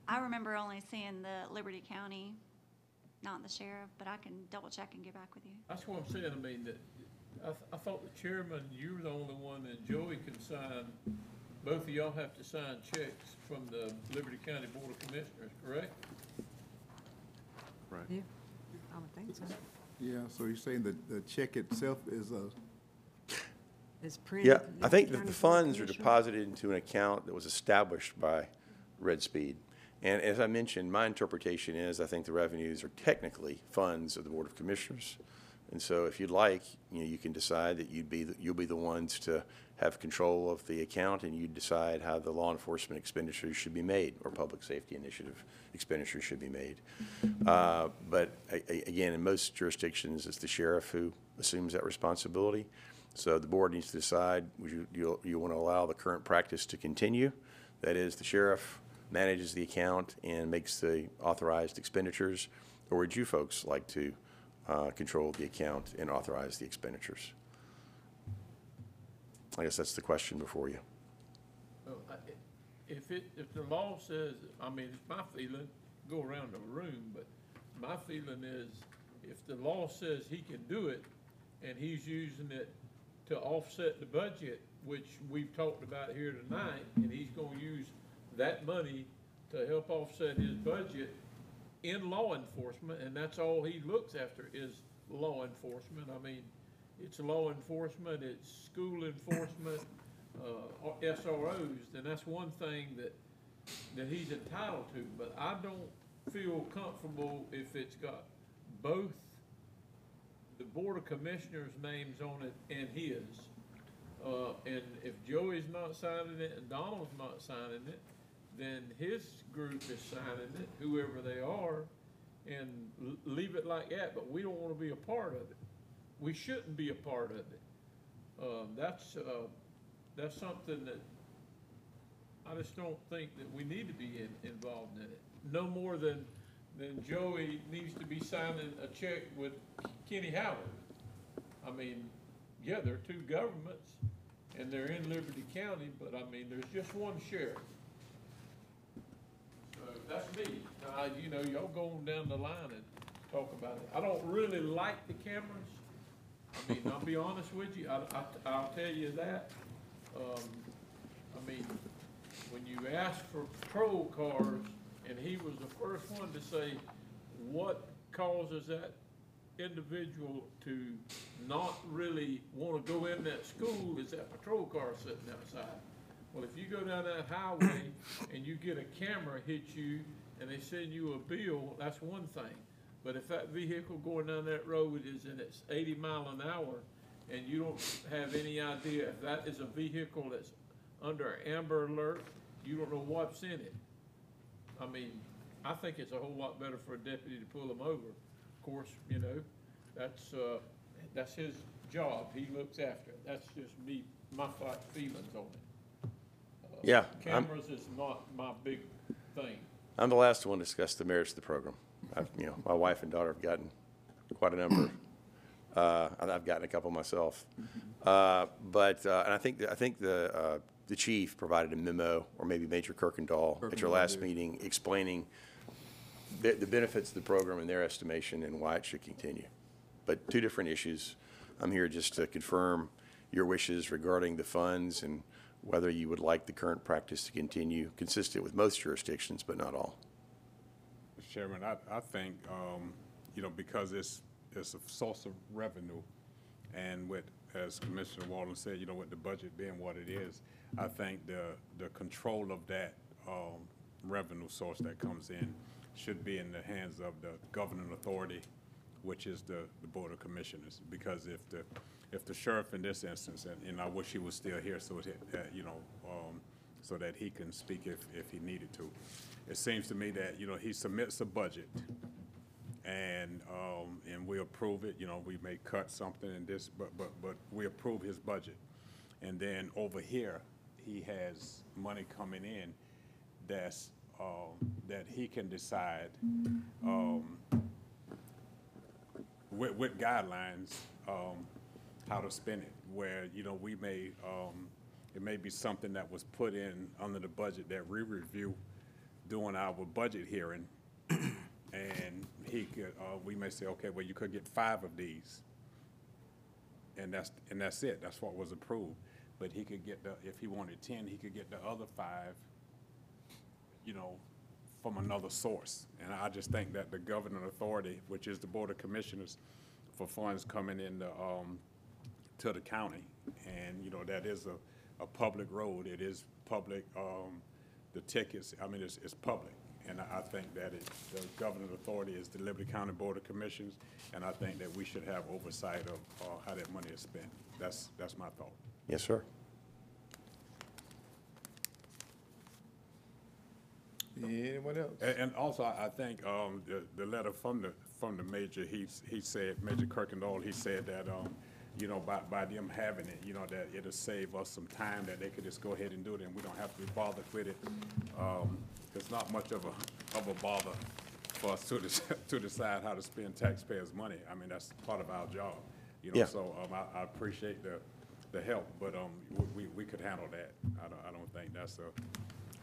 B: I remember only seeing the Liberty County, not the sheriff, but I can double check and get back with you.
E: That's what I'm saying, I mean, that, I, th- I thought the chairman, you were the only one, and Joey can sign, both of y'all have to sign checks from the Liberty County Board of Commissioners, correct?
H: Right.
F: Yeah, I would think so.
A: Yeah, so you're saying that the check itself is a,
F: It's printed.
K: Yeah, I think that the funds are deposited into an account that was established by Red Speed. And as I mentioned, my interpretation is, I think the revenues are technically funds of the Board of Commissioners. And so if you'd like, you know, you can decide that you'd be, the- you'll be the ones to have control of the account and you decide how the law enforcement expenditures should be made or public safety initiative expenditures should be made. Uh, But a- a- again, in most jurisdictions, it's the sheriff who assumes that responsibility. So the board needs to decide, would you, you, you want to allow the current practice to continue? That is, the sheriff manages the account and makes the authorized expenditures? Or would you folks like to uh, control the account and authorize the expenditures? I guess that's the question before you.
E: If it, if the law says, I mean, it's my feeling, go around the room, but my feeling is, if the law says he can do it, and he's using it to offset the budget, which we've talked about here tonight, and he's gonna use that money to help offset his budget in law enforcement, and that's all he looks after is law enforcement. I mean, it's law enforcement, it's school enforcement, uh, SROs, then that's one thing that, that he's entitled to. But I don't feel comfortable if it's got both the Board of Commissioners' names on it and his. Uh, and if Joey's not signing it and Donald's not signing it, then his group is signing it, whoever they are, and leave it like that, but we don't wanna be a part of it. We shouldn't be a part of it. Um, that's, uh, that's something that I just don't think that we need to be in, involved in it. no more than, than Joey needs to be signing a check with Kenny Howard. I mean, yeah, they're two governments, and they're in Liberty County, but I mean, there's just one sheriff. That's me. Uh, you know, y'all go on down the line and talk about it. I don't really like the cameras. I mean, I'll be honest with you, I, I, I'll tell you that. Um, I mean, when you ask for patrol cars, and he was the first one to say, what causes that individual to not really wanna go in that school is that patrol car sitting outside. Well, if you go down that highway and you get a camera hit you and they send you a bill, that's one thing. But if that vehicle going down that road is in its eighty mile an hour and you don't have any idea if that is a vehicle that's under amber alert, you don't know what's in it. I mean, I think it's a whole lot better for a deputy to pull them over. Of course, you know, that's, uh, that's his job. He looks after it. That's just me, my feelings on it.
K: Yeah, I'm-
E: Cameras is not my big thing.
K: I'm the last one to discuss the merits of the program. I've, you know, my wife and daughter have gotten quite a number. Uh, and I've gotten a couple myself. Uh, but, uh, and I think, I think the, uh, the chief provided a memo, or maybe Major Kirkendall, at your last meeting, explaining the, the benefits of the program in their estimation and why it should continue. But two different issues. I'm here just to confirm your wishes regarding the funds and whether you would like the current practice to continue, consistent with most jurisdictions, but not all.
I: Mr. Chairman, I, I think, um, you know, because it's, it's a source of revenue, and with, as Commissioner Walden said, you know, with the budget being what it is, I think the, the control of that, um, revenue source that comes in should be in the hands of the governing authority, which is the, the Board of Commissioners. Because if the, if the sheriff in this instance, and, and I wish he was still here so that, you know, um, so that he can speak if, if he needed to. It seems to me that, you know, he submits a budget and, um, and we approve it, you know, we may cut something in this, but, but, but we approve his budget. And then over here, he has money coming in that's, um, that he can decide, um, with, with guidelines, um, how to spend it, where, you know, we may, um, it may be something that was put in under the budget that we review during our budget hearing, and he could, uh, we may say, okay, well, you could get five of these. And that's, and that's it, that's what was approved. But he could get the, if he wanted ten, he could get the other five, you know, from another source. And I just think that the governing authority, which is the Board of Commissioners, for funds coming in the, um, to the county, and, you know, that is a, a public road, it is public, um, the tickets, I mean, it's, it's public. And I, I think that it, the governing authority is the Liberty County Board of Commissioners, and I think that we should have oversight of, uh, how that money is spent. That's, that's my thought.
K: Yes, sir.
A: Anyone else?
I: And, and also, I I think, um, the, the letter from the, from the major, he, he said, Major Kirkendall, he said that, um, you know, by, by them having it, you know, that it'll save us some time, that they could just go ahead and do it, and we don't have to be bothered with it. Um, it's not much of a, of a bother for us to, dec- to decide how to spend taxpayers' money. I mean, that's part of our job, you know,
K: Yeah.
I: so, um, I, I appreciate the, the help, but, um, we, we, we could handle that. I don't, I don't think that's a,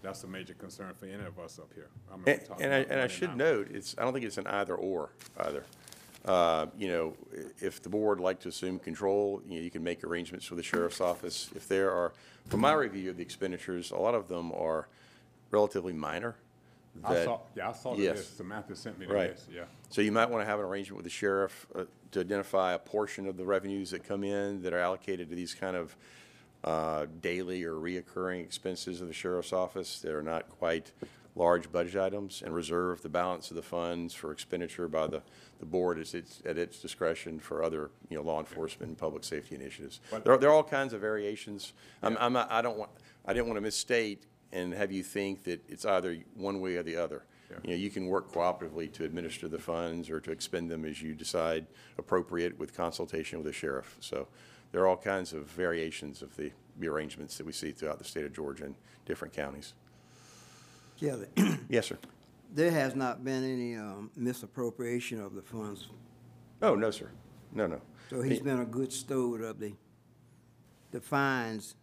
I: that's a major concern for any of us up here. I mean, we're
K: And,
I: talking
K: and I,
I: about
K: and I
I: money
K: should
I: now.
K: note, it's, I don't think it's an either-or either. Uh, You know, if the board would like to assume control, you know, you can make arrangements with the sheriff's office. If there are, from my review of the expenditures, a lot of them are relatively minor.
I: I
K: that-
I: saw, yeah, I saw the
K: Yes.
I: list, Samantha sent me the
K: Right.
I: list, yeah.
K: So you might want to have an arrangement with the sheriff uh, to identify a portion of the revenues that come in that are allocated to these kind of uh, daily or reoccurring expenses of the sheriff's office that are not quite large budget items and reserve the balance of the funds for expenditure by the, the board as its, at its discretion for other, you know, law enforcement and public safety initiatives. There are, there are all kinds of variations. I'm, I'm not, I don't want, I didn't want to misstate and have you think that it's either one way or the other. You know, you can work cooperatively to administer the funds or to expend them as you decide appropriate with consultation with the sheriff. So there are all kinds of variations of the, the arrangements that we see throughout the state of Georgia and different counties.
G: Yeah,
K: Yes, sir.
G: there has not been any um, misappropriation of the funds,
K: Oh, no, sir. No, no.
G: so he's been a good steward of the, the fines,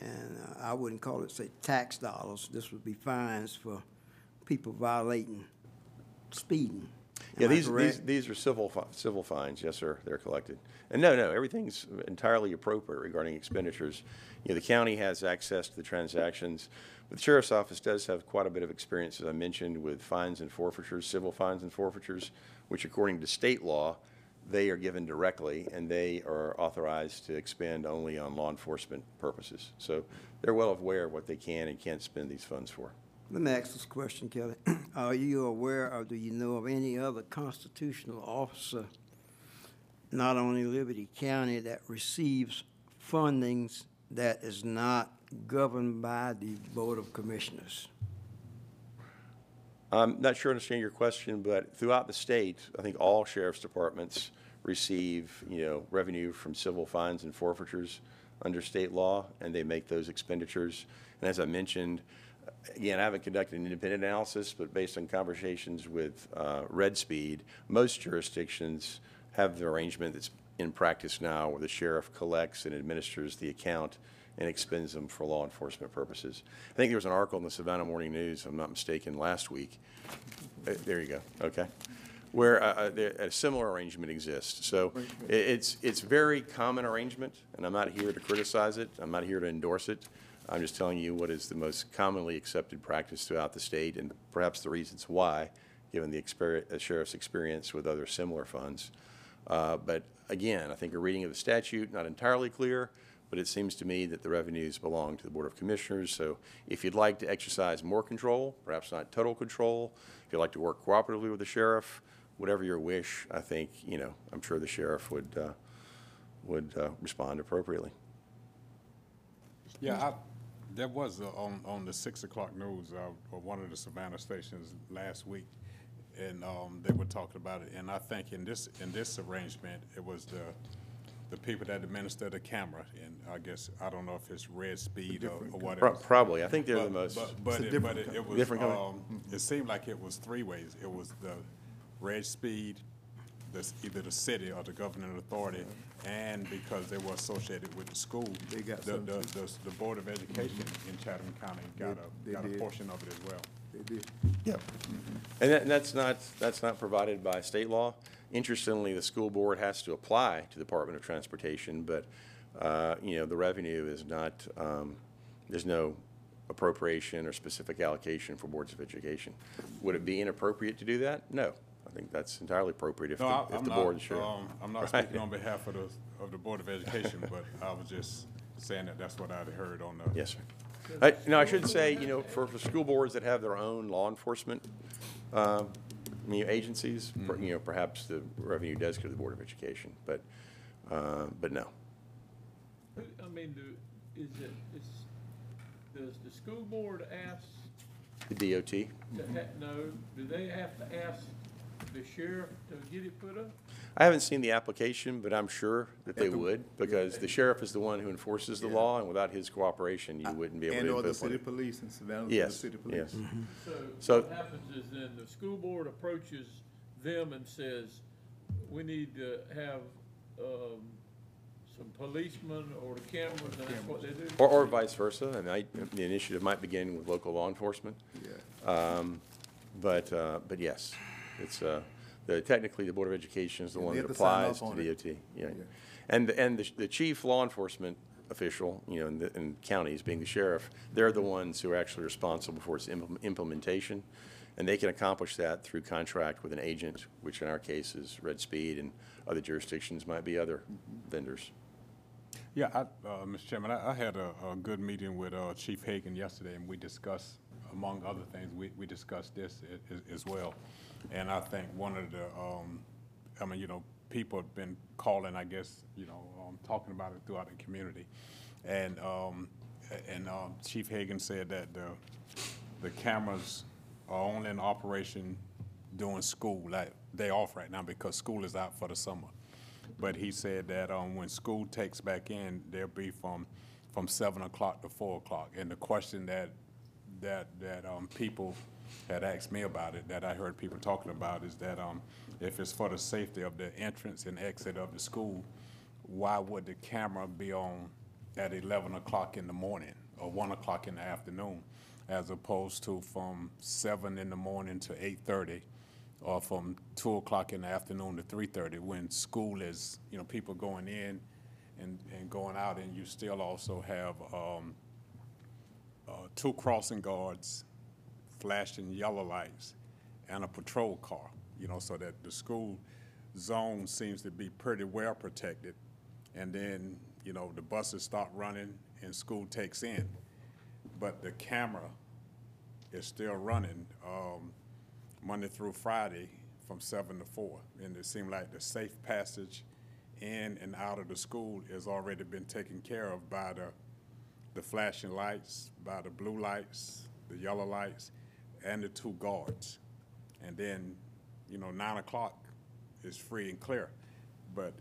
G: and uh, I wouldn't call it, say, tax dollars. This would be fines for people violating speeding.
K: Yeah,
G: Am I
K: these, these,
G: correct?
K: these are civil, fi- civil fines, yes, sir, they're collected. And no, no, everything's entirely appropriate regarding expenditures. You know, the county has access to the transactions, the sheriff's office does have quite a bit of experience, as I mentioned, with fines and forfeitures, civil fines and forfeitures, which according to state law, they are given directly, and they are authorized to expend only on law enforcement purposes. So they're well aware of what they can and can't spend these funds for.
G: Let me ask this question, Kelly. Are you aware or do you know of any other constitutional officer, not only Liberty County, that receives fundings that is not governed by the Board of Commissioners?
K: I'm not sure I understand your question, but throughout the state, I think all sheriff's departments receive, you know, revenue from civil fines and forfeitures under state law, and they make those expenditures. And as I mentioned, again, I haven't conducted an independent analysis, but based on conversations with uh, Red Speed, most jurisdictions have the arrangement that's in practice now where the sheriff collects and administers the account and expends them for law enforcement purposes. I think there was an article in the Savannah Morning News, if I'm not mistaken, last week. Uh, There you go, okay. Where uh, uh, there- a similar arrangement exists. So i- it's, it's very common arrangement, and I'm not here to criticize it. I'm not here to endorse it. I'm just telling you what is the most commonly accepted practice throughout the state and perhaps the reasons why, given the uh, sheriff's experience with other similar funds. Uh, But again, I think a reading of the statute, not entirely clear, but it seems to me that the revenues belong to the Board of Commissioners. So if you'd like to exercise more control, perhaps not total control, if you'd like to work cooperatively with the sheriff, whatever your wish, I think, you know, I'm sure the sheriff would, uh, would uh, respond appropriately.
I: Yeah, I, there was, on, on the six o'clock news, uh, of one of the Savannah stations last week, and, um, they were talking about it, and I think in this, in this arrangement, it was the, the people that administer the camera, and I guess, I don't know if it's Red Speed or or whatever.
K: Pro- Probably, I think they're the
I: But-
K: most.
I: But, but it, but it- it was,
K: Different company?
I: um, it seemed like it was three ways. It was the Red Speed, the, either the city or the governing authority, and because they were associated with the school.
A: They got
I: the,
A: some
I: the, the, the Board of Education in Chatham County got
A: They-
I: a, got a
A: did.
I: portion of it as well.
A: They did.
K: Yep. And that, and that's not, that's not provided by state law. Interestingly, the school board has to apply to the Department of Transportation, but, uh, you know, the revenue is not, um, there's no appropriation or specific allocation for boards of education. Would it be inappropriate to do that? No. I think that's entirely appropriate if
I: No, I-
K: the, if
I: I'm
K: the board
I: not,
K: is sure.
I: um, I'm not
K: Right.
I: speaking on behalf of the, of the Board of Education, but I was just saying that that's what I'd heard on the.
K: Yes, sir. I, no, I should say, you know, for, for school boards that have their own law enforcement, um, you know, agencies, per- you know, perhaps the revenue does go to the Board of Education, but, uh, but no.
E: Who- I mean, do, is it, is, does the school board ask
K: The DOT,
E: to ha, no, do they have to ask the sheriff to get it put up?
K: I haven't seen the application, but I'm sure that they would, because the sheriff is the one who enforces the law, and without his cooperation, you wouldn't be able to.
A: And or the
K: implement
A: city
K: it.
A: police in Savannah, the
K: Yes,
A: city police.
K: yes.
E: So
K: So-
E: what happens is then the school board approaches them and says, we need to have, um, some policemen or the cameras, and that's what they do?
K: Or, or vice versa, and I, the initiative might begin with local law enforcement.
A: Yeah.
K: Um, But, uh, but yes, it's, uh, the, technically, the Board of Education is the
A: Yeah,
K: one
A: they
K: that
A: have to sign
K: applies
A: off
K: to
A: on it.
K: DOT, yeah.
A: Yeah.
K: And, the- and the, the chief law enforcement official, you know, in the, in counties, being the sheriff, they're the ones who are actually responsible for its implem- implementation. And they can accomplish that through contract with an agent, which in our case is Red Speed, and other jurisdictions might be other vendors.
I: Yeah, I, uh, Mr. Chairman, I, I had a, a good meeting with, uh, Chief Hagan yesterday, and we discussed, among other things, we, we discussed this a- a- as well. And I think one of the, um, I mean, you know, people have been calling, I guess, you know, um, talking about it throughout the community. And, um, and, um, Chief Hagan said that the, the cameras are only in operation during school, like, they off right now because school is out for the summer. But he said that, um, when school takes back in, they'll be from, from seven o'clock to four o'clock. And the question that, that, that, um, people had asked me about it, that I heard people talking about, is that, um, if it's for the safety of the entrance and exit of the school, why would the camera be on at eleven o'clock in the morning or one o'clock in the afternoon, as opposed to from seven in the morning to eight-thirty, or from two o'clock in the afternoon to three-thirty, when school is, you know, people going in and, and going out, and you still also have, um, uh, two crossing guards flashing yellow lights and a patrol car, you know, so that the school zone seems to be pretty well protected. And then, you know, the buses start running and school takes in. But the camera is still running, um, Monday through Friday from seven to four. And it seemed like the safe passage in and out of the school has already been taken care of by the, the flashing lights, by the blue lights, the yellow lights, and the two guards. And then, you know, nine o'clock is free and clear. But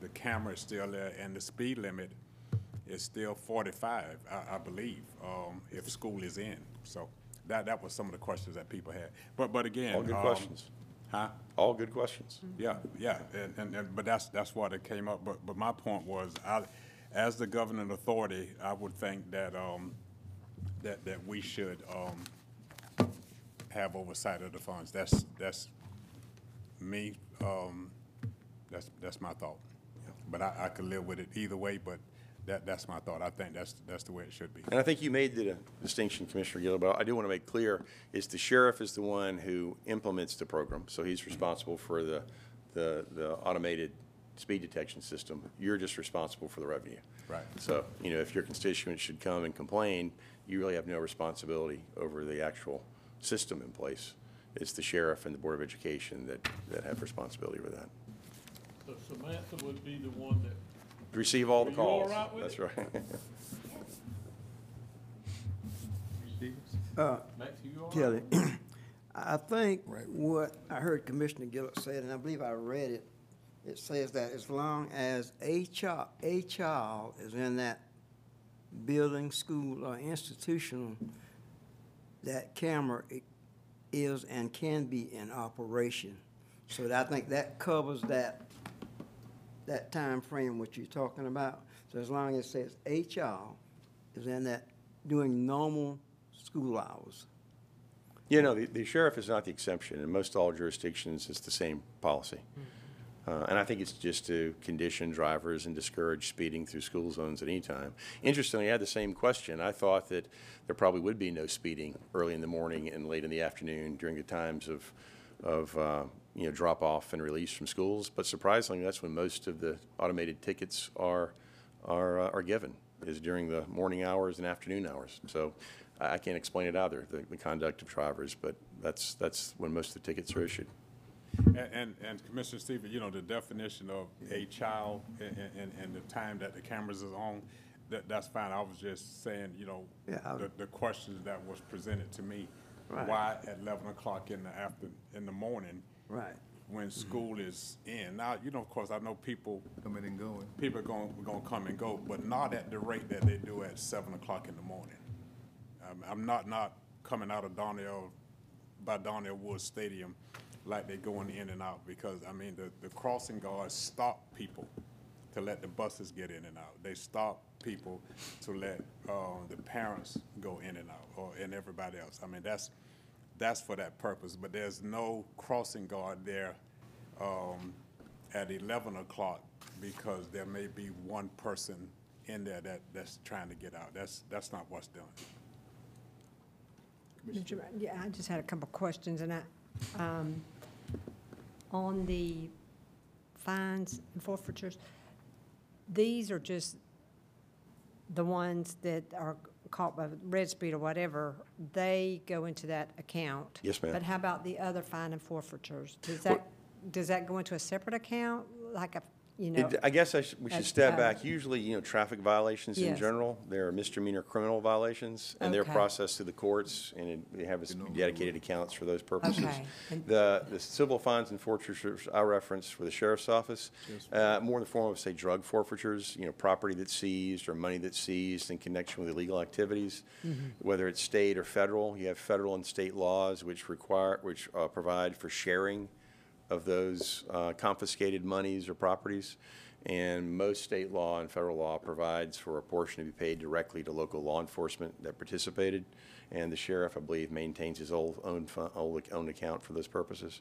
I: the camera is still there and the speed limit is still forty-five, I, I believe, um, if school is in. So that, that was some of the questions that people had. But, but again.
K: All good
I: um,
K: questions.
I: Huh?
K: All good questions.
I: Yeah, yeah, and, and, and, but that's, that's what it came up, but, but my point was, I, as the governing authority, I would think that, um, that, that we should, um, have oversight of the funds. That's, that's me, um, that's, that's my thought. But I, I could live with it either way, but that, that's my thought. I think that's, that's the way it should be.
K: And I think you made the distinction, Commissioner Gill, but I do want to make clear, is the sheriff is the one who implements the program, so he's responsible for the, the, the automated speed detection system. You're just responsible for the revenue.
I: Right.
K: So, you know, if your constituents should come and complain, you really have no responsibility over the actual system in place. It's the sheriff and the Board of Education that, that have responsibility for that.
E: So Samantha would be the one that,
K: Receive all the
E: Are you all
K: calls.
E: right with
K: That's
E: it?
K: right.
G: Uh,
E: Max, you all right?
G: Kelly, I think what I heard Commissioner Gilliard said, and I believe I read it, it says that as long as a child, a child is in that building, school, or institution, that camera is and can be in operation. So I think that covers that, that time frame what you're talking about. So as long as it says a child is in that, doing normal school hours.
K: You know, the, the sheriff is not the exception. In most all jurisdictions, it's the same policy. Hmm. Uh, and I think it's just to condition drivers and discourage speeding through school zones at any time. Interestingly, I had the same question. I thought that there probably would be no speeding early in the morning and late in the afternoon during the times of, of, uh, you know, drop off and release from schools. But surprisingly, that's when most of the automated tickets are, are, uh, are given, is during the morning hours and afternoon hours. So I, can't explain it either, the, the conduct of drivers, but that's, that's when most of the tickets are issued.
I: And, and, and Commissioner Stevens, you know, the definition of a child and, and, and the time that the cameras is on, that, that's fine. I was just saying, you know,
G: Yeah,
I: the, the questions that was presented to me.
G: Right.
I: Why at eleven o'clock in the after, in the morning,
G: Right.
I: when school is in? Now, you know, of course, I know people,
A: Coming and going.
I: people are gonna, gonna come and go, but not at the rate that they do at seven o'clock in the morning. I'm, I'm not, not coming out of Darnell, by Darnell Woods Stadium like they're going in and out, because, I mean, the, the crossing guards stop people to let the buses get in and out. They stop people to let, uh, the parents go in and out, or, and everybody else. I mean, that's, that's for that purpose, but there's no crossing guard there, um, at eleven o'clock, because there may be one person in there that, that's trying to get out. That's, that's not what's done.
F: Yeah, I just had a couple questions, and I, um, on the fines and forfeitures, these are just the ones that are caught by RedSpeed or whatever, they go into that account?
K: Yes, ma'am.
F: But how about the other fine and forfeitures? Does that, does that go into a separate account, like a you know.
K: It- I guess I should, we should
F: as-
K: step back. Usually, you know, traffic violations in
F: Yes.
K: general, they're misdemeanor criminal violations, and they're
F: Okay.
K: processed through the courts, and it- they have a s- dedicated accounts for those purposes.
F: Okay. And-
K: The, the civil fines and forfeitures I referenced for the sheriff's office, uh, more in the form of, say, drug forfeitures, you know, property that's seized or money that's seized in connection with illegal activities, whether it's state or federal. You have federal and state laws which require, which uh, provide for sharing of those uh, confiscated monies or properties. And most state law and federal law provides for a portion to be paid directly to local law enforcement that participated. And the sheriff, I believe, maintains his own, own account for those purposes.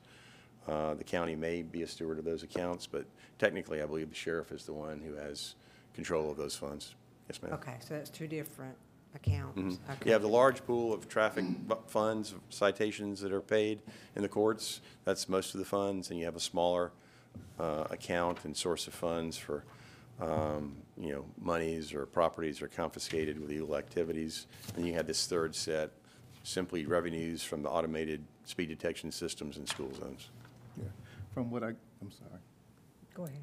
K: Uh, The county may be a steward of those accounts, but technically, I believe the sheriff is the one who has control of those funds. Yes, ma'am.
F: Okay, so that's two different accounts.
K: Mhm.
F: Okay.
K: You have the large pool of traffic bu- funds, citations that are paid in the courts. That's most of the funds. And you have a smaller uh, account and source of funds for, um, you know, monies or properties are confiscated with illegal activities. And you have this third set, simply revenues from the automated speed detection systems in school zones.
A: Yeah. From what I, I'm sorry.
F: Go ahead.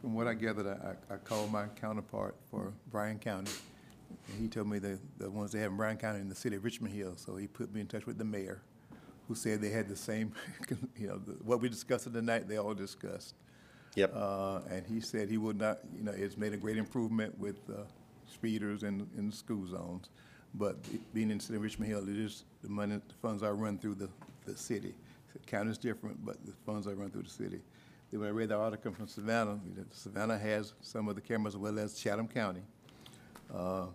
A: From what I gathered, I, I called my counterpart for Bryan County, and he told me the, the ones they have in Bryan County in the city of Richmond Hill, so he put me in touch with the mayor, who said they had the same, you know, the- what we discussed tonight, they all discussed.
K: Yep.
A: Uh, and he said he would not, you know, it's made a great improvement with, uh, speeders in, in school zones. But be- being in the city of Richmond Hill, it is, the money, the funds are run through the, the city. The county's different, but the funds are run through the city. Then when I read the article from Savannah, you know, Savannah has some of the cameras as well as Chatham County. Uh,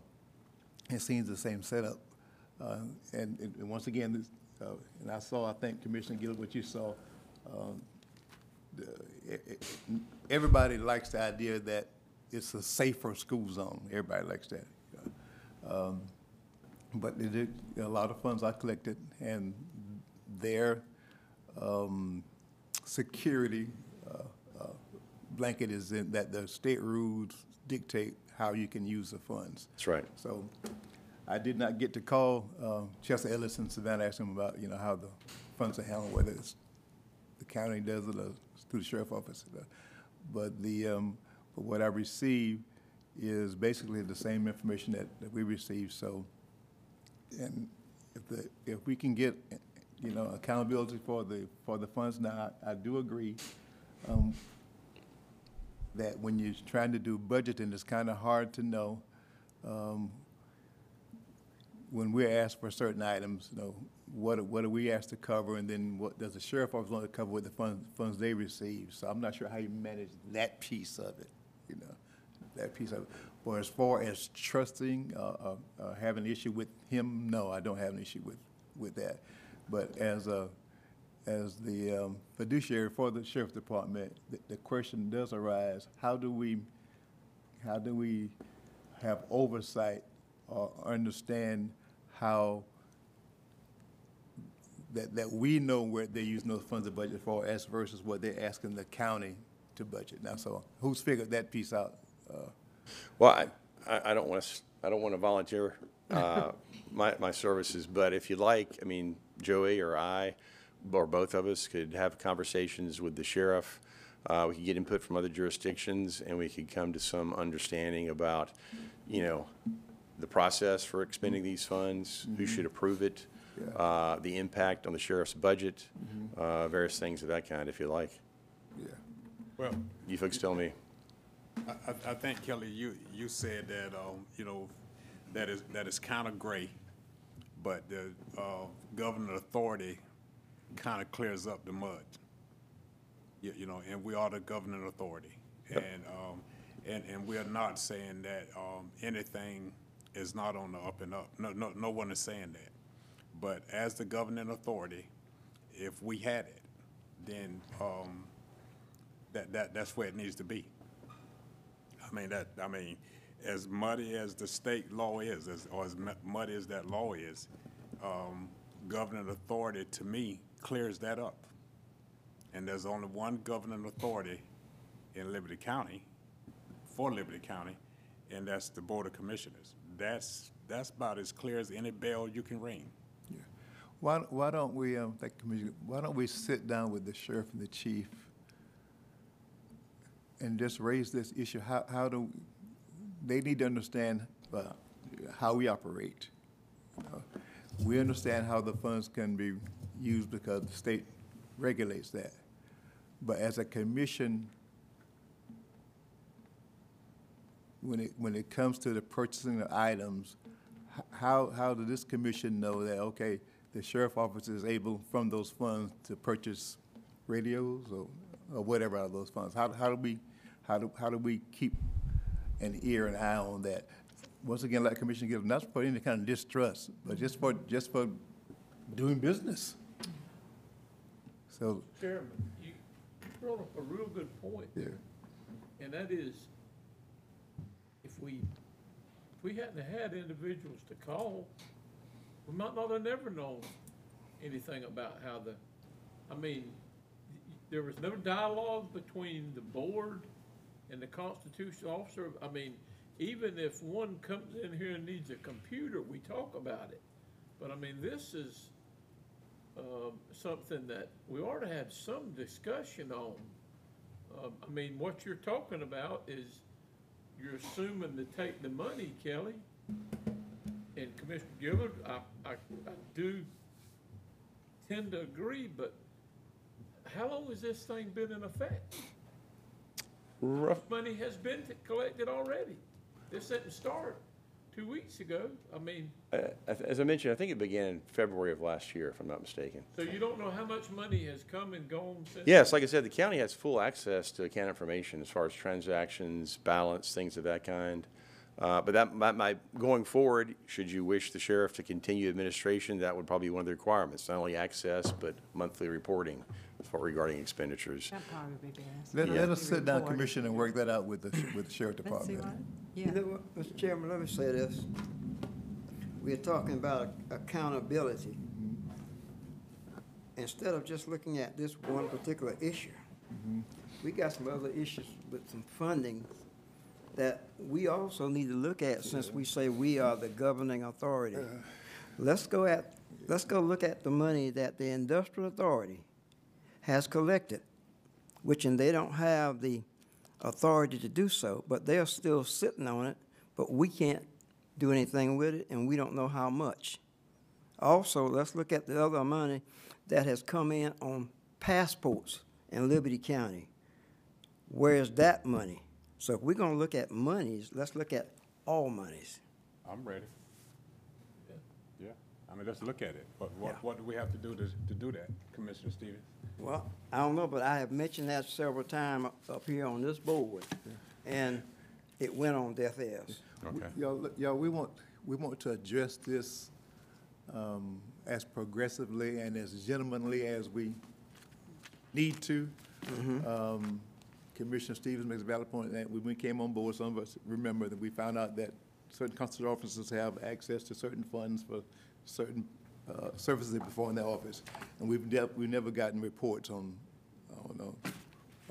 A: It seems the same setup. Uh, And, and once again, this, uh, and I saw, I think Commissioner Gill, what you saw, um, the- e- everybody likes the idea that it's a safer school zone. Everybody likes that. Um, But it a lot of funds I collected, and their um, security uh, uh, blanket is in, that the state rules dictate how you can use the funds.
K: That's right.
A: So I did not get to call uh, Chester Ellis in Savannah, ask him about, you know, how the funds are handled, whether it's the county does it or through the sheriff office. But the, um, but what I received is basically the same information that, that we received, so. And if the, if we can get, you know, accountability for the, for the funds, now, I, I do agree, um, that when you're trying to do budgeting, it's kind of hard to know, um, when we're asked for certain items, you know, what, what are we asked to cover, and then what does the sheriff office want to cover with the funds, funds they receive? So I'm not sure how you manage that piece of it, you know, that piece of it. But as far as trusting, uh, uh, uh, having an issue with him, no, I don't have an issue with, with that. But as a, as the um, fiduciary for the sheriff's department, the, the question does arise, how do we, how do we have oversight or understand how that, that we know where they're using those funds of budget for as versus what they're asking the county to budget. Now, so who's figured that piece out? Uh,
K: Well, I, I I don't want to, I don't want to volunteer uh, my, my services, but if you'd like, I mean, Joey or I, or both of us could have conversations with the sheriff. Uh, We could get input from other jurisdictions, and we could come to some understanding about, you know, the process for expending these funds, who should approve it,
A: Yeah.
K: uh, the impact on the sheriff's budget, uh, various things of that kind, if you like.
A: Yeah.
I: Well,
K: You folks tell me.
I: I, I- I think Kelly, you, you said that, um, you know, that is, that is kind of gray, but the, uh, government authority kind of clears up the mud. You, you know, and we are the governing authority. And, um, and, and we are not saying that, um, anything is not on the up and up. No, no, no one is saying that. But as the governing authority, if we had it, then, um, that, that, that's where it needs to be. I mean, that, I mean, as muddy as the state law is, as, or as muddy as that law is, um, governing authority, to me, clears that up. And there's only one governing authority in Liberty County, for Liberty County, and that's the Board of Commissioners. That's, that's about as clear as any bell you can ring. Yeah.
A: Why, why don't we, um, you, Commissioner, why don't we sit down with the sheriff and the chief and just raise this issue, how, how do, they need to understand, uh, how we operate. Know, We understand how the funds can be used because the state regulates that. But as a commission, when it, when it comes to the purchasing of items, how, how does this commission know that, okay, the sheriff office is able from those funds to purchase radios or, or whatever out of those funds? How, how do we, how do, how do we keep an ear and eye on that? Once again, like Commissioner Gill, not for any kind of distrust, but just for, just for doing business. So,
E: Chairman, you brought up a real good point.
A: yeah,
E: And that is, if we, if we hadn't had individuals to call, we might not have never known anything about how the, I mean, there was no dialogue between the board and the constitutional officer. I mean, even if one comes in here and needs a computer, we talk about it. But I mean, this is, um, something that we ought to have some discussion on. Um, I mean, what you're talking about is, you're assuming to take the money, Kelly. And Commissioner Gilliard, I, I, I do tend to agree, but how long has this thing been in effect?
K: Rough,
E: Money has been collected already. This didn't start two weeks ago. I mean,
K: uh, as I mentioned, I think it began in February of last year, if I'm not mistaken.
E: so you don't know how much money has come and gone since?
K: Yes, like I said, the county has full access to account information as far as transactions, balance, things of that kind. Uh, But that, my, my, going forward, should you wish the sheriff to continue administration, that would probably be one of the requirements, not only access, but monthly reporting for regarding expenditures.
F: That'd probably be best.
A: let, let us sit down,
F: Report.
A: Commission, and work that out with the, with the sheriff
F: Let's see
A: department.
F: what,
G: You
F: yeah.
G: know what, Mr. Chairman, let me say this. We're talking about accountability. Instead of just looking at this one particular issue, we got some other issues with some funding that we also need to look at since we say we are the governing authority. Uh. Let's go at, let's go look at the money that the industrial authority has collected, which, and they don't have the authority to do so, but they're still sitting on it, but we can't do anything with it, and we don't know how much. Also, let's look at the other money that has come in on passports in Liberty County. Where's that money? So if we're gonna look at monies, let's look at all monies.
I: I'm ready. Yeah, I mean, let's look at it. What,
G: Yeah.
I: what, what do we have to do to, to do that, Commissioner Stevens?
G: Well, I don't know, but I have mentioned that several times up here on this board, and it went on deaf ears.
I: Okay.
A: Y'all, look, y'all, we want, we want to address this um, as progressively and as gentlemanly as we need to. Um, Commissioner Stevens makes a valid point that when we came on board, some of us remember that we found out that certain consular officers have access to certain funds for certain uh, services they perform in their office. And we've never, we've never gotten reports on, on, uh,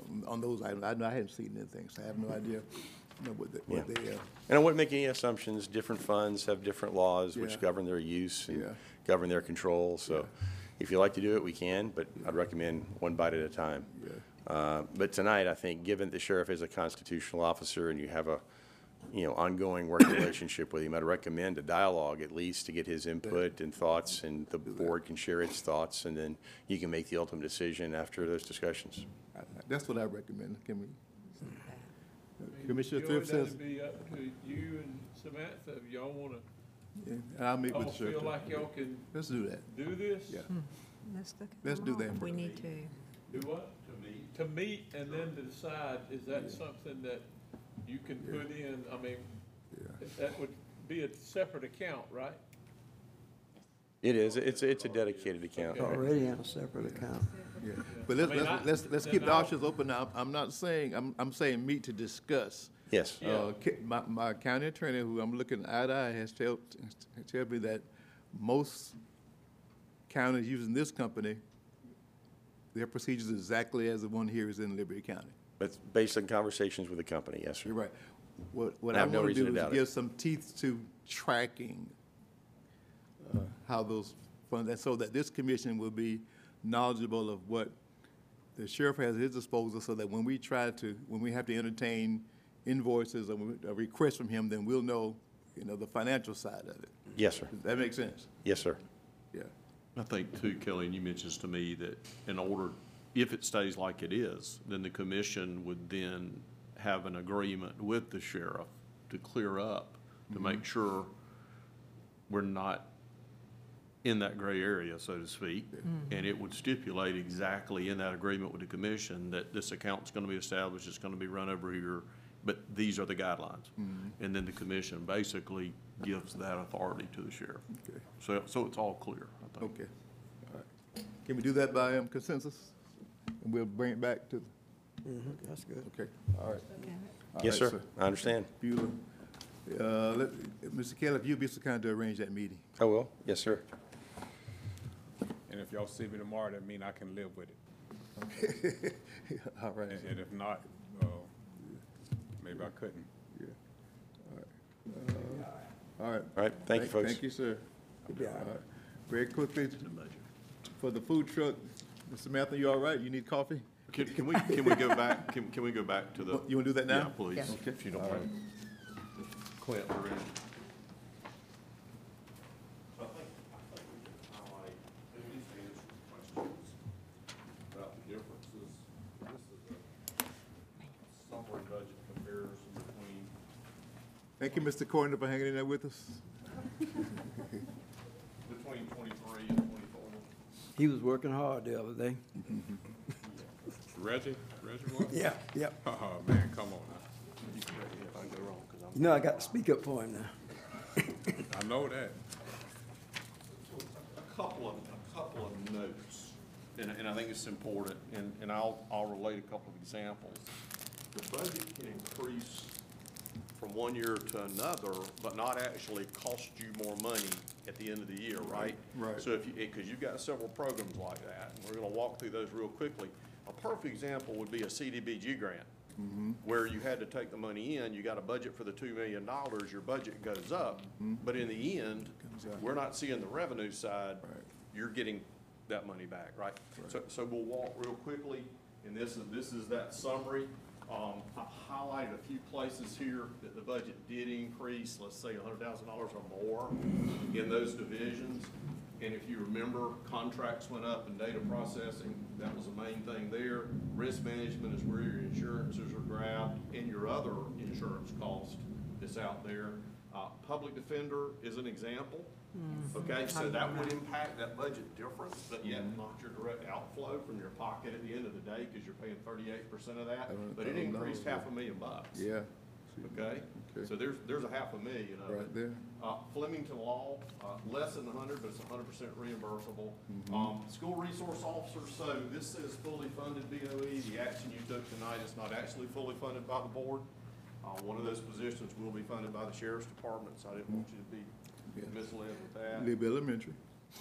A: on- on those items. I know I hadn't seen anything, so I have no idea, you know, what they, what
K: Yeah.
A: they, uh,
K: And I wouldn't make any assumptions. Different funds have different laws
A: Yeah.
K: which govern their use and
A: Yeah.
K: govern their control. So if you like to do it, we can, but I'd recommend one bite at a time.
A: Yeah.
K: Uh, But tonight, I think, given the sheriff is a constitutional officer and you have a, you know, ongoing working relationship with him, I'd recommend a dialogue at least to get his input and thoughts, and the board can share its thoughts, and then you can make the ultimate decision after those discussions.
A: I- I- That's what I recommend. Can we? Commissioner
E: Joey,
A: Thrift says,
E: That'd be up to you and Samantha if y'all wanna,
A: yeah, and I'll meet with
E: all
A: the sheriff.
E: feel like y'all can
A: Let's do that.
E: do this?
A: Yeah. Hmm.
F: Let's look
A: Let's do that.
F: if We need to.
E: Do what? To meet. To meet and then to decide, is that something that you can put in, I mean, that would be a separate account, right?
K: It is, it's, it's a dedicated account.
G: Already in a separate account.
A: Yeah, but let's,
E: I mean,
A: let's,
E: I-
A: let's, let's
E: then
A: keep the
E: I'll-
A: options open now. I'm not saying, I'm, I'm saying meet to discuss.
K: Yes.
A: Uh, ca- my, my county attorney, who I'm looking eye to eye, has told, told me that most counties using this company, their procedures are exactly as the one here is in Liberty County.
K: But based on conversations with the company, yes, sir.
A: You're right. What, what
K: I
A: I
K: have no
A: want to
K: reason
A: do
K: to
A: is
K: doubt it.
A: give some teeth to tracking uh, how those funds, and so that this commission will be knowledgeable of what the sheriff has at his disposal so that when we try to, when we have to entertain invoices or a request from him, then we'll know, you know, the financial side of it.
K: Yes, sir.
A: Does that make sense?
K: Yes, sir.
A: Yeah.
H: I think too, Kelly, and you mentioned to me that in order, if it stays like it is, then the commission would then have an agreement with the sheriff to clear up, to make mm-hmm. sure we're not in that gray area, so to speak. Mm-hmm. And it would stipulate exactly in that agreement with the commission that this account's gonna be established, it's gonna be run over here, but these are the guidelines. Mm-hmm. And then the commission basically gives that authority to the sheriff.
A: Okay.
H: So, so it's all clear, I think.
A: Okay. All right. Can we do that by um, consensus? And we'll bring it back to,
G: That's good.
A: okay, all right. All
K: Yes,
A: right,
K: sir. I understand.
A: Bueller. Uh, let, Mr. Kelly, if you'd be so kind to arrange that meeting.
K: I will. Yes, sir.
I: And if y'all see me tomorrow, that mean I can live with it.
A: All right.
I: And and if not, uh, maybe I couldn't.
A: All right.
K: All right, thank you, folks.
A: Thank you, sir. All right. Very quickly, for the food truck, Mr. Matthew, you all right? You need coffee?
H: Can, can we, can we go back, can, can we go back to the?
A: You wanna do that now?
H: Yeah, please,
F: Yes.
A: Okay.
H: if you don't
A: All
H: mind. Clint, we're in. So I think, I think we can highlight, at least answer questions about the differences. This is a summary budget comparison between
A: Thank you, Mr. Cordner, for hanging in there with us.
H: between twenty-three and twenty-four.
G: He was working hard the other day.
I: Reggie, Reggie what?
G: Yeah, yeah.
I: Oh, man, come on now.
H: You can correct me if I go wrong, because I'm.
G: You know, I got to speak up for him now.
I: I know that.
H: a couple of, a couple of notes, and, and I think it's important, and, and I'll, I'll relate a couple of examples. The budget can increase from one year to another, but not actually cost you more money at the end of the year, right?
A: Right.
H: So if you, because you've got several programs like that, and we're gonna walk through those real quickly. A perfect example would be a CDBG grant, mm-hmm. where you had to take the money in, you got a budget for the two million dollars, your budget goes up, mm-hmm. but in the end,
A: Comes out.
H: we're not seeing the revenue side.
A: Right.
H: You're getting that money back, right? So, so we'll walk real quickly, and this is, this is that summary. Um, I highlighted a few places here that the budget did increase, let's say a hundred thousand dollars or more in those divisions. And if you remember, contracts went up and data processing, that was the main thing there. Risk management is where your insurances are grabbed and your other insurance cost is out there. Uh, public defender is an example. Okay, so that would impact that budget difference, but yet not your direct outflow from your pocket at the end of the day, because you're paying thirty-eight percent of that.
A: Don't-
H: But
A: I
H: it
A: don't know.
H: increased half a million bucks.
A: Yeah.
H: Okay?
A: Okay.
H: So there's, there's a half a million of it.
A: Right there.
H: Uh, Flemington Law, uh, less than a hundred, but it's a hundred percent reimbursable. Um, school resource officer, so this is fully funded BOE. The action you took tonight is not actually fully funded by the board. Uh, one of those positions will be funded by the sheriff's department, so I didn't want you to be
A: Yeah.
H: misled with that.
A: Libby Elementary.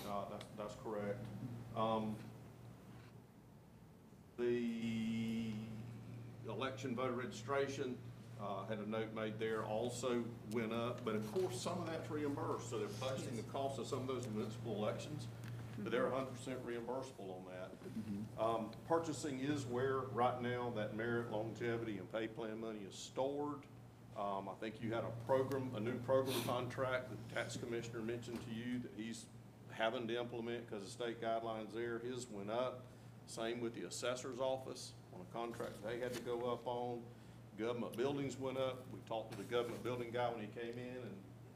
H: Uh, that's, that's correct. Um, the election voter registration, uh, had a note made there, also went up, but of course, some of that's reimbursed, so they're budgeting the cost of some of those municipal elections, but they're hundred percent reimbursable on that. Um, purchasing is where, right now, that merit, longevity, and pay plan money is stored. Um, I think you had a program, a new program contract that the tax commissioner mentioned to you that he's having to implement because the state guidelines there. His went up. Same with the assessor's office on a contract they had to go up on. Government buildings went up. We talked to the government building guy when he came in, and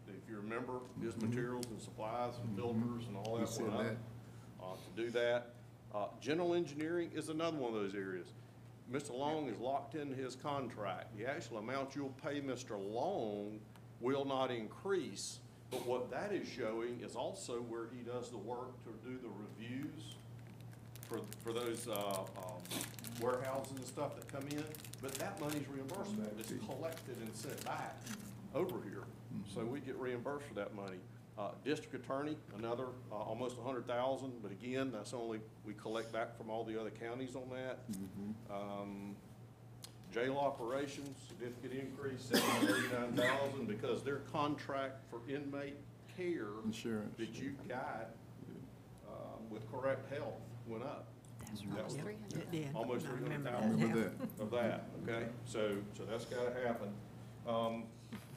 H: if you remember, his materials and supplies and filters and all that went up. Uh, to do that. Uh, general engineering is another one of those areas. Mr. Long is locked into his contract. The actual amount you'll pay Mr. Long will not increase, but what that is showing is also where he does the work to do the reviews for, for those, uh, um, warehouses and stuff that come in, but that money's reimbursable. It's collected and sent back over here. So we get reimbursed for that money. Uh, district attorney, another, uh, almost hundred thousand, but again, that's only, we collect back from all the other counties on that. Um, jail operations, significant increase, seven hundred eighty-nine thousand, because their contract for inmate care
A: Insurance.
H: that you got, uh, with CorrectHealth went up. That was
F: It did.
H: almost
F: I
H: three hundred
F: remember that
H: thousand
F: now.
A: Remember that.
H: of that, okay? So, so that's gotta happen. Um,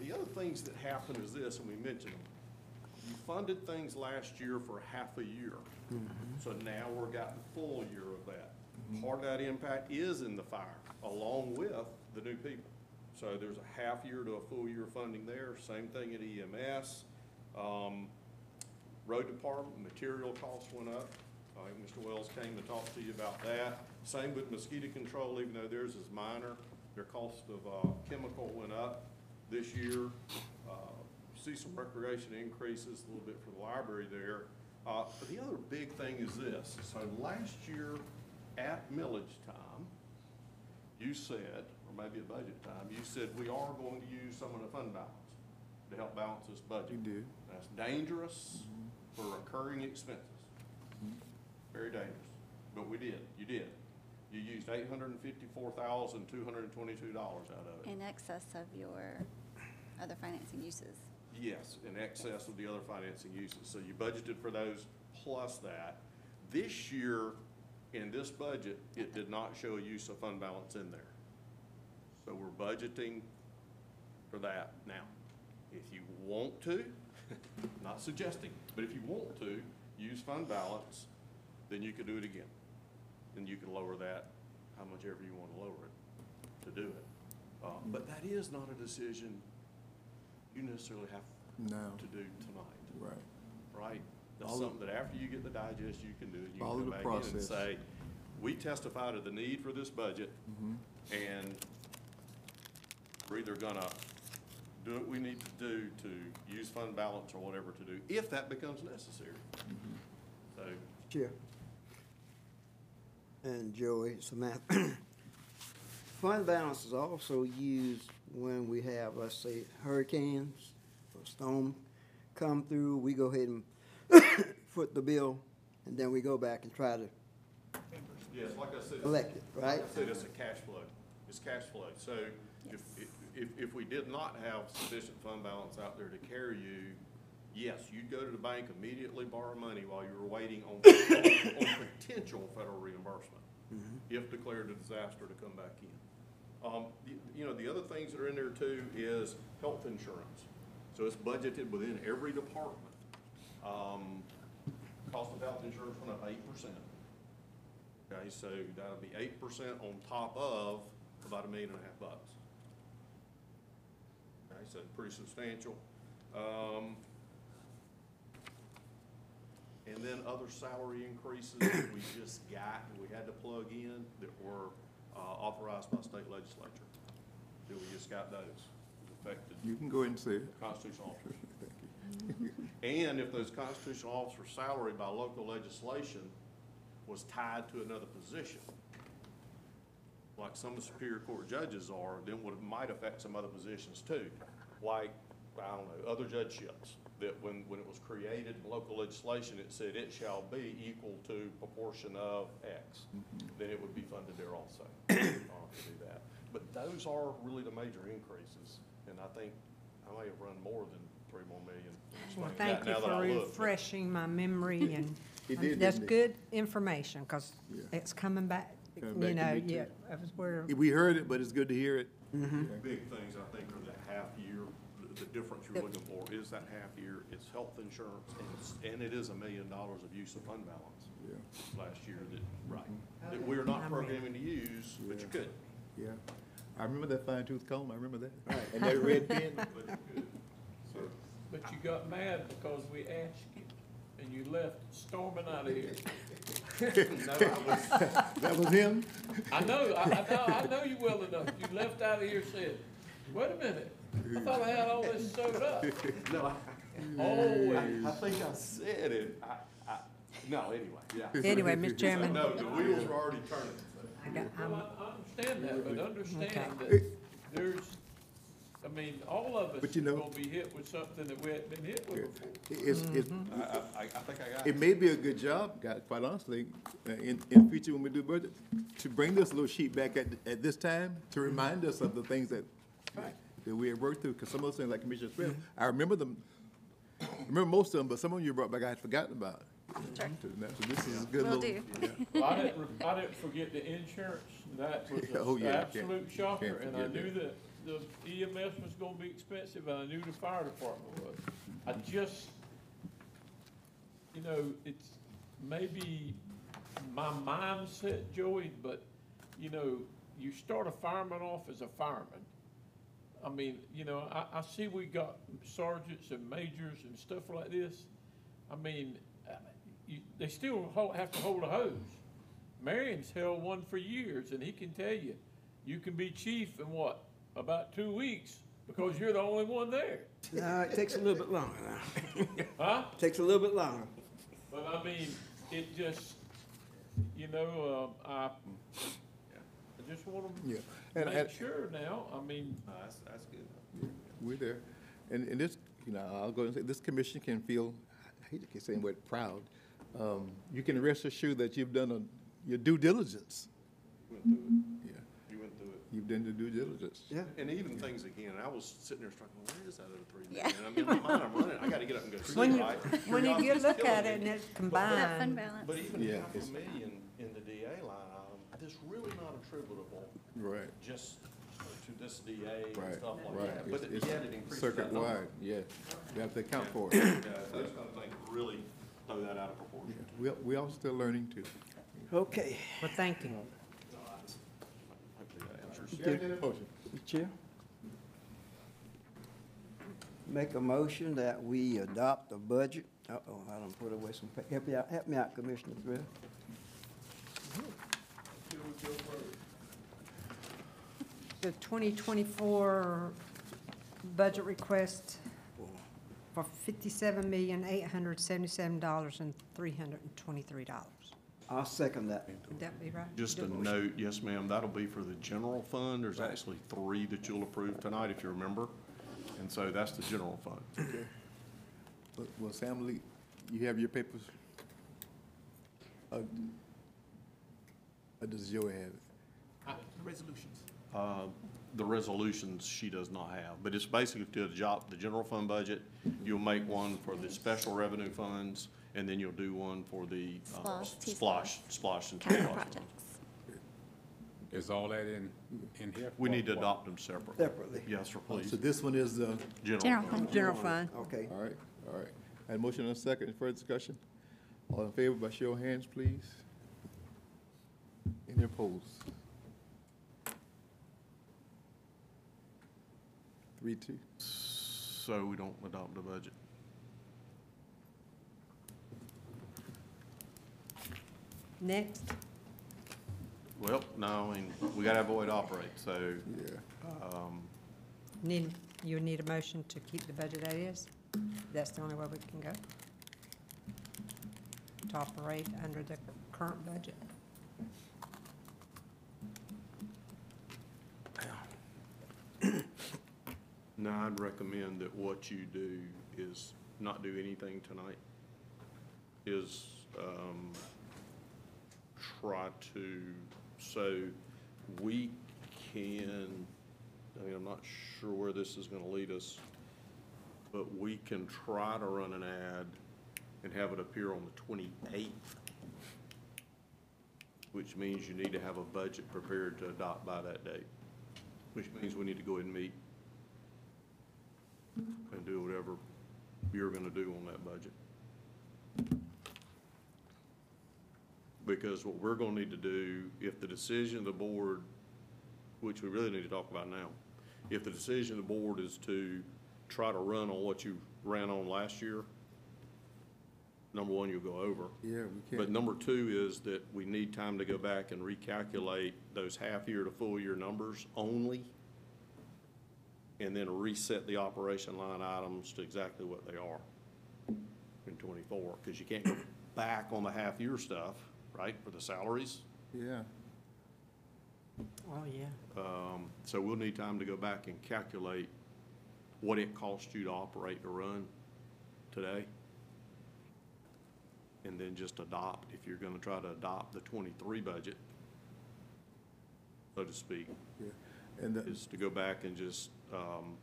H: the other things that happen is this, and we mentioned them. You funded things last year for half a year. So now we're got the full year of that. Part of that impact is in the fire, along with the new people. So there's a half year to a full year funding there, same thing at EMS. Um, Road department, material costs went up. I think Mr. Wells came to talk to you about that. Same with mosquito control, even though theirs is minor, their cost of, uh, chemical went up this year. See some recreation increases, a little bit for the library there. Uh, but the other big thing is this, so last year at millage time, you said, or maybe at budget time, you said we are going to use some of the fund balance to help balance this budget.
A: You did.
H: That's dangerous for recurring expenses. Very dangerous, but we did, you did. You used eight hundred and fifty-four thousand, two hundred and twenty-two dollars out of it.
B: In excess of your other financing uses.
H: Yes, in excess of the other financing uses. So you budgeted for those plus that. This year, in this budget, it did not show a use of fund balance in there. So we're budgeting for that now. If you want to, not suggesting, but if you want to use fund balance, then you could do it again. Then you can lower that, how much ever you want to lower it, to do it. Uh, but that is not a decision you necessarily have
A: No.
H: to do tonight,
A: Right.
H: right? That's
A: All
H: something that after you get the digest, you can do. You
A: Follow
H: can
A: the
H: come back in and
A: process.
H: say, we testify to the need for this budget,
A: Mm-hmm.
H: and we're either gonna do what we need to do to use fund balance or whatever to do, if that becomes necessary.
A: Mm-hmm.
H: So,
G: Chair. And Joey, Samantha. Fund balance is also used when we have, let's say, hurricanes or storm come through, we go ahead and foot the bill, and then we go back and try to,
H: yes, like I said.
G: Collect it, right?
H: Like I said, it's a cash flow. It's cash flow. So if, if, if we did not have sufficient fund balance out there to carry you, yes, you'd go to the bank immediately, borrow money while you were waiting on, on potential federal reimbursement, mm-hmm. if declared a disaster to come back in. Um, you, know, the other things that are in there too is health insurance. So it's budgeted within every department. Um, cost of health insurance went up eight percent. Okay, so that'll be eight percent on top of about a million and a half bucks. Okay, so pretty substantial. Um, and then other salary increases that we just got, we had to plug in, that were, uh, authorized by state legislature. That we just got those, affected
A: You can go ahead and say it.
H: constitutional officers. And if those constitutional officers' salary by local legislation was tied to another position, like some of the Superior Court judges are, then would, might affect some other positions too. Like, I don't know, other judgeships, that when, when it was created in local legislation, it said it shall be equal to proportion of X. Then it would be funded there also, uh, to do that. But those are really the major increases, and I think I may have run more than three more million.
F: Well, thank you
H: now that
F: for
H: I look, but-
F: refreshing my memory and
A: He did,
F: that's
A: didn't he?
F: good information, because
A: Yeah.
F: it's coming back,
A: Coming
F: you
A: back to
F: know,
A: me too.
F: yeah, that was where,
A: We heard it, but it's good to hear it.
H: Big things, I think, are the half year, the- the difference you're looking for is that half year, it's health insurance, and it's, and it is a million dollars of use of fund balance
A: Yeah,
H: last year that, right, mm-hmm. that we're not programming to use, but you could.
A: yeah. I remember that fine tooth comb, I remember that. And that red pen.
H: But you could. So,
E: But you got mad because we asked you, and you left storming out of here.
H: no, I was,
A: That was him?
E: I know, I, I know, I know you well enough. You left out of here and said, wait a minute, I thought I had all this sewed up.
H: no, I,
E: Always.
H: I think I said it, I, I, no, anyway, yeah.
F: anyway, Mr. Chairman,
H: no, the wheels are already turning.
F: I got, I'm,
E: Well, I, I understand that, but understand
F: Okay.
E: that there's, I mean, all of us
A: But you know-
E: gonna be hit with something that we hadn't been hit with before.
A: It's, it's,
H: I, I, I think I got
A: it
H: it.
A: may be a good job, guys, quite honestly, uh, in, in future when we do budget, to bring this little sheet back at, at this time, to remind us of the things that, that we had worked through, because some of those things, like Commissioner Smith, I remember them, I remember most of them, but some of them you brought back I had forgotten about.
B: Sure.
A: So this is a good
B: Will
A: little.
B: do.
A: yeah.
E: Well, I didn't, re- I didn't forget the insurance, that was
A: Oh,
E: an
A: yeah, can't-
E: absolute shocker,
A: can't
E: and I
A: forget
E: knew that the EMS was gonna be expensive, and I knew the fire department was. I mm-hmm. just, you know, it's maybe my mindset, Joey, but, you know, you start a fireman off as a fireman. I mean, you know, I, I see we got sergeants and majors and stuff like this. I mean, uh, you, they still ho have to hold a hose. Marion's held one for years, and he can tell you, you can be chief in what, about two weeks, because you're the only one there,
G: No, it takes a little bit longer now.
E: huh?
G: Takes a little bit longer.
E: But I mean, it just, you know, um, I, I just wanna
A: Yeah. And-
E: make
A: and-
E: sure now, I mean,
H: That's, that's good.
A: We're there. And, and this, you know, I'll go and say, this commission can feel, I hate to keep saying the word proud. Um, You can rest assured that you've done a, your due diligence.
H: Went through it.
A: Yeah,
H: You went through it.
A: you've done the due diligence.
G: Yeah.
H: And even things again, I was sitting there struggling, where is that other three
B: Yeah.
H: million? I mean, in my mind, I'm running, I gotta get up and go see,
F: When you,
H: right?
F: when you
H: Curiosity's
F: look at it and it's
B: That fund
F: combined,
B: balance.
H: But even
A: Yeah,
H: half a
A: it's-
H: million in the DA line item, that's really not attributable
A: Right,
H: just to this DA and
A: right,
H: stuff like
A: right.
H: that. But
A: It's-
H: yet it
A: it's
H: increases that
A: Circuit
H: number.
A: wide, yeah. We have to account for it.
H: Yeah, those kind of things really throw that out of proportion.
A: We, we all still learning too.
G: Okay.
F: well, thank you.
H: Hopefully that answers.
A: Motion.
G: Mr. Chair? Make a motion that we adopt the budget. Uh-oh, I done put away some, pa- help me out, help me out, Commissioner Thrift.
F: The 2024 budget request for $57,877,323.
G: I'll second that.
F: Would that be right?
H: Just a note, yes, ma'am, that'll be for the general fund. There's actually three that you'll approve tonight, if you remember. And so that's the general fund.
A: Well- Well, Sam Lee, you have your papers? Uh, Or does Joey have it?
E: resolutions.
H: Uh, The resolutions she does not have, but it's basically to adopt the general fund budget. You'll make one for the special revenue funds, and then you'll do one for the uh,
B: SPLOST, T-SPLOST.
H: SPLOST, SPLOST and
B: Capital
H: T-SPLOST.
B: projects.
I: Is all that in, in here?
H: We need to adopt them separately.
G: Separately.
H: Yes, sir,
A: Oh,
H: please.
A: So this one is, the,
B: General fund.
F: General fund.
G: Okay.
A: all right, all right. I had a motion and a second, further discussion? All in favor by show of hands, please? Any opposed? Three, two.
H: So we don't adopt the budget.
F: Next,
H: Well, no, I mean, we gotta avoid operate, so,
A: Yeah.
H: um,
F: need, you need a motion to keep the budget as is? That's the only way we can go? To operate under the current budget?
H: No, I'd recommend that what you do is not do anything tonight. Is, um, try to, so we can, I mean, I'm not sure where this is gonna lead us, but we can try to run an ad and have it appear on the twenty-eighth, which means you need to have a budget prepared to adopt by that date, which means we need to go ahead and meet and do whatever you're gonna do on that budget. Because what we're gonna need to do, if the decision of the board, which we really need to talk about now, if the decision of the board is to try to run on what you ran on last year, number one, you'll go over.
A: Yeah, we can.
H: But number two is that we need time to go back and recalculate those half-year to full-year numbers only, and then reset the operation line items to exactly what they are in twenty-four, because you can't go back on the half-year stuff, right, for the salaries.
A: Yeah,
F: Oh, yeah.
H: Um, so we'll need time to go back and calculate what it cost you to operate to run today. And then just adopt, if you're gonna try to adopt the twenty-three budget, so to speak,
A: yeah. And the,
H: is to go back and just, um,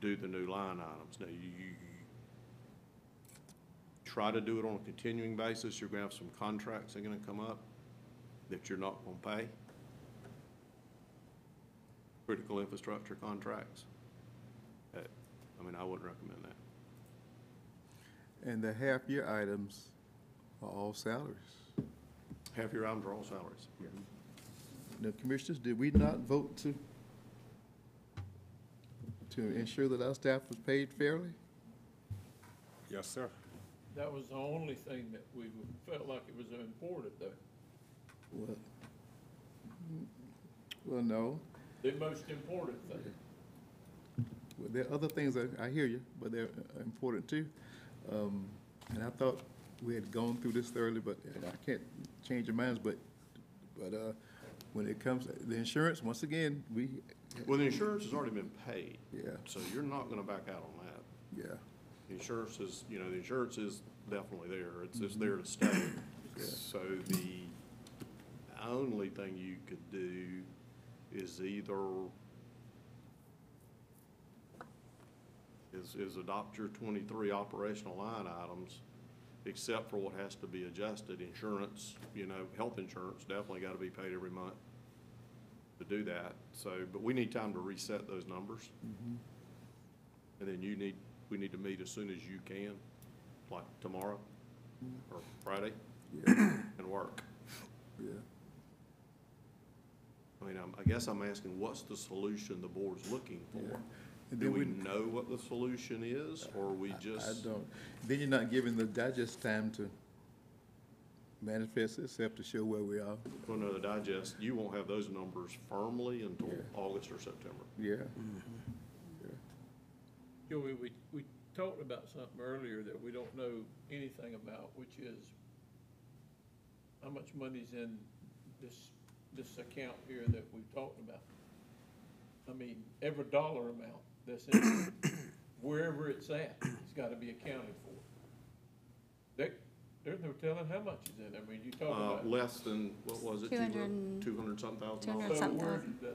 H: do the new line items. Now, you, you- try to do it on a continuing basis, you're gonna have some contracts that are gonna come up that you're not gonna pay. Critical infrastructure contracts. Uh, I mean, I wouldn't recommend that.
A: And the half-year items are all salaries.
H: Half your items are all salaries.
A: Now, Commissioners, did we not vote to, to ensure that our staff was paid fairly?
I: Yes, sir.
E: That was the only thing that we felt like it was important though.
A: Well, well, no.
E: The most important thing.
A: Well, there are other things, that I hear you, but they're uh, important too. Um, And I thought we had gone through this thoroughly, but and I can't change your minds, but, but uh, when it comes, the insurance, once again, we,
H: Well, the insurance has already been paid.
A: Yeah.
H: So you're not gonna back out on that.
A: yeah,
H: The insurance is, you know, the insurance is definitely there. It's, it's mm-hmm. there to stay. So the only thing you could do is either is, is adopt your twenty-three operational line items, except for what has to be adjusted. Insurance, you know, health insurance definitely gotta be paid every month to do that. So, but we need time to reset those numbers. Mm-hmm. And then you need, we need to meet as soon as you can, like tomorrow mm-hmm. or Friday, and work.
A: yeah.
H: I mean, I'm, I guess I'm asking, what's the solution the board's looking
A: Yeah.
H: for?
A: And
H: Do
A: then
H: we
A: we-
H: know what the solution is, or we just
A: I
H: just?
A: don't, then you're not giving the digest time to manifest itself to show where we are.
H: Well, no, the digest, you won't have those numbers firmly until
A: Yeah.
H: August or September.
A: Yeah, mm-hmm.
E: Joey, we, we talked about something earlier that we don't know anything about, which is how much money's in this, this account here that we've talked about. I mean, every dollar amount that's in, wherever it's at, it's gotta be accounted for. There, there's no telling how much is in there. I mean, you talk
H: Uh,
E: about.
H: less than, what was it?
B: 200 and-
H: Two hundred something thousand dollars?
E: So
B: something
E: where did the,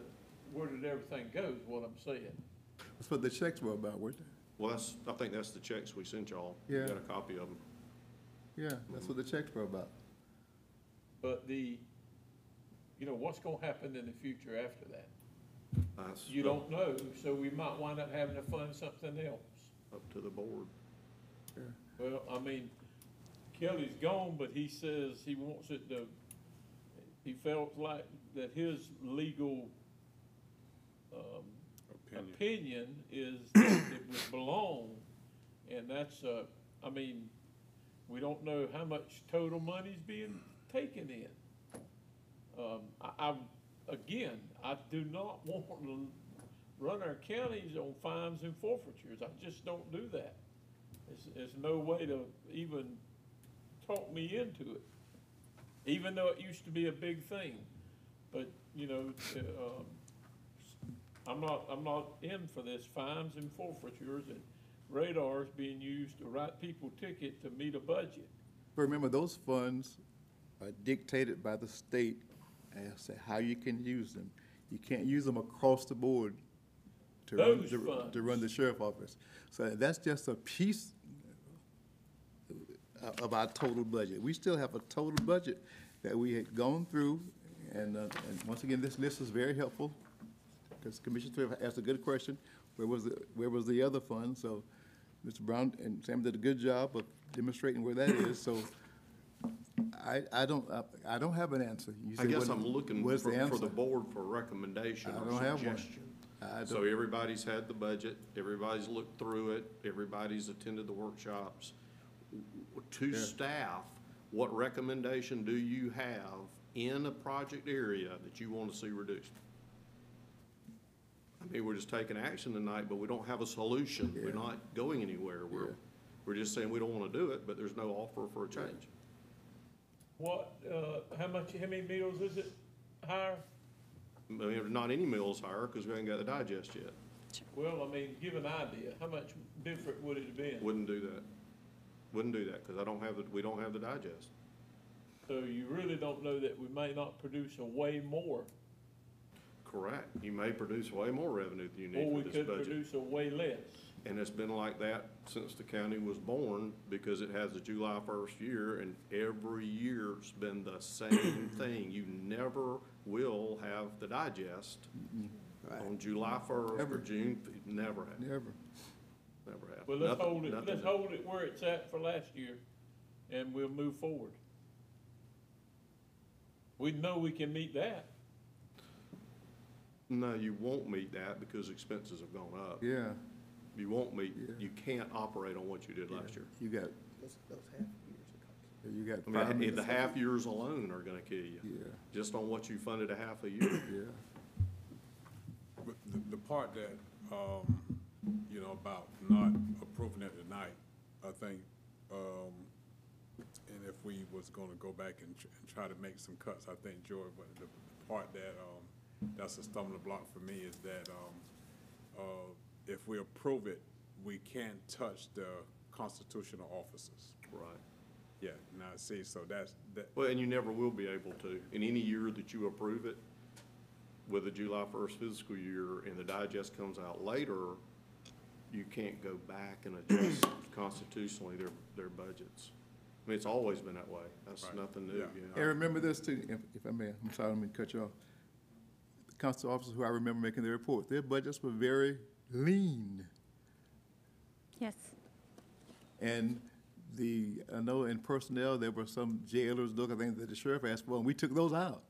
E: where did everything go, is what I'm saying.
A: that's what the checks were about, weren't they?
H: Well, that's, I think that's the checks we sent y'all. You
A: Yeah.
H: got a copy of them.
A: Yeah, that's what the checks were about.
E: But the, you know, what's gonna happen in the future after that?
H: That's
E: You don't know, so we might wind up having to fund something else.
H: Up to the board.
E: Well, I mean, Kelly's gone, but he says he wants it to, he felt like that his legal, um,
I: Opinion.
E: opinion is that it would belong, and that's, uh, I mean, we don't know how much total money's being taken in. Um, I, I, again, I do not want to run our counties on fines and forfeitures, I just don't do that. There's, there's no way to even talk me into it, even though it used to be a big thing. But, you know, uh, um, I'm not, I'm not in for this fines and forfeitures and radars being used to write people ticket to meet a budget.
A: But remember, those funds are dictated by the state as to how you can use them. You can't use them across the board to run, to- to run the sheriff office. So that's just a piece of- of our total budget. We still have a total budget that we had gone through, and, uh, and once again, this list is very helpful, because Commissioner Thrift asked a good question, where was the, where was the other fund? So Mr. Brown and Sam did a good job of demonstrating where that is, so I, I don't, I- I don't have an answer. You
H: I guess
A: what-
H: I'm looking
A: what's
H: for,
A: the
H: for the
A: answer?
H: board for a recommendation
A: I
H: or
A: don't have one.
H: suggestion.
A: I
H: So everybody's had the budget, everybody's looked through it, everybody's attended the workshops. To
A: Yeah.
H: staff, what recommendation do you have in a project area that you want to see reduced? I mean, we're just taking action tonight, but we don't have a solution. We're not going anywhere. We're,
A: Yeah.
H: we're just saying we don't want to do it, but there's no offer for a change.
E: What, uh, how much, how many meals is it higher?
H: I mean, not any meals higher because we haven't got the digest yet.
E: Well, I mean, give an idea, how much different would it have been?
H: Wouldn't do that. Wouldn't do that, because I don't have the, we don't have the digest.
E: So you really don't know that we may not produce a way more,
H: Correct. You may produce way more revenue than you
E: or
H: need
E: we
H: for this
E: could
H: budget.
E: produce a way less.
H: And it's been like that since the county was born, because it has a July first year, and every year's been the same thing. You never will have the digest on July first or
A: Ever.
H: June, f- never have,
A: Never.
H: Never have.
E: Well, let's
H: Nothing-
E: hold it,
H: nothing
E: let's
H: to-
E: hold it where it's at for last year, and we'll move forward. We know we can meet that.
H: No, you won't meet that because expenses have gone up.
A: Yeah,
H: You won't meet,
A: Yeah.
H: you can't operate on what you did last year.
A: you got, Those, those half years are coming. you got
H: I
A: five
H: mean, the
A: minutes.
H: half years alone are gonna kill you.
A: Yeah,
H: Just on what you funded a half a year.
A: yeah.
I: But the, the part that, um, you know, about not approving it tonight, I think, um, and if we was gonna go back and, tr- and try to make some cuts, I think, Joy, but the part that, um, that's a stumbling block for me is that, um, uh, if we approve it, we can't touch the constitutional officers.
H: Right.
I: Yeah, now, I see, so that's, that,
H: Well, and you never will be able to. In any year that you approve it, with the July first fiscal year, and the digest comes out later, you can't go back and adjust constitutionally their, their budgets. I mean, it's always been that way. That's
I: Right.
H: nothing new,
I: Yeah.
H: you know.
A: And remember this too, if, if I may, I'm sorry, let me cut you off. The constable officers who I remember making their report, their budgets were very lean.
B: Yes.
A: And the, I know in personnel, there were some jailers, those things that the sheriff asked for, and we took those out.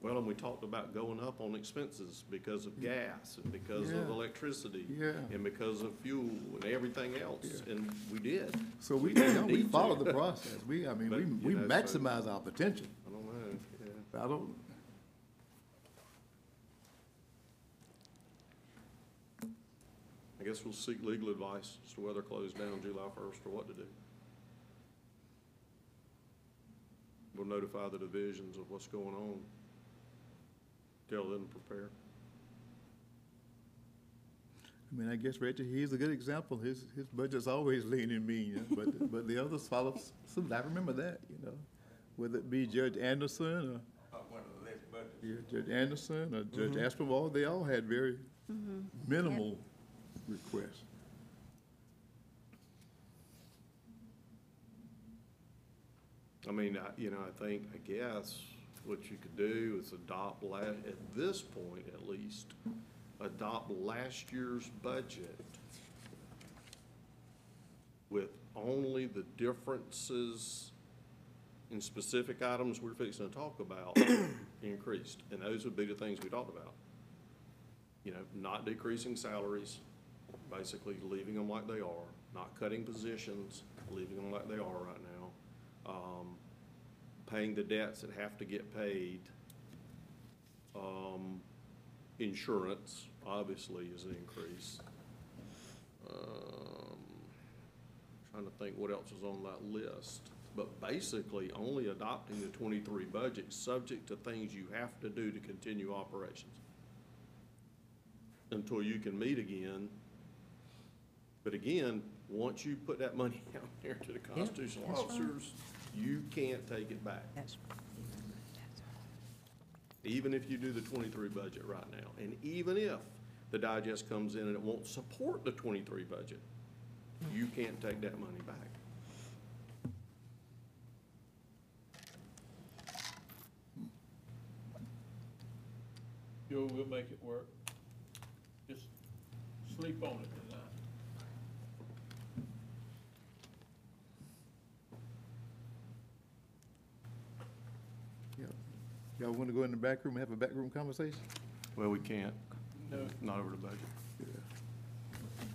H: Well, and we talked about going up on expenses because of gas and because of
A: Yeah.
H: electricity.
A: Yeah.
H: And because of fuel and everything else, and we did.
A: So we, you know, we
H: need to.
A: followed the process. We, I mean,
H: But,
A: we, we
H: know, so-
A: maximize our potential.
H: I don't know, yeah.
A: I don't,
H: I guess we'll seek legal advice as to whether close down July first or what to do. We'll notify the divisions of what's going on. Tell them to prepare.
A: I mean, I guess Reggie, he's a good example. His, his budget's always lean and mean, yeah, but, but the others follow suit. I remember that, you know, whether it be Judge Anderson or, yeah, Judge Anderson or Judge mm-hmm. Aspinwall, they all had very mm-hmm. minimal requests.
H: I mean, I, you know, I think, I guess, what you could do is adopt la, at this point at least, adopt last year's budget with only the differences in specific items we're fixing to talk about increased. And those would be the things we talked about. You know, not decreasing salaries, basically leaving them like they are, not cutting positions, leaving them like they are right now. Um, paying the debts that have to get paid. Um, insurance, obviously, is an increase. Um, trying to think what else is on that list. But basically, only adopting the twenty-three budget, subject to things you have to do to continue operations. Until you can meet again. But again, once you put that money out there to the constitutional officers, you can't take it back.
F: That's
H: even if you do the twenty-three budget right now, and even if the digest comes in and it won't support the twenty-three budget, you can't take that money back.
E: Joe, we'll make it work. Just sleep on it tonight.
A: Yeah. Y'all want to go in the back room and have a backroom conversation?
H: Well, we can't,
E: No.
H: not over the budget.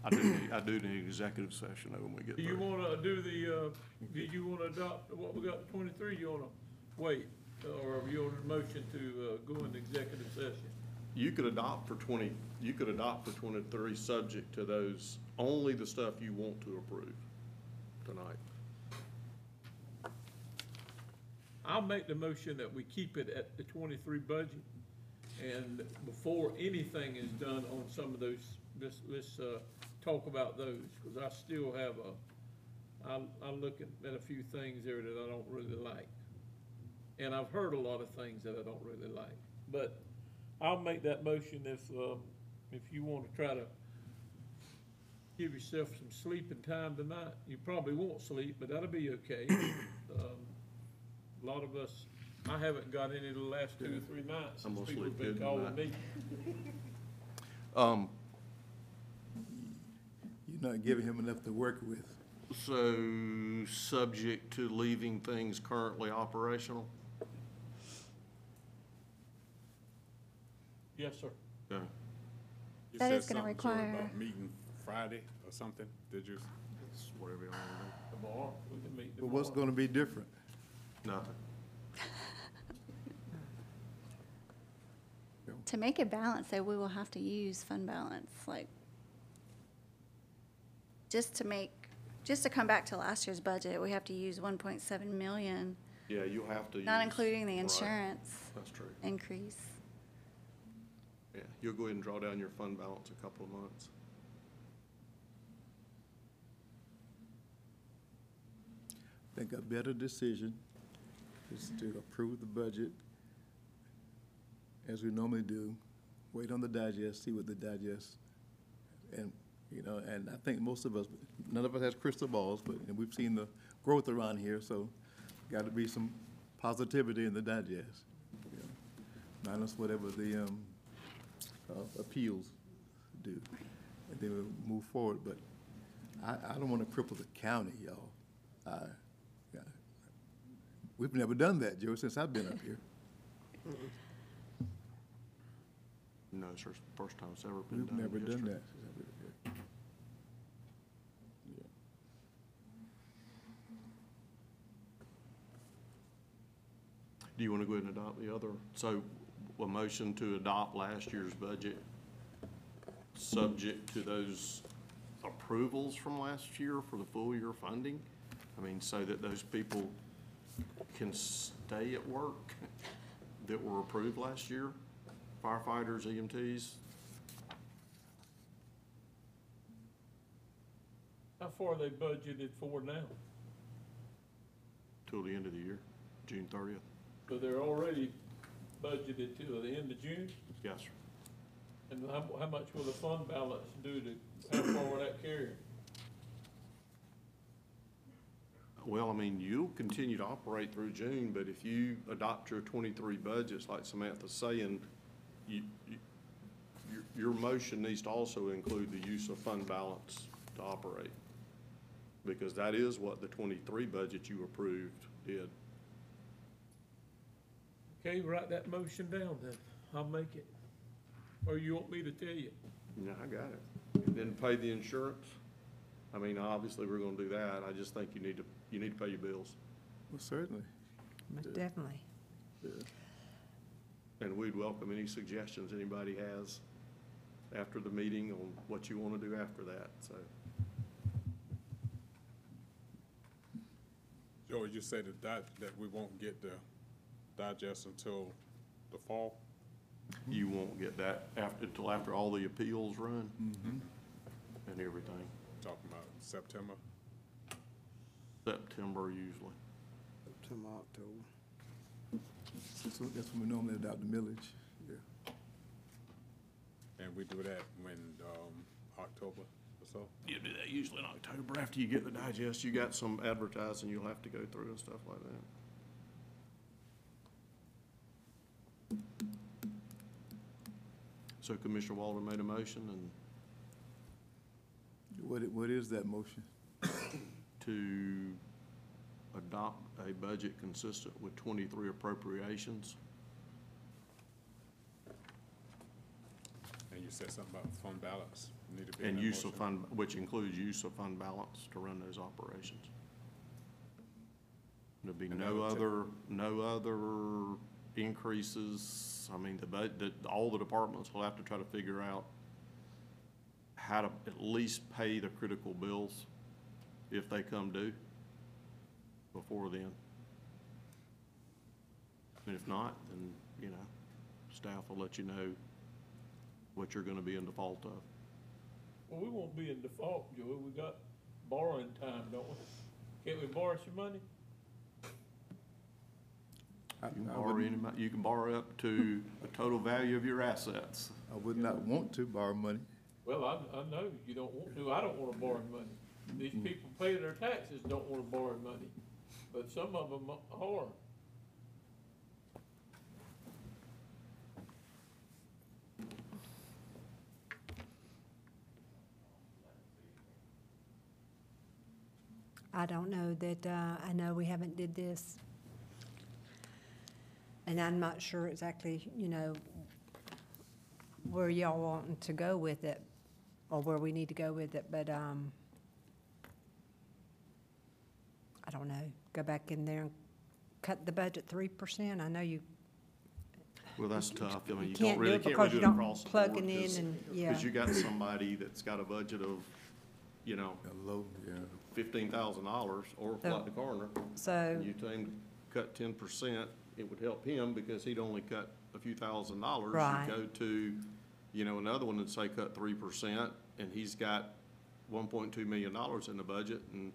H: I do, need- I do need executive session though when we get
E: Do you
H: through.
E: wanna do the, uh, do you wanna adopt what we got twenty-three, you wanna wait? Or you want a motion to, uh, go into executive session?
H: You could adopt for twenty, you could adopt for twenty-three, subject to those, only the stuff you want to approve tonight.
E: I'll make the motion that we keep it at the twenty-three budget. And before anything is done on some of those, let's, let's, uh, talk about those, cause I still have a, I'm looking at a few things there that I don't really like. And I've heard a lot of things that I don't really like, but I'll make that motion if, um, if you wanna try to give yourself some sleep sleeping time tonight. You probably won't sleep, but that'll be okay. Um, A lot of us, I haven't got any the last two or three nights
H: I'm
E: since
H: gonna
E: people have
H: sleep
E: been
H: good
E: calling me.
H: tonight. Um,
A: You're not giving him enough to work with.
H: so, subject to leaving things currently operational?
E: Yes, sir.
H: Okay.
I: You
B: That
I: said
B: is gonna
I: something, Joey,
B: require-
I: About meeting Friday or something, did you?
H: It's whatever you want to
E: Tomorrow, we can meet
A: But
E: tomorrow.
A: what's gonna be different?
H: Do. Nothing.
B: To make it balance, though, we will have to use fund balance, like, just to make, just to come back to last year's budget, we have to use one point seven million,
H: Yeah, you'll have to use.
B: not including the
H: right.
B: insurance
H: That's true.
B: increase.
H: Yeah, you'll go ahead and draw down your fund balance a couple of months.
A: I think a better decision is to approve the budget as we normally do, wait on the digest, see what the digest, and, you know, and I think most of us, none of us has crystal balls, but, and we've seen the growth around here, so gotta be some positivity in the digest. you know, Minus whatever the, um, uh, appeals do, and then we'll move forward, but I, I don't wanna cripple the county, y'all. We've never done that, Joe, since I've been up here.
H: No, sir, it's the first time it's ever been
A: We've
H: done.
A: never done that. since I've been up here.
H: Do you want to go ahead and adopt the other? So, a motion to adopt last year's budget, subject to those approvals from last year for the full year funding? I mean, so that those people can stay at work that were approved last year? Firefighters, EMTs?
E: How far are they budgeted for now?
H: till the end of the year, June thirtieth?
E: So they're already budgeted till the end of June?
H: Yes, sir.
E: And how, how much will the fund balance do to, how far will that carry?
H: Well, I mean, you'll continue to operate through June, but if you adopt your twenty-three budgets, like Samantha's saying, you, you, your, your motion needs to also include the use of fund balance to operate. Because that is what the twenty-three budget you approved did.
E: Okay, write that motion down then. I'll make it. Or you want me to tell you?
H: No, I got it. And then pay the insurance. I mean, obviously, we're gonna do that. I just think you need to, you need to pay your bills.
A: Well, certainly.
F: Most Definitely.
H: And we'd welcome any suggestions anybody has after the meeting on what you want to do after that, so.
I: Joey, you say that, that, that we won't get the digest until the fall?
H: You won't get that after, until after all the appeals run mm-hmm. and everything.
I: Talking about September?
H: September usually.
G: September, October.
A: That's when that's when we normally adopt the millage, yeah.
I: And we do that when, um, October or so?
H: You do that usually in October. After you get the digest, you got some advertising you'll have to go through and stuff like that. So Commissioner Walden made a motion and
A: What, what is that motion?
H: to adopt a budget consistent with twenty-three appropriations.
I: And you said something about fund balance, need to be in
H: And
I: that
H: use of
I: motion.
H: fund, which includes use of fund balance to run those operations. There'll be
I: And that
H: no
I: would ta-
H: other, no other increases. I mean, the, bud- the, all the departments will have to try to figure out how to at least pay the critical bills if they come due before then. And if not, then, you know, staff will let you know what you're gonna be in default of.
E: Well, we won't be in default, Joey. We got borrowing time, don't we? Can't we borrow some money?
A: I-
H: You can
A: I
H: borrow
A: would-
H: any, mo- you can borrow up to the total value of your assets.
A: I would not want to borrow money.
E: Well, I, I know you don't want to, I don't wanna borrow money. These people pay their taxes, don't wanna borrow money, but some of them are.
F: I don't know that, uh, I know we haven't did this. And I'm not sure exactly, you know, where y'all wanting to go with it, or where we need to go with it, but, um, I don't know, go back in there and cut the budget three percent, I know you,
H: Well, that's tough. I mean, you
F: Can't
H: don't
F: do
H: really,
F: it
H: can't
F: because
H: really
F: you
H: do it
F: don't
H: across the
F: plug it in
H: 'cause-
F: and- yeah.
H: Cause you got somebody that's got a budget of, you know,
A: Low, yeah.
H: fifteen thousand dollars, or
F: So-
H: like the coroner.
F: so,
H: You tell him to cut ten percent, it would help him because he'd only cut a few thousand dollars.
F: Right.
H: You go to, you know, another one and say cut three percent, and he's got one point two million dollars in the budget, and,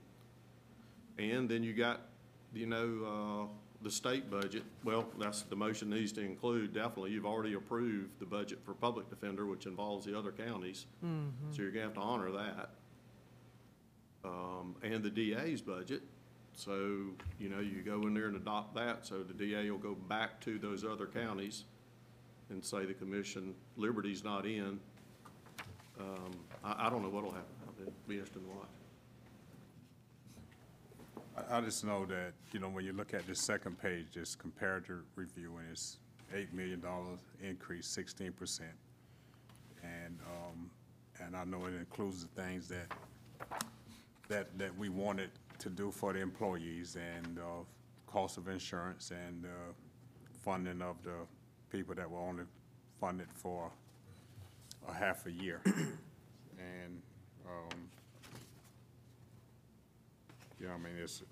H: and then you got, you know, uh, the state budget. Well, that's, the motion needs to include, definitely, you've already approved the budget for public defender, which involves the other counties. So you're gonna have to honor that. Um, and the DA's budget, so, you know, you go in there and adopt that, so the DA will go back to those other counties and say the commission, Liberty's not in. Um, I, I don't know what'll happen, it'll be interesting to watch.
I: I, I just know that, you know, when you look at the second page, this comparative review, and it's eight million dollars increase, sixteen percent. And, um, and I know it includes the things that, that, that we wanted to do for the employees and, uh, cost of insurance and, uh, funding of the people that were only funded for a half a year. And, um, know, I mean, it's,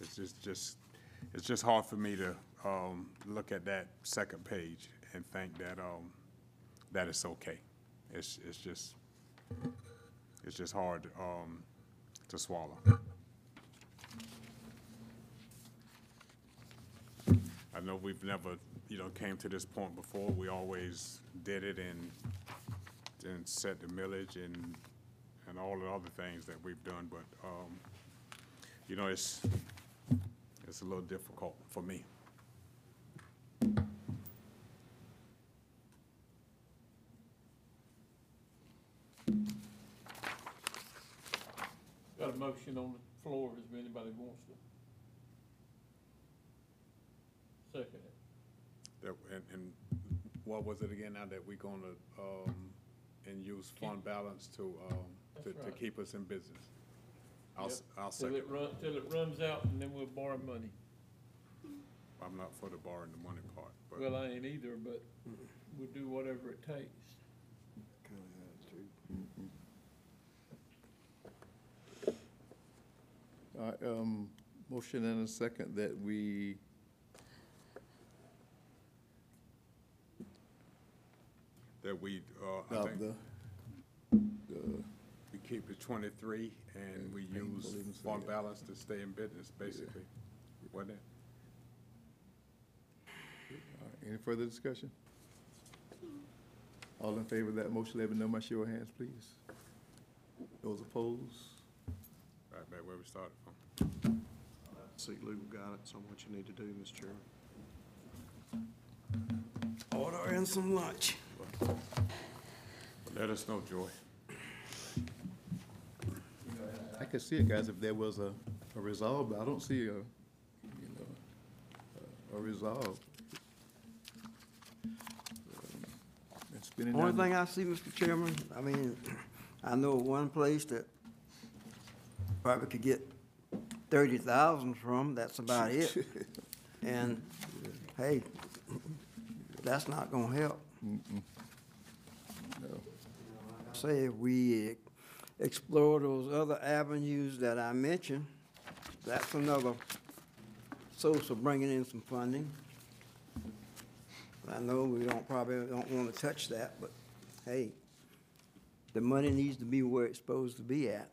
I: it's just, just, it's just hard for me to, um, look at that second page and think that, um, that it's okay. It's, it's just, it's just hard, um, to swallow. I know we've never, you know, came to this point before. We always did it and, and set the millage and, and all the other things that we've done, but, um, you know, it's, it's a little difficult for me.
E: Got a motion on the floor, if anybody wants to. Second it.
I: That, and, and what was it again now that we're gonna, um, and use fund balance to, um, to,
E: That's
I: to
E: right.
I: keep us in business? I'll, s-
E: Yep.
I: I'll
E: Till
I: second.
E: it run, till it runs out and then we'll borrow money.
I: I'm not for the borrowing the money part, but.
E: Well, I ain't either, but we'll do whatever it takes.
A: All right, um, motion and a second that we,
I: that we, uh, I
A: of
I: think,
A: the, the,
I: we keep it twenty-three and we
A: Yeah,
I: use
A: believe so,
I: fund
A: yeah.
I: balance to stay in business, basically. Wasn't it?
A: all right, any further discussion? All in favor of that motion, let me know by show of hands, please. Those opposed?
I: Right back where we started from.
H: Seek legal guidance on what you need to do, Mr. Chairman.
G: Order and some lunch.
I: Let us know, Joy.
A: I could see it, guys, if there was a, a resolve, but I don't see a, you know, a- a resolve. Uh, and spending
G: Only
A: down
G: thing I see, Mr. Chairman, I mean, I know one place that probably could get thirty thousand from, that's about it. And, hey, that's not gonna help. Say if we explore those other avenues that I mentioned, that's another source of bringing in some funding. I know we don't, probably don't wanna touch that, but hey, the money needs to be where it's supposed to be at.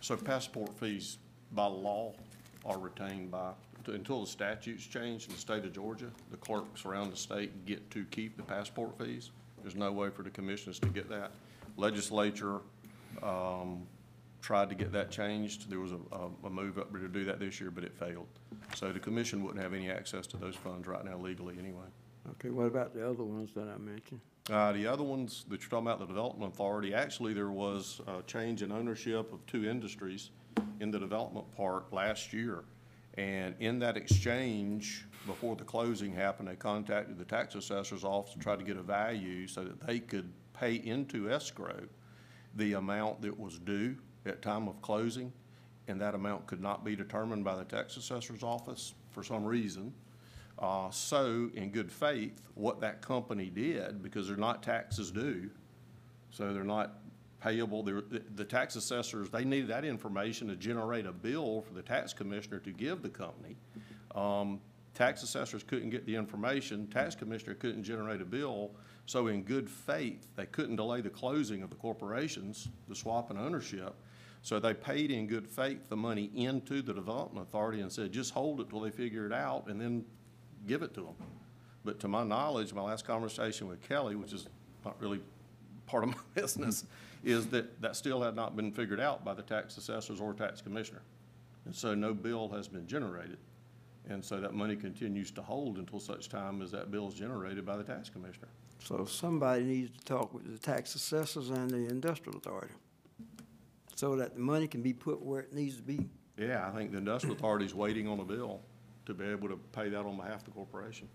H: So passport fees by law are retained by until the statutes change in the state of Georgia, the clerks around the state get to keep the passport fees. There's no way for the commissioners to get that. Legislature, um, tried to get that changed. There was a, a- a move up to do that this year, but it failed. So the commission wouldn't have any access to those funds right now legally anyway.
G: Okay, what about the other ones that I mentioned?
H: Uh, the other ones that you're talking about, the Development Authority, actually, there was a change in ownership of two industries in the development park last year. And in that exchange, before the closing happened, they contacted the tax assessor's office to try to get a value so that they could pay into escrow the amount that was due at time of closing, and that amount could not be determined by the tax assessor's office for some reason. Uh, so, in good faith, what that company did, because they're not taxes due, so they're not payable, the, the tax assessors, they needed that information to generate a bill for the tax commissioner to give the company. Um, tax assessors couldn't get the information, tax commissioner couldn't generate a bill, so in good faith, they couldn't delay the closing of the corporations, the swap in ownership. So they paid in good faith the money into the development authority and said, just hold it till they figure it out and then give it to them. But to my knowledge, my last conversation with Kelly, which is not really part of my business, is that that still had not been figured out by the tax assessors or tax commissioner. And so no bill has been generated. And so that money continues to hold until such time as that bill is generated by the tax commissioner.
G: So somebody needs to talk with the tax assessors and the industrial authority so that the money can be put where it needs to be.
H: Yeah, I think the industrial authority is waiting on a bill to be able to pay that on behalf of the corporation.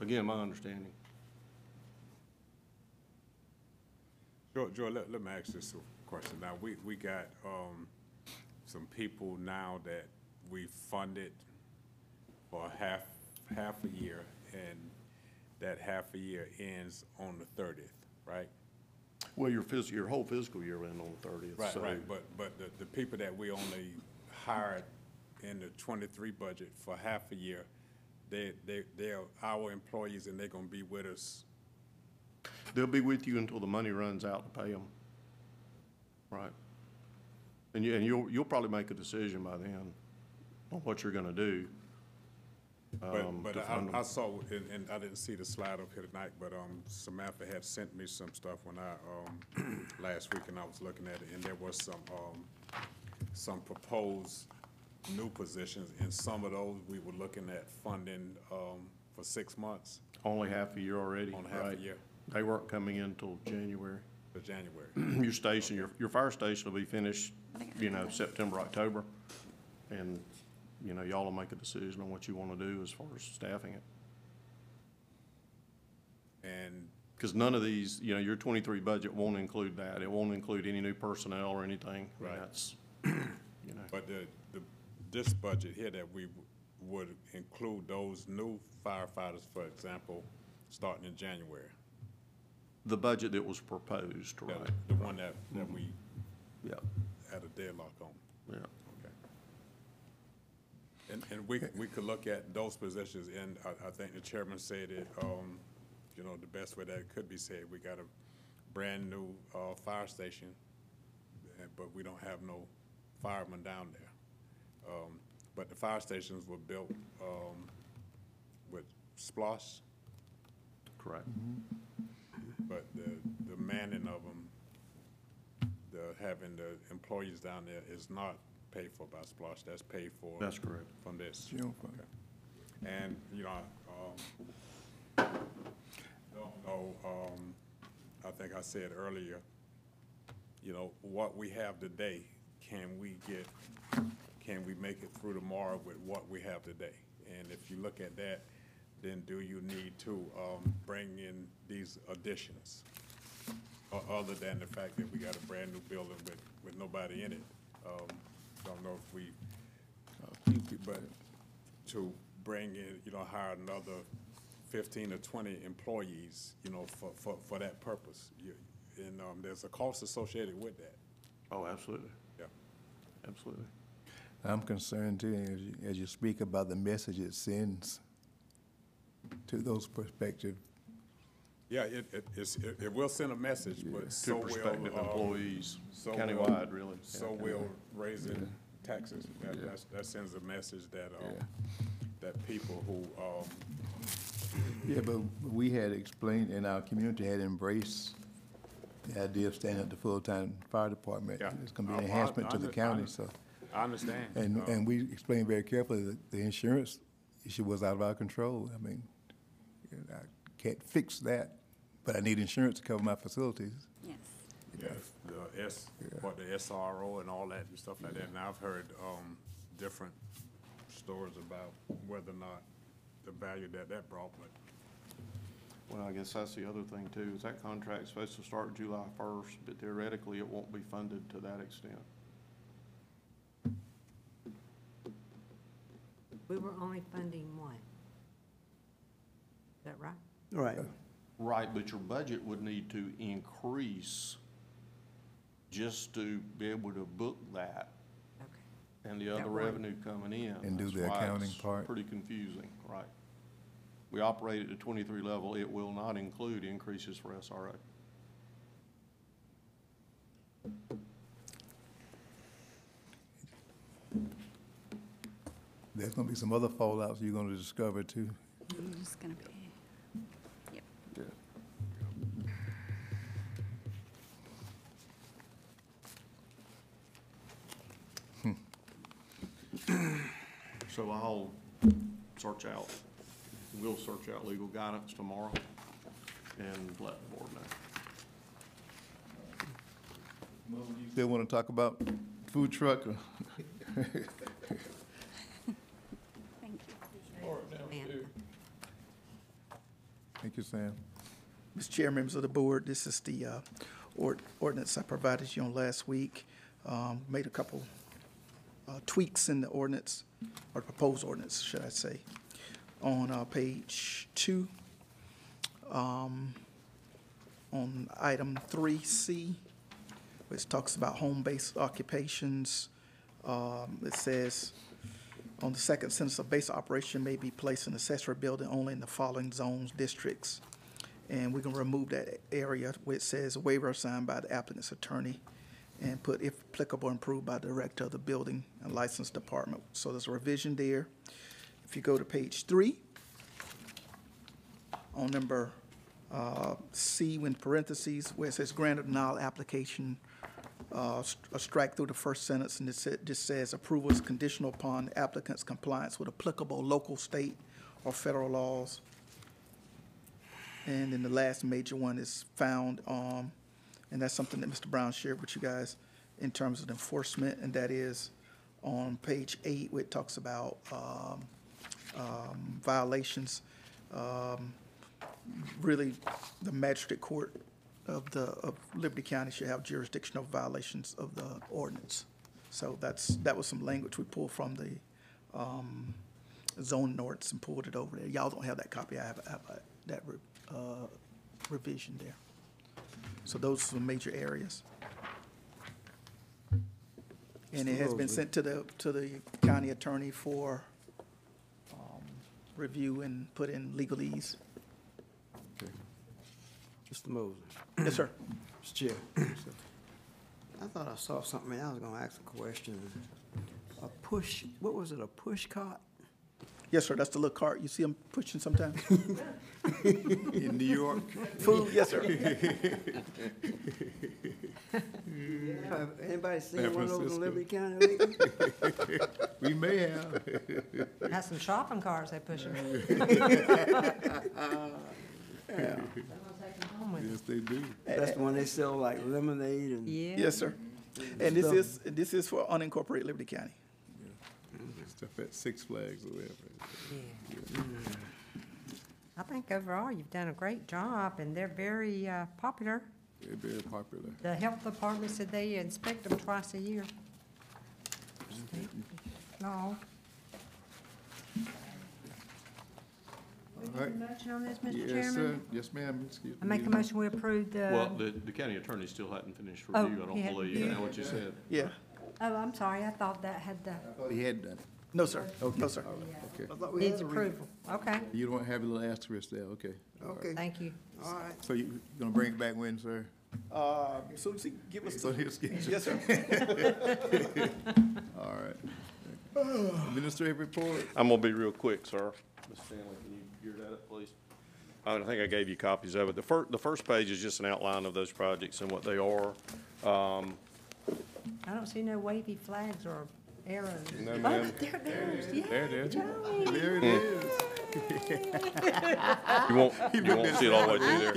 H: Again, my understanding.
I: Joe, Joe, let, let me ask this question. Now, we, we got, um, some people now that we funded for half, half a year, and that half a year ends on the thirtieth, right?
H: Well, your phys, your whole fiscal year end on the thirtieth,
I: Right,
H: so.
I: right, but, but the, the people that we only hired in the twenty-three budget for half a year, they, they, they're our employees and they're gonna be with us.
H: They'll be with you until the money runs out to pay them. Right. And you, and you'll, you'll probably make a decision by then on what you're gonna do. um,
I: But, but
H: to
I: I. I saw, and, and I didn't see the slide up here tonight, but, um, Samantha had sent me some stuff when I, um, last week and I was looking at it, and there was some, um, some proposed new positions, and some of those we were looking at funding, um, for six months,
H: Only half a year already,
I: on half a
H: right?
I: year,
H: They weren't coming in till January.
I: for January.
H: Your station, your, your fire station will be finished, you know, September, October. And, you know, y'all will make a decision on what you wanna do as far as staffing it.
I: And
H: Because none of these, you know, your twenty-three budget won't include that. It won't include any new personnel or anything. I mean,
I: Right.
H: That's, you know,
I: But the, the, this budget here that we would include those new firefighters, for example, starting in January.
H: The budget that was proposed,
I: The-
H: right?
I: The one that, that we
H: Yeah,
I: had a deadlock on.
H: yeah.
I: Okay. And, and we, we could look at those positions, and I, I think the chairman said it, um, you know, the best way that it could be said, we got a brand-new, uh, fire station, uh, but we don't have no firemen down there. Um, but the fire stations were built, um, with SPLOST,
H: Correct.
I: But the, the manning of them, the, having the employees down there is not paid for by SPLOST, that's paid for.
H: That's correct.
I: From this.
A: General fund.
I: Okay. And, you know, um, don't know, um, I think I said earlier, you know, what we have today, can we get, can we make it through tomorrow with what we have today? And if you look at that, then do you need to, um, bring in these additions? O- other than the fact that we got a brand-new building with, with nobody in it. Um, don't know if we, but to bring in, you know, hire another fifteen or twenty employees, you know, for, for, for that purpose. You- And, um, there's a cost associated with that,
H: Oh, absolutely,
I: yeah.
H: absolutely.
A: I'm concerned too, as you, as you speak about the message it sends to those prospective,
I: Yeah, it, it, it's, it, it will send a message, but so
H: To
I: will.
H: prospective
I: um,
H: employees,
I: so will-
H: countywide, really. Yeah,
I: So will raising taxes. That,
A: Yeah.
I: that's, that sends a message that,
A: Yeah.
I: um, that people who, um,
A: Yeah, but we had explained, and our community had embraced the idea of standing up the full-time fire department.
I: Yeah.
A: It's gonna be an
I: I-
A: enhancement to
I: I
A: the
I: under- I
A: county,
I: under-
A: so.
I: I understand.
A: And,
I: uh,
A: and we explained very carefully that the insurance issue was out of our control. I mean, I can't fix that, but I need insurance to cover my facilities.
B: Yes.
I: Yeah, the S, what the SRO and all that and stuff like that. And I've heard, um, different stories about whether or not the value that that brought, but
H: Well, I guess that's the other thing too, is that contract's supposed to start July first, but theoretically, it won't be funded to that extent.
F: We were only funding one. Is that right?
G: Right.
H: Right, but your budget would need to increase just to be able to book that
F: Okay.
H: and the
F: That
H: other revenue coming in.
A: And do
H: That's
A: the
H: why
A: accounting
H: it's
A: part.
H: Pretty confusing, right. We operate at the twenty-three level, it will not include increases for SRO.
A: There's gonna be some other fallouts you're gonna discover too.
B: I'm gonna be,
H: So I'll search out, we'll search out legal guidance tomorrow and let the board know.
A: Still wanna talk about food truck? or-
B: Thank you.
E: Or
A: Thank you, Sam.
C: Mr. Chair, members of the board, this is the uh, ord- ordinance I provided you on last week. Um, Made a couple uh, tweaks in the ordinance, or proposed ordinance, should I say. On uh, page two, um, on item three C, which talks about home-based occupations, um, it says, on the second sentence, a base operation may be placed in accessory building only in the following zones, districts. And we're gonna remove that area where it says waiver signed by the applicant's attorney and put if applicable approved by the director of the building and license department. So there's a revision there. If you go to page three, on number, uh, C in parentheses, where it says grant or denial application, uh, uh, strike through the first sentence, and it just says approval is conditional upon applicant's compliance with applicable local, state, or federal laws. And then the last major one is found, um, and that's something that Mr. Brown shared with you guys in terms of enforcement, and that is on page eight, where it talks about, um, um, violations. Um, really, the magistrate court of the, of Liberty County should have jurisdiction of violations of the ordinance. So that's, that was some language we pulled from the, um, zoning ordinance and pulled it over there. Y'all don't have that copy, I have, I have uh, that, re- uh, revision there. So those are some major areas. And it has been sent to the, to the county attorney for, um, review and put in legalese.
G: Mr. Mosley.
C: Yes, sir.
G: Mr. Chair. I thought I saw something, I was gonna ask a question. A push, what was it, a push cart?
C: Yes, sir, that's the little cart you see them pushing sometimes.
A: In New York?
C: Food, yes, sir.
G: Have Anybody seen one of those in Liberty County lately?
A: We may have.
F: Has some shopping carts they push them.
A: Yes, they do.
G: That's the one they sell like lemonade and.
F: Yeah.
C: Yes, sir. And this is, this is for unincorporated Liberty County.
A: Stuff at Six Flags or whatever.
F: I think overall you've done a great job and they're very uh, popular.
A: They're very popular.
F: The health department said they inspect them twice a year. No.
A: All right.
F: Motion on this, Mr.
A: Yes, sir.
F: Chairman?
A: Yes, ma'am. Excuse
F: I make a
A: me.
F: motion we approve the.
H: Well, the, the county attorney still hadn't finished
F: Oh,
H: review, I
F: he
H: don't
F: hadn't-
H: believe, is that what you said?
C: Yeah.
F: Oh, I'm sorry, I thought that had the,
A: I thought he had done it.
C: No, sir. No, sir.
A: Okay.
G: I thought we
F: needs
G: a re-
F: approval. Okay,
A: You don't have a little asterisk there, okay.
G: Okay,
F: thank you.
G: all right.
A: So you, you gonna bring it back when, sir? Uh, so, see, give us. So here's. Yes, sir. All right. Administrative report.
H: I'm gonna be real quick, sir. Ms. Stanley, can you gear that up, please? I think I gave you copies of it. The fir, the first page is just an outline of those projects and what they are. Um,
F: I don't see no wavy flags or arrows.
H: No,
F: Oh,
H: ma'am.
F: there it goes. Yay,
H: There it is.
F: Joey.
A: There it is.
H: You won't, you won't see it all the way through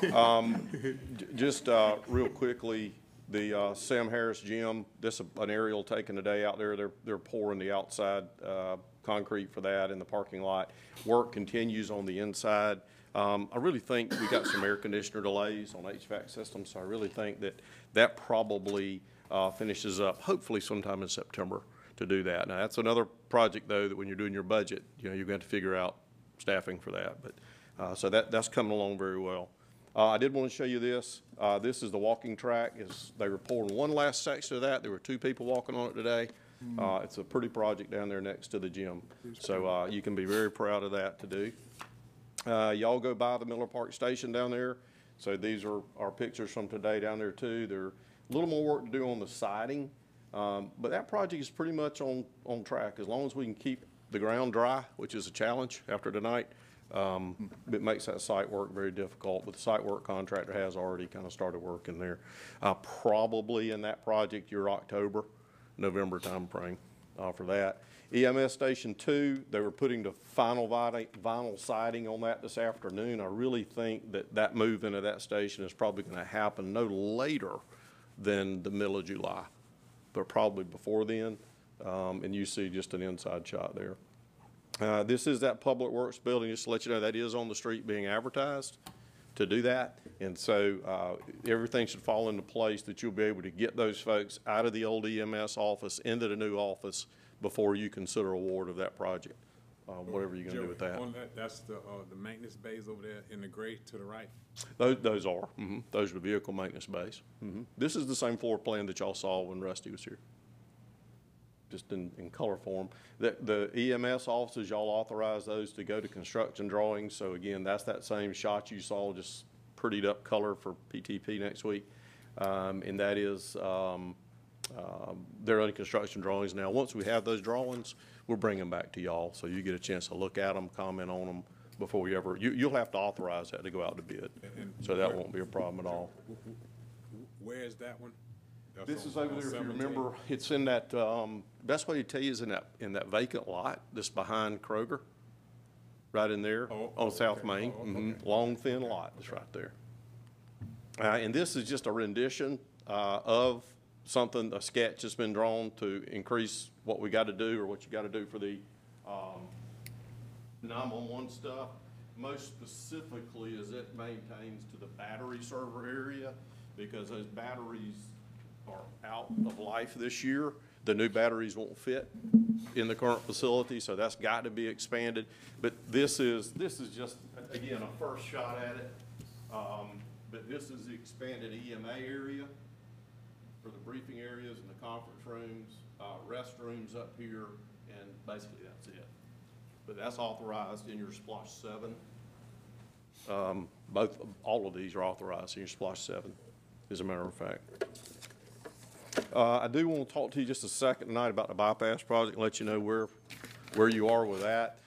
H: there. Um, j- Just uh, real quickly, the uh, Sam Harris Gym, this is an aerial taken today out there. They're, they're pouring the outside uh, concrete for that in the parking lot. Work continues on the inside. Um, I really think we got some air conditioner delays on HVAC systems, so I really think that that probably uh, finishes up hopefully sometime in September to do that. Now, that's another project, though, that when you're doing your budget, you know, you're going to figure out staffing for that. But, uh, so that, that's coming along very well. Uh, I did want to show you this. Uh, this is the walking track. Is they were pouring one last section of that. There were two people walking on it today. Uh, it's a pretty project down there next to the gym. So, uh, you can be very proud of that to do. Uh, y'all go by the Miller Park Station down there. So these are our pictures from today down there too. There, a little more work to do on the siding. Um, but that project is pretty much on, on track. As long as we can keep the ground dry, which is a challenge after tonight, um, it makes that site work very difficult. But the site work contractor has already kind of started working there. Uh, probably in that project, your October, November timeframe, uh, for that. EMS Station Two, they were putting the final vinyl, siding on that this afternoon. I really think that that move into that station is probably gonna happen no later than the middle of July, but probably before then. Um, and you see just an inside shot there. Uh, this is that Public Works building, just to let you know, that is on the street being advertised to do that. And so, uh, everything should fall into place that you'll be able to get those folks out of the old EMS office into the new office before you consider award of that project, uh, whatever you're gonna do with that.
I: On that, that's the, uh, the maintenance bays over there in the gray to the right.
H: Those, those are, mhm, those are the vehicle maintenance bays. Mhm. This is the same floor plan that y'all saw when Rusty was here. Just in, in color form. The, the EMS offices, y'all authorized those to go to construction drawings. So again, that's that same shot you saw, just prettied up color for PTP next week. Um, and that is, um, um, they're under construction drawings now. Once we have those drawings, we'll bring them back to y'all, so you get a chance to look at them, comment on them before we ever, you, you'll have to authorize that to go out to bid.
I: And-
H: So that won't be a problem at all.
I: Where is that one? That's
H: This
I: on-
H: is over
I: on
H: there, if you
I: 17?
H: remember, it's in that, um, best way to tell you is in that, in that vacant lot that's behind Kroger, right in there
I: Oh,
H: on South
I: okay.
H: Main.
I: Oh,
H: Mhm.
I: okay.
H: Long, thin lot that's right there. Uh, and this is just a rendition, uh, of something, a sketch that's been drawn to increase what we gotta do or what you gotta do for the, um, nine-one-one stuff. Most specifically is it maintains to the battery server area, because those batteries are out of life this year. The new batteries won't fit in the current facility, so that's got to be expanded. But this is, this is just, again, a first shot at it. Um, but this is the expanded EMA area for the briefing areas and the conference rooms, uh, restrooms up here, and basically that's it. But that's authorized in your SPLOST seven. Um, both, all of these are authorized in your SPLOST seven, as a matter of fact. Uh, I do want to talk to you just a second tonight about the bypass project and let you know where, where you are with that.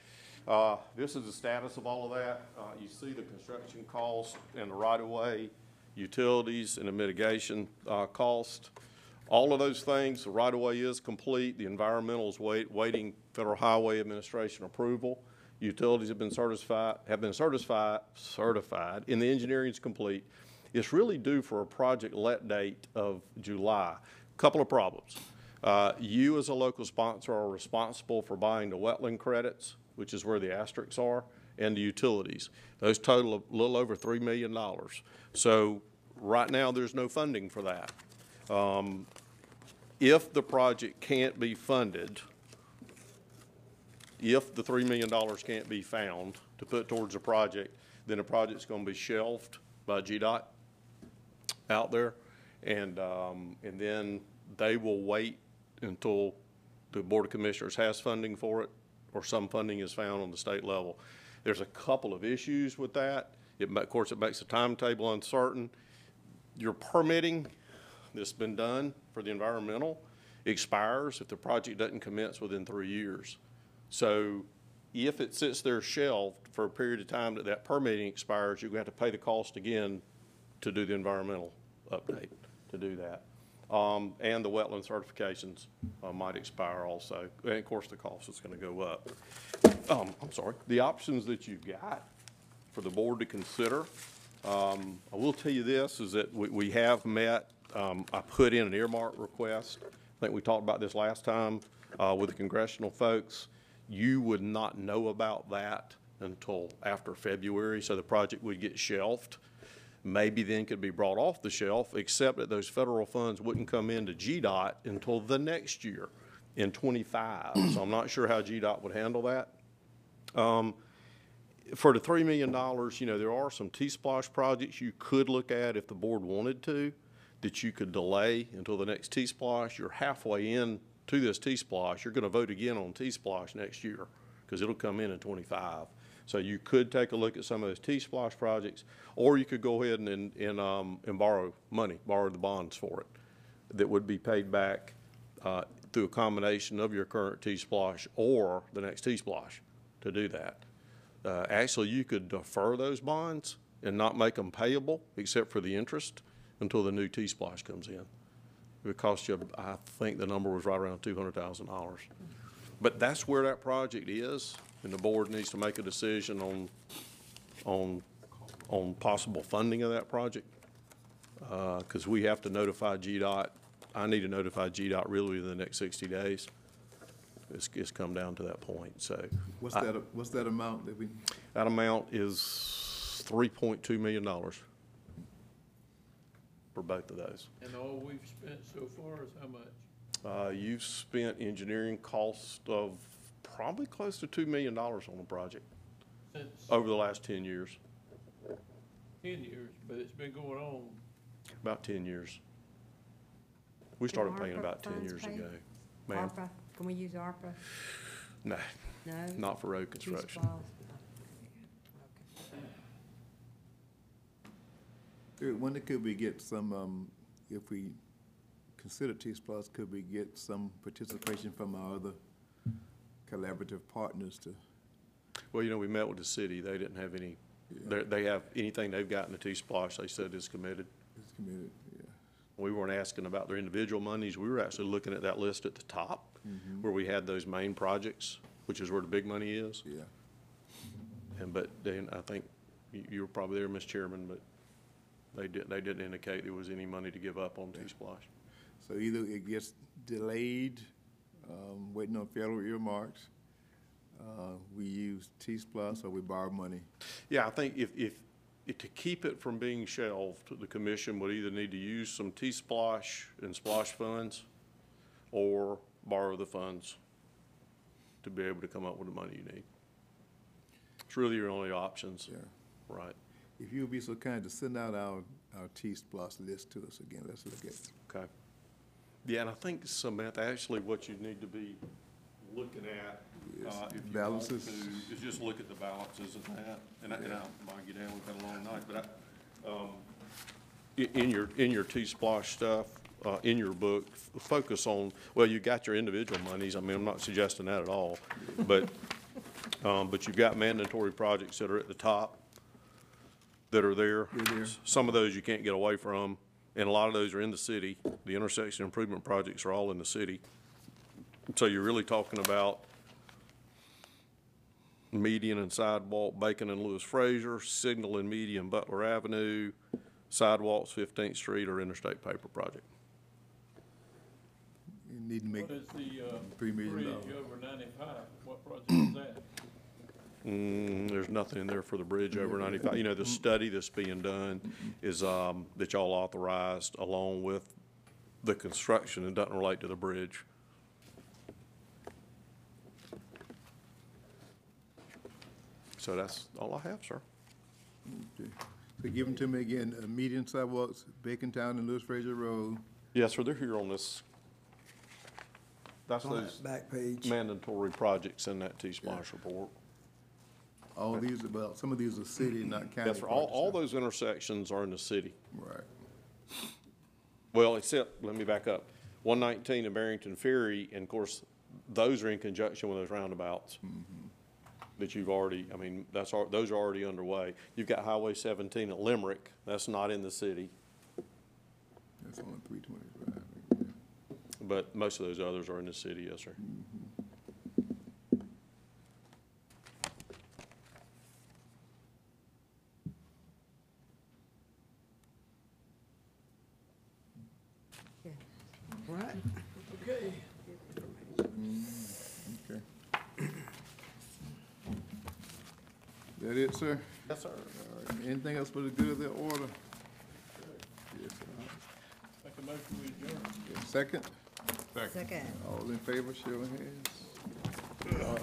H: Uh, this is the status of all of that. Uh, you see the construction cost and the right-of-way, utilities and the mitigation, uh, cost. All of those things, the right-of-way is complete, the environmental is wait, waiting Federal Highway Administration approval. Utilities have been certified, have been certified, certified, and the engineering is complete. It's really due for a project let date of July. Couple of problems. Uh, you as a local sponsor are responsible for buying the wetland credits, which is where the asterisks are, and the utilities. Those total a little over three million dollars. So right now, there's no funding for that. Um, if the project can't be funded, if the three million dollars can't be found to put towards the project, then the project's gonna be shelved by GDOT out there. And, um, and then they will wait until the Board of Commissioners has funding for it, or some funding is found on the state level. There's a couple of issues with that. It, of course, it makes the timetable uncertain. your permitting that's been done for the environmental expires if the project doesn't commence within three years. So if it sits there shelved for a period of time that that permitting expires, you're going to have to pay the cost again to do the environmental update, to do that. Um, and the wetland certifications, uh, might expire also. And of course, the cost is gonna go up. Um, I'm sorry, the options that you've got for the board to consider, um, I will tell you this, is that we, we have met, um, I put in an earmark request. I think we talked about this last time, uh, with the congressional folks. You would not know about that until after February, so the project would get shelved. Maybe then could be brought off the shelf, except that those federal funds wouldn't come into GDOT until the next year in twenty-five. So I'm not sure how GDOT would handle that. Um, for the three million dollars, you know, there are some T-SPLOST projects you could look at if the board wanted to, that you could delay until the next T-SPLOST. You're halfway in to this T-SPLOST. You're gonna vote again on T-SPLOST next year, because it'll come in in twenty-five. So you could take a look at some of those T-SPLOST projects, or you could go ahead and, and, and, um, and borrow money, borrow the bonds for it, that would be paid back, uh, through a combination of your current T-SPLOST or the next T-SPLOST to do that. Uh, actually, you could defer those bonds and not make them payable, except for the interest, until the new T-SPLOST comes in. It would cost you, I think the number was right around two hundred thousand dollars. But that's where that project is, and the board needs to make a decision on, on, on possible funding of that project. Uh, cause we have to notify GDOT, I need to notify GDOT really within the next sixty days. It's, it's come down to that point, so.
A: What's
H: I-
A: that, what's that amount that we,
H: That amount is three point two million dollars for both of those.
E: And all we've spent so far is how much?
H: Uh, you've spent engineering cost of probably close to two million dollars on the project
E: Since
H: over the last ten years,
E: ten years, but it's been going on.
H: about ten years. We started paying
F: ARPA
H: about ten
F: funds
H: years
F: pay?
H: ago. Ma'am,
F: ARPA, can we use ARPA?
H: no,
F: No?
H: not for road
F: Use
H: construction.
F: files?
A: When could we get some, um, if we consider T-SPLOST, could we get some participation from our other collaborative partners to,
H: Well, you know, we met with the city. They didn't have any, they, they have, anything they've got in the T-SPLOST, they said is committed.
A: this community, yeah?
H: We weren't asking about their individual monies. We were actually looking at that list at the top mm-hmm. where we had those main projects, which is where the big money is.
A: Yeah.
H: And, but then I think you, you were probably there, Mr. Chairman, but they did, they didn't indicate there was any money to give up on T-SPLOST.
A: So either it gets delayed, um, waiting on federal earmarks, uh, we use T-SPLOST, or we borrow money.
H: Yeah, I think if, if, if to keep it from being shelved, the commission would either need to use some T-SPLOST and SPLOST funds or borrow the funds to be able to come up with the money you need. It's really your only options.
A: Yeah.
H: Right,
A: If you would be so kind to send out our, our T-SPLOST list to us again, let's look at it.
H: okay. Yeah, and I think Samantha, actually what you need to be looking at, uh, if you want
A: Balances.
H: to, is just look at the balances of that. And I, and I'll bog you down, we've had a long night, but I, um, i- in your, in your T-SPLOST stuff, uh, in your book, f- focus on, well, you got your individual monies, I mean, I'm not suggesting that at all, but, um, but you've got mandatory projects that are at the top that are there.
A: They're there.
H: Some of those you can't get away from, and a lot of those are in the city. The intersection improvement projects are all in the city. So you're really talking about median and sidewalk Bacon and Lewis Frazier, signal and median Butler Avenue, sidewalks Fifteenth Street or interstate paper project.
A: You need to make,
E: What is the, uh,
A: Three million
E: bridge
A: dollars.
E: over ninety-five? What project is that?
H: Mm, there's nothing in there for the bridge over ninety-five. You know, the study that's being done is, um, that y'all authorized along with the construction. It doesn't relate to the bridge. So that's all I have, sir.
A: so give them to me again, uh, median sidewalks, Bacon Town and Lewis Frazier Road,
H: Yes, sir, they're here on this. That's
G: On that back page.
H: mandatory projects in that T-SPLOST report.
A: All these, about, some of these are city, not county.
H: Yes, sir, all, all those intersections are in the city.
A: Right.
H: Well, except, let me back up. One nineteen and Barrington Ferry, and of course, those are in conjunction with those roundabouts mm-hmm. that you've already, I mean, that's, al- those are already underway. You've got Highway seventeen at Limerick, that's not in the city,
A: That's only three twenty-five.
H: but most of those others are in the city, yes, sir. Mm-hmm.
G: Right.
A: Mm, okay. That it, sir?
D: Yes, sir.
A: All right. Anything else for the good of the order? Yes,
E: Make a motion we adjourn.
A: right. Second?
F: Second.
A: All in favor, show of hands.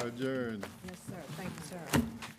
A: Adjourn.
F: Yes, sir. Thank you, sir.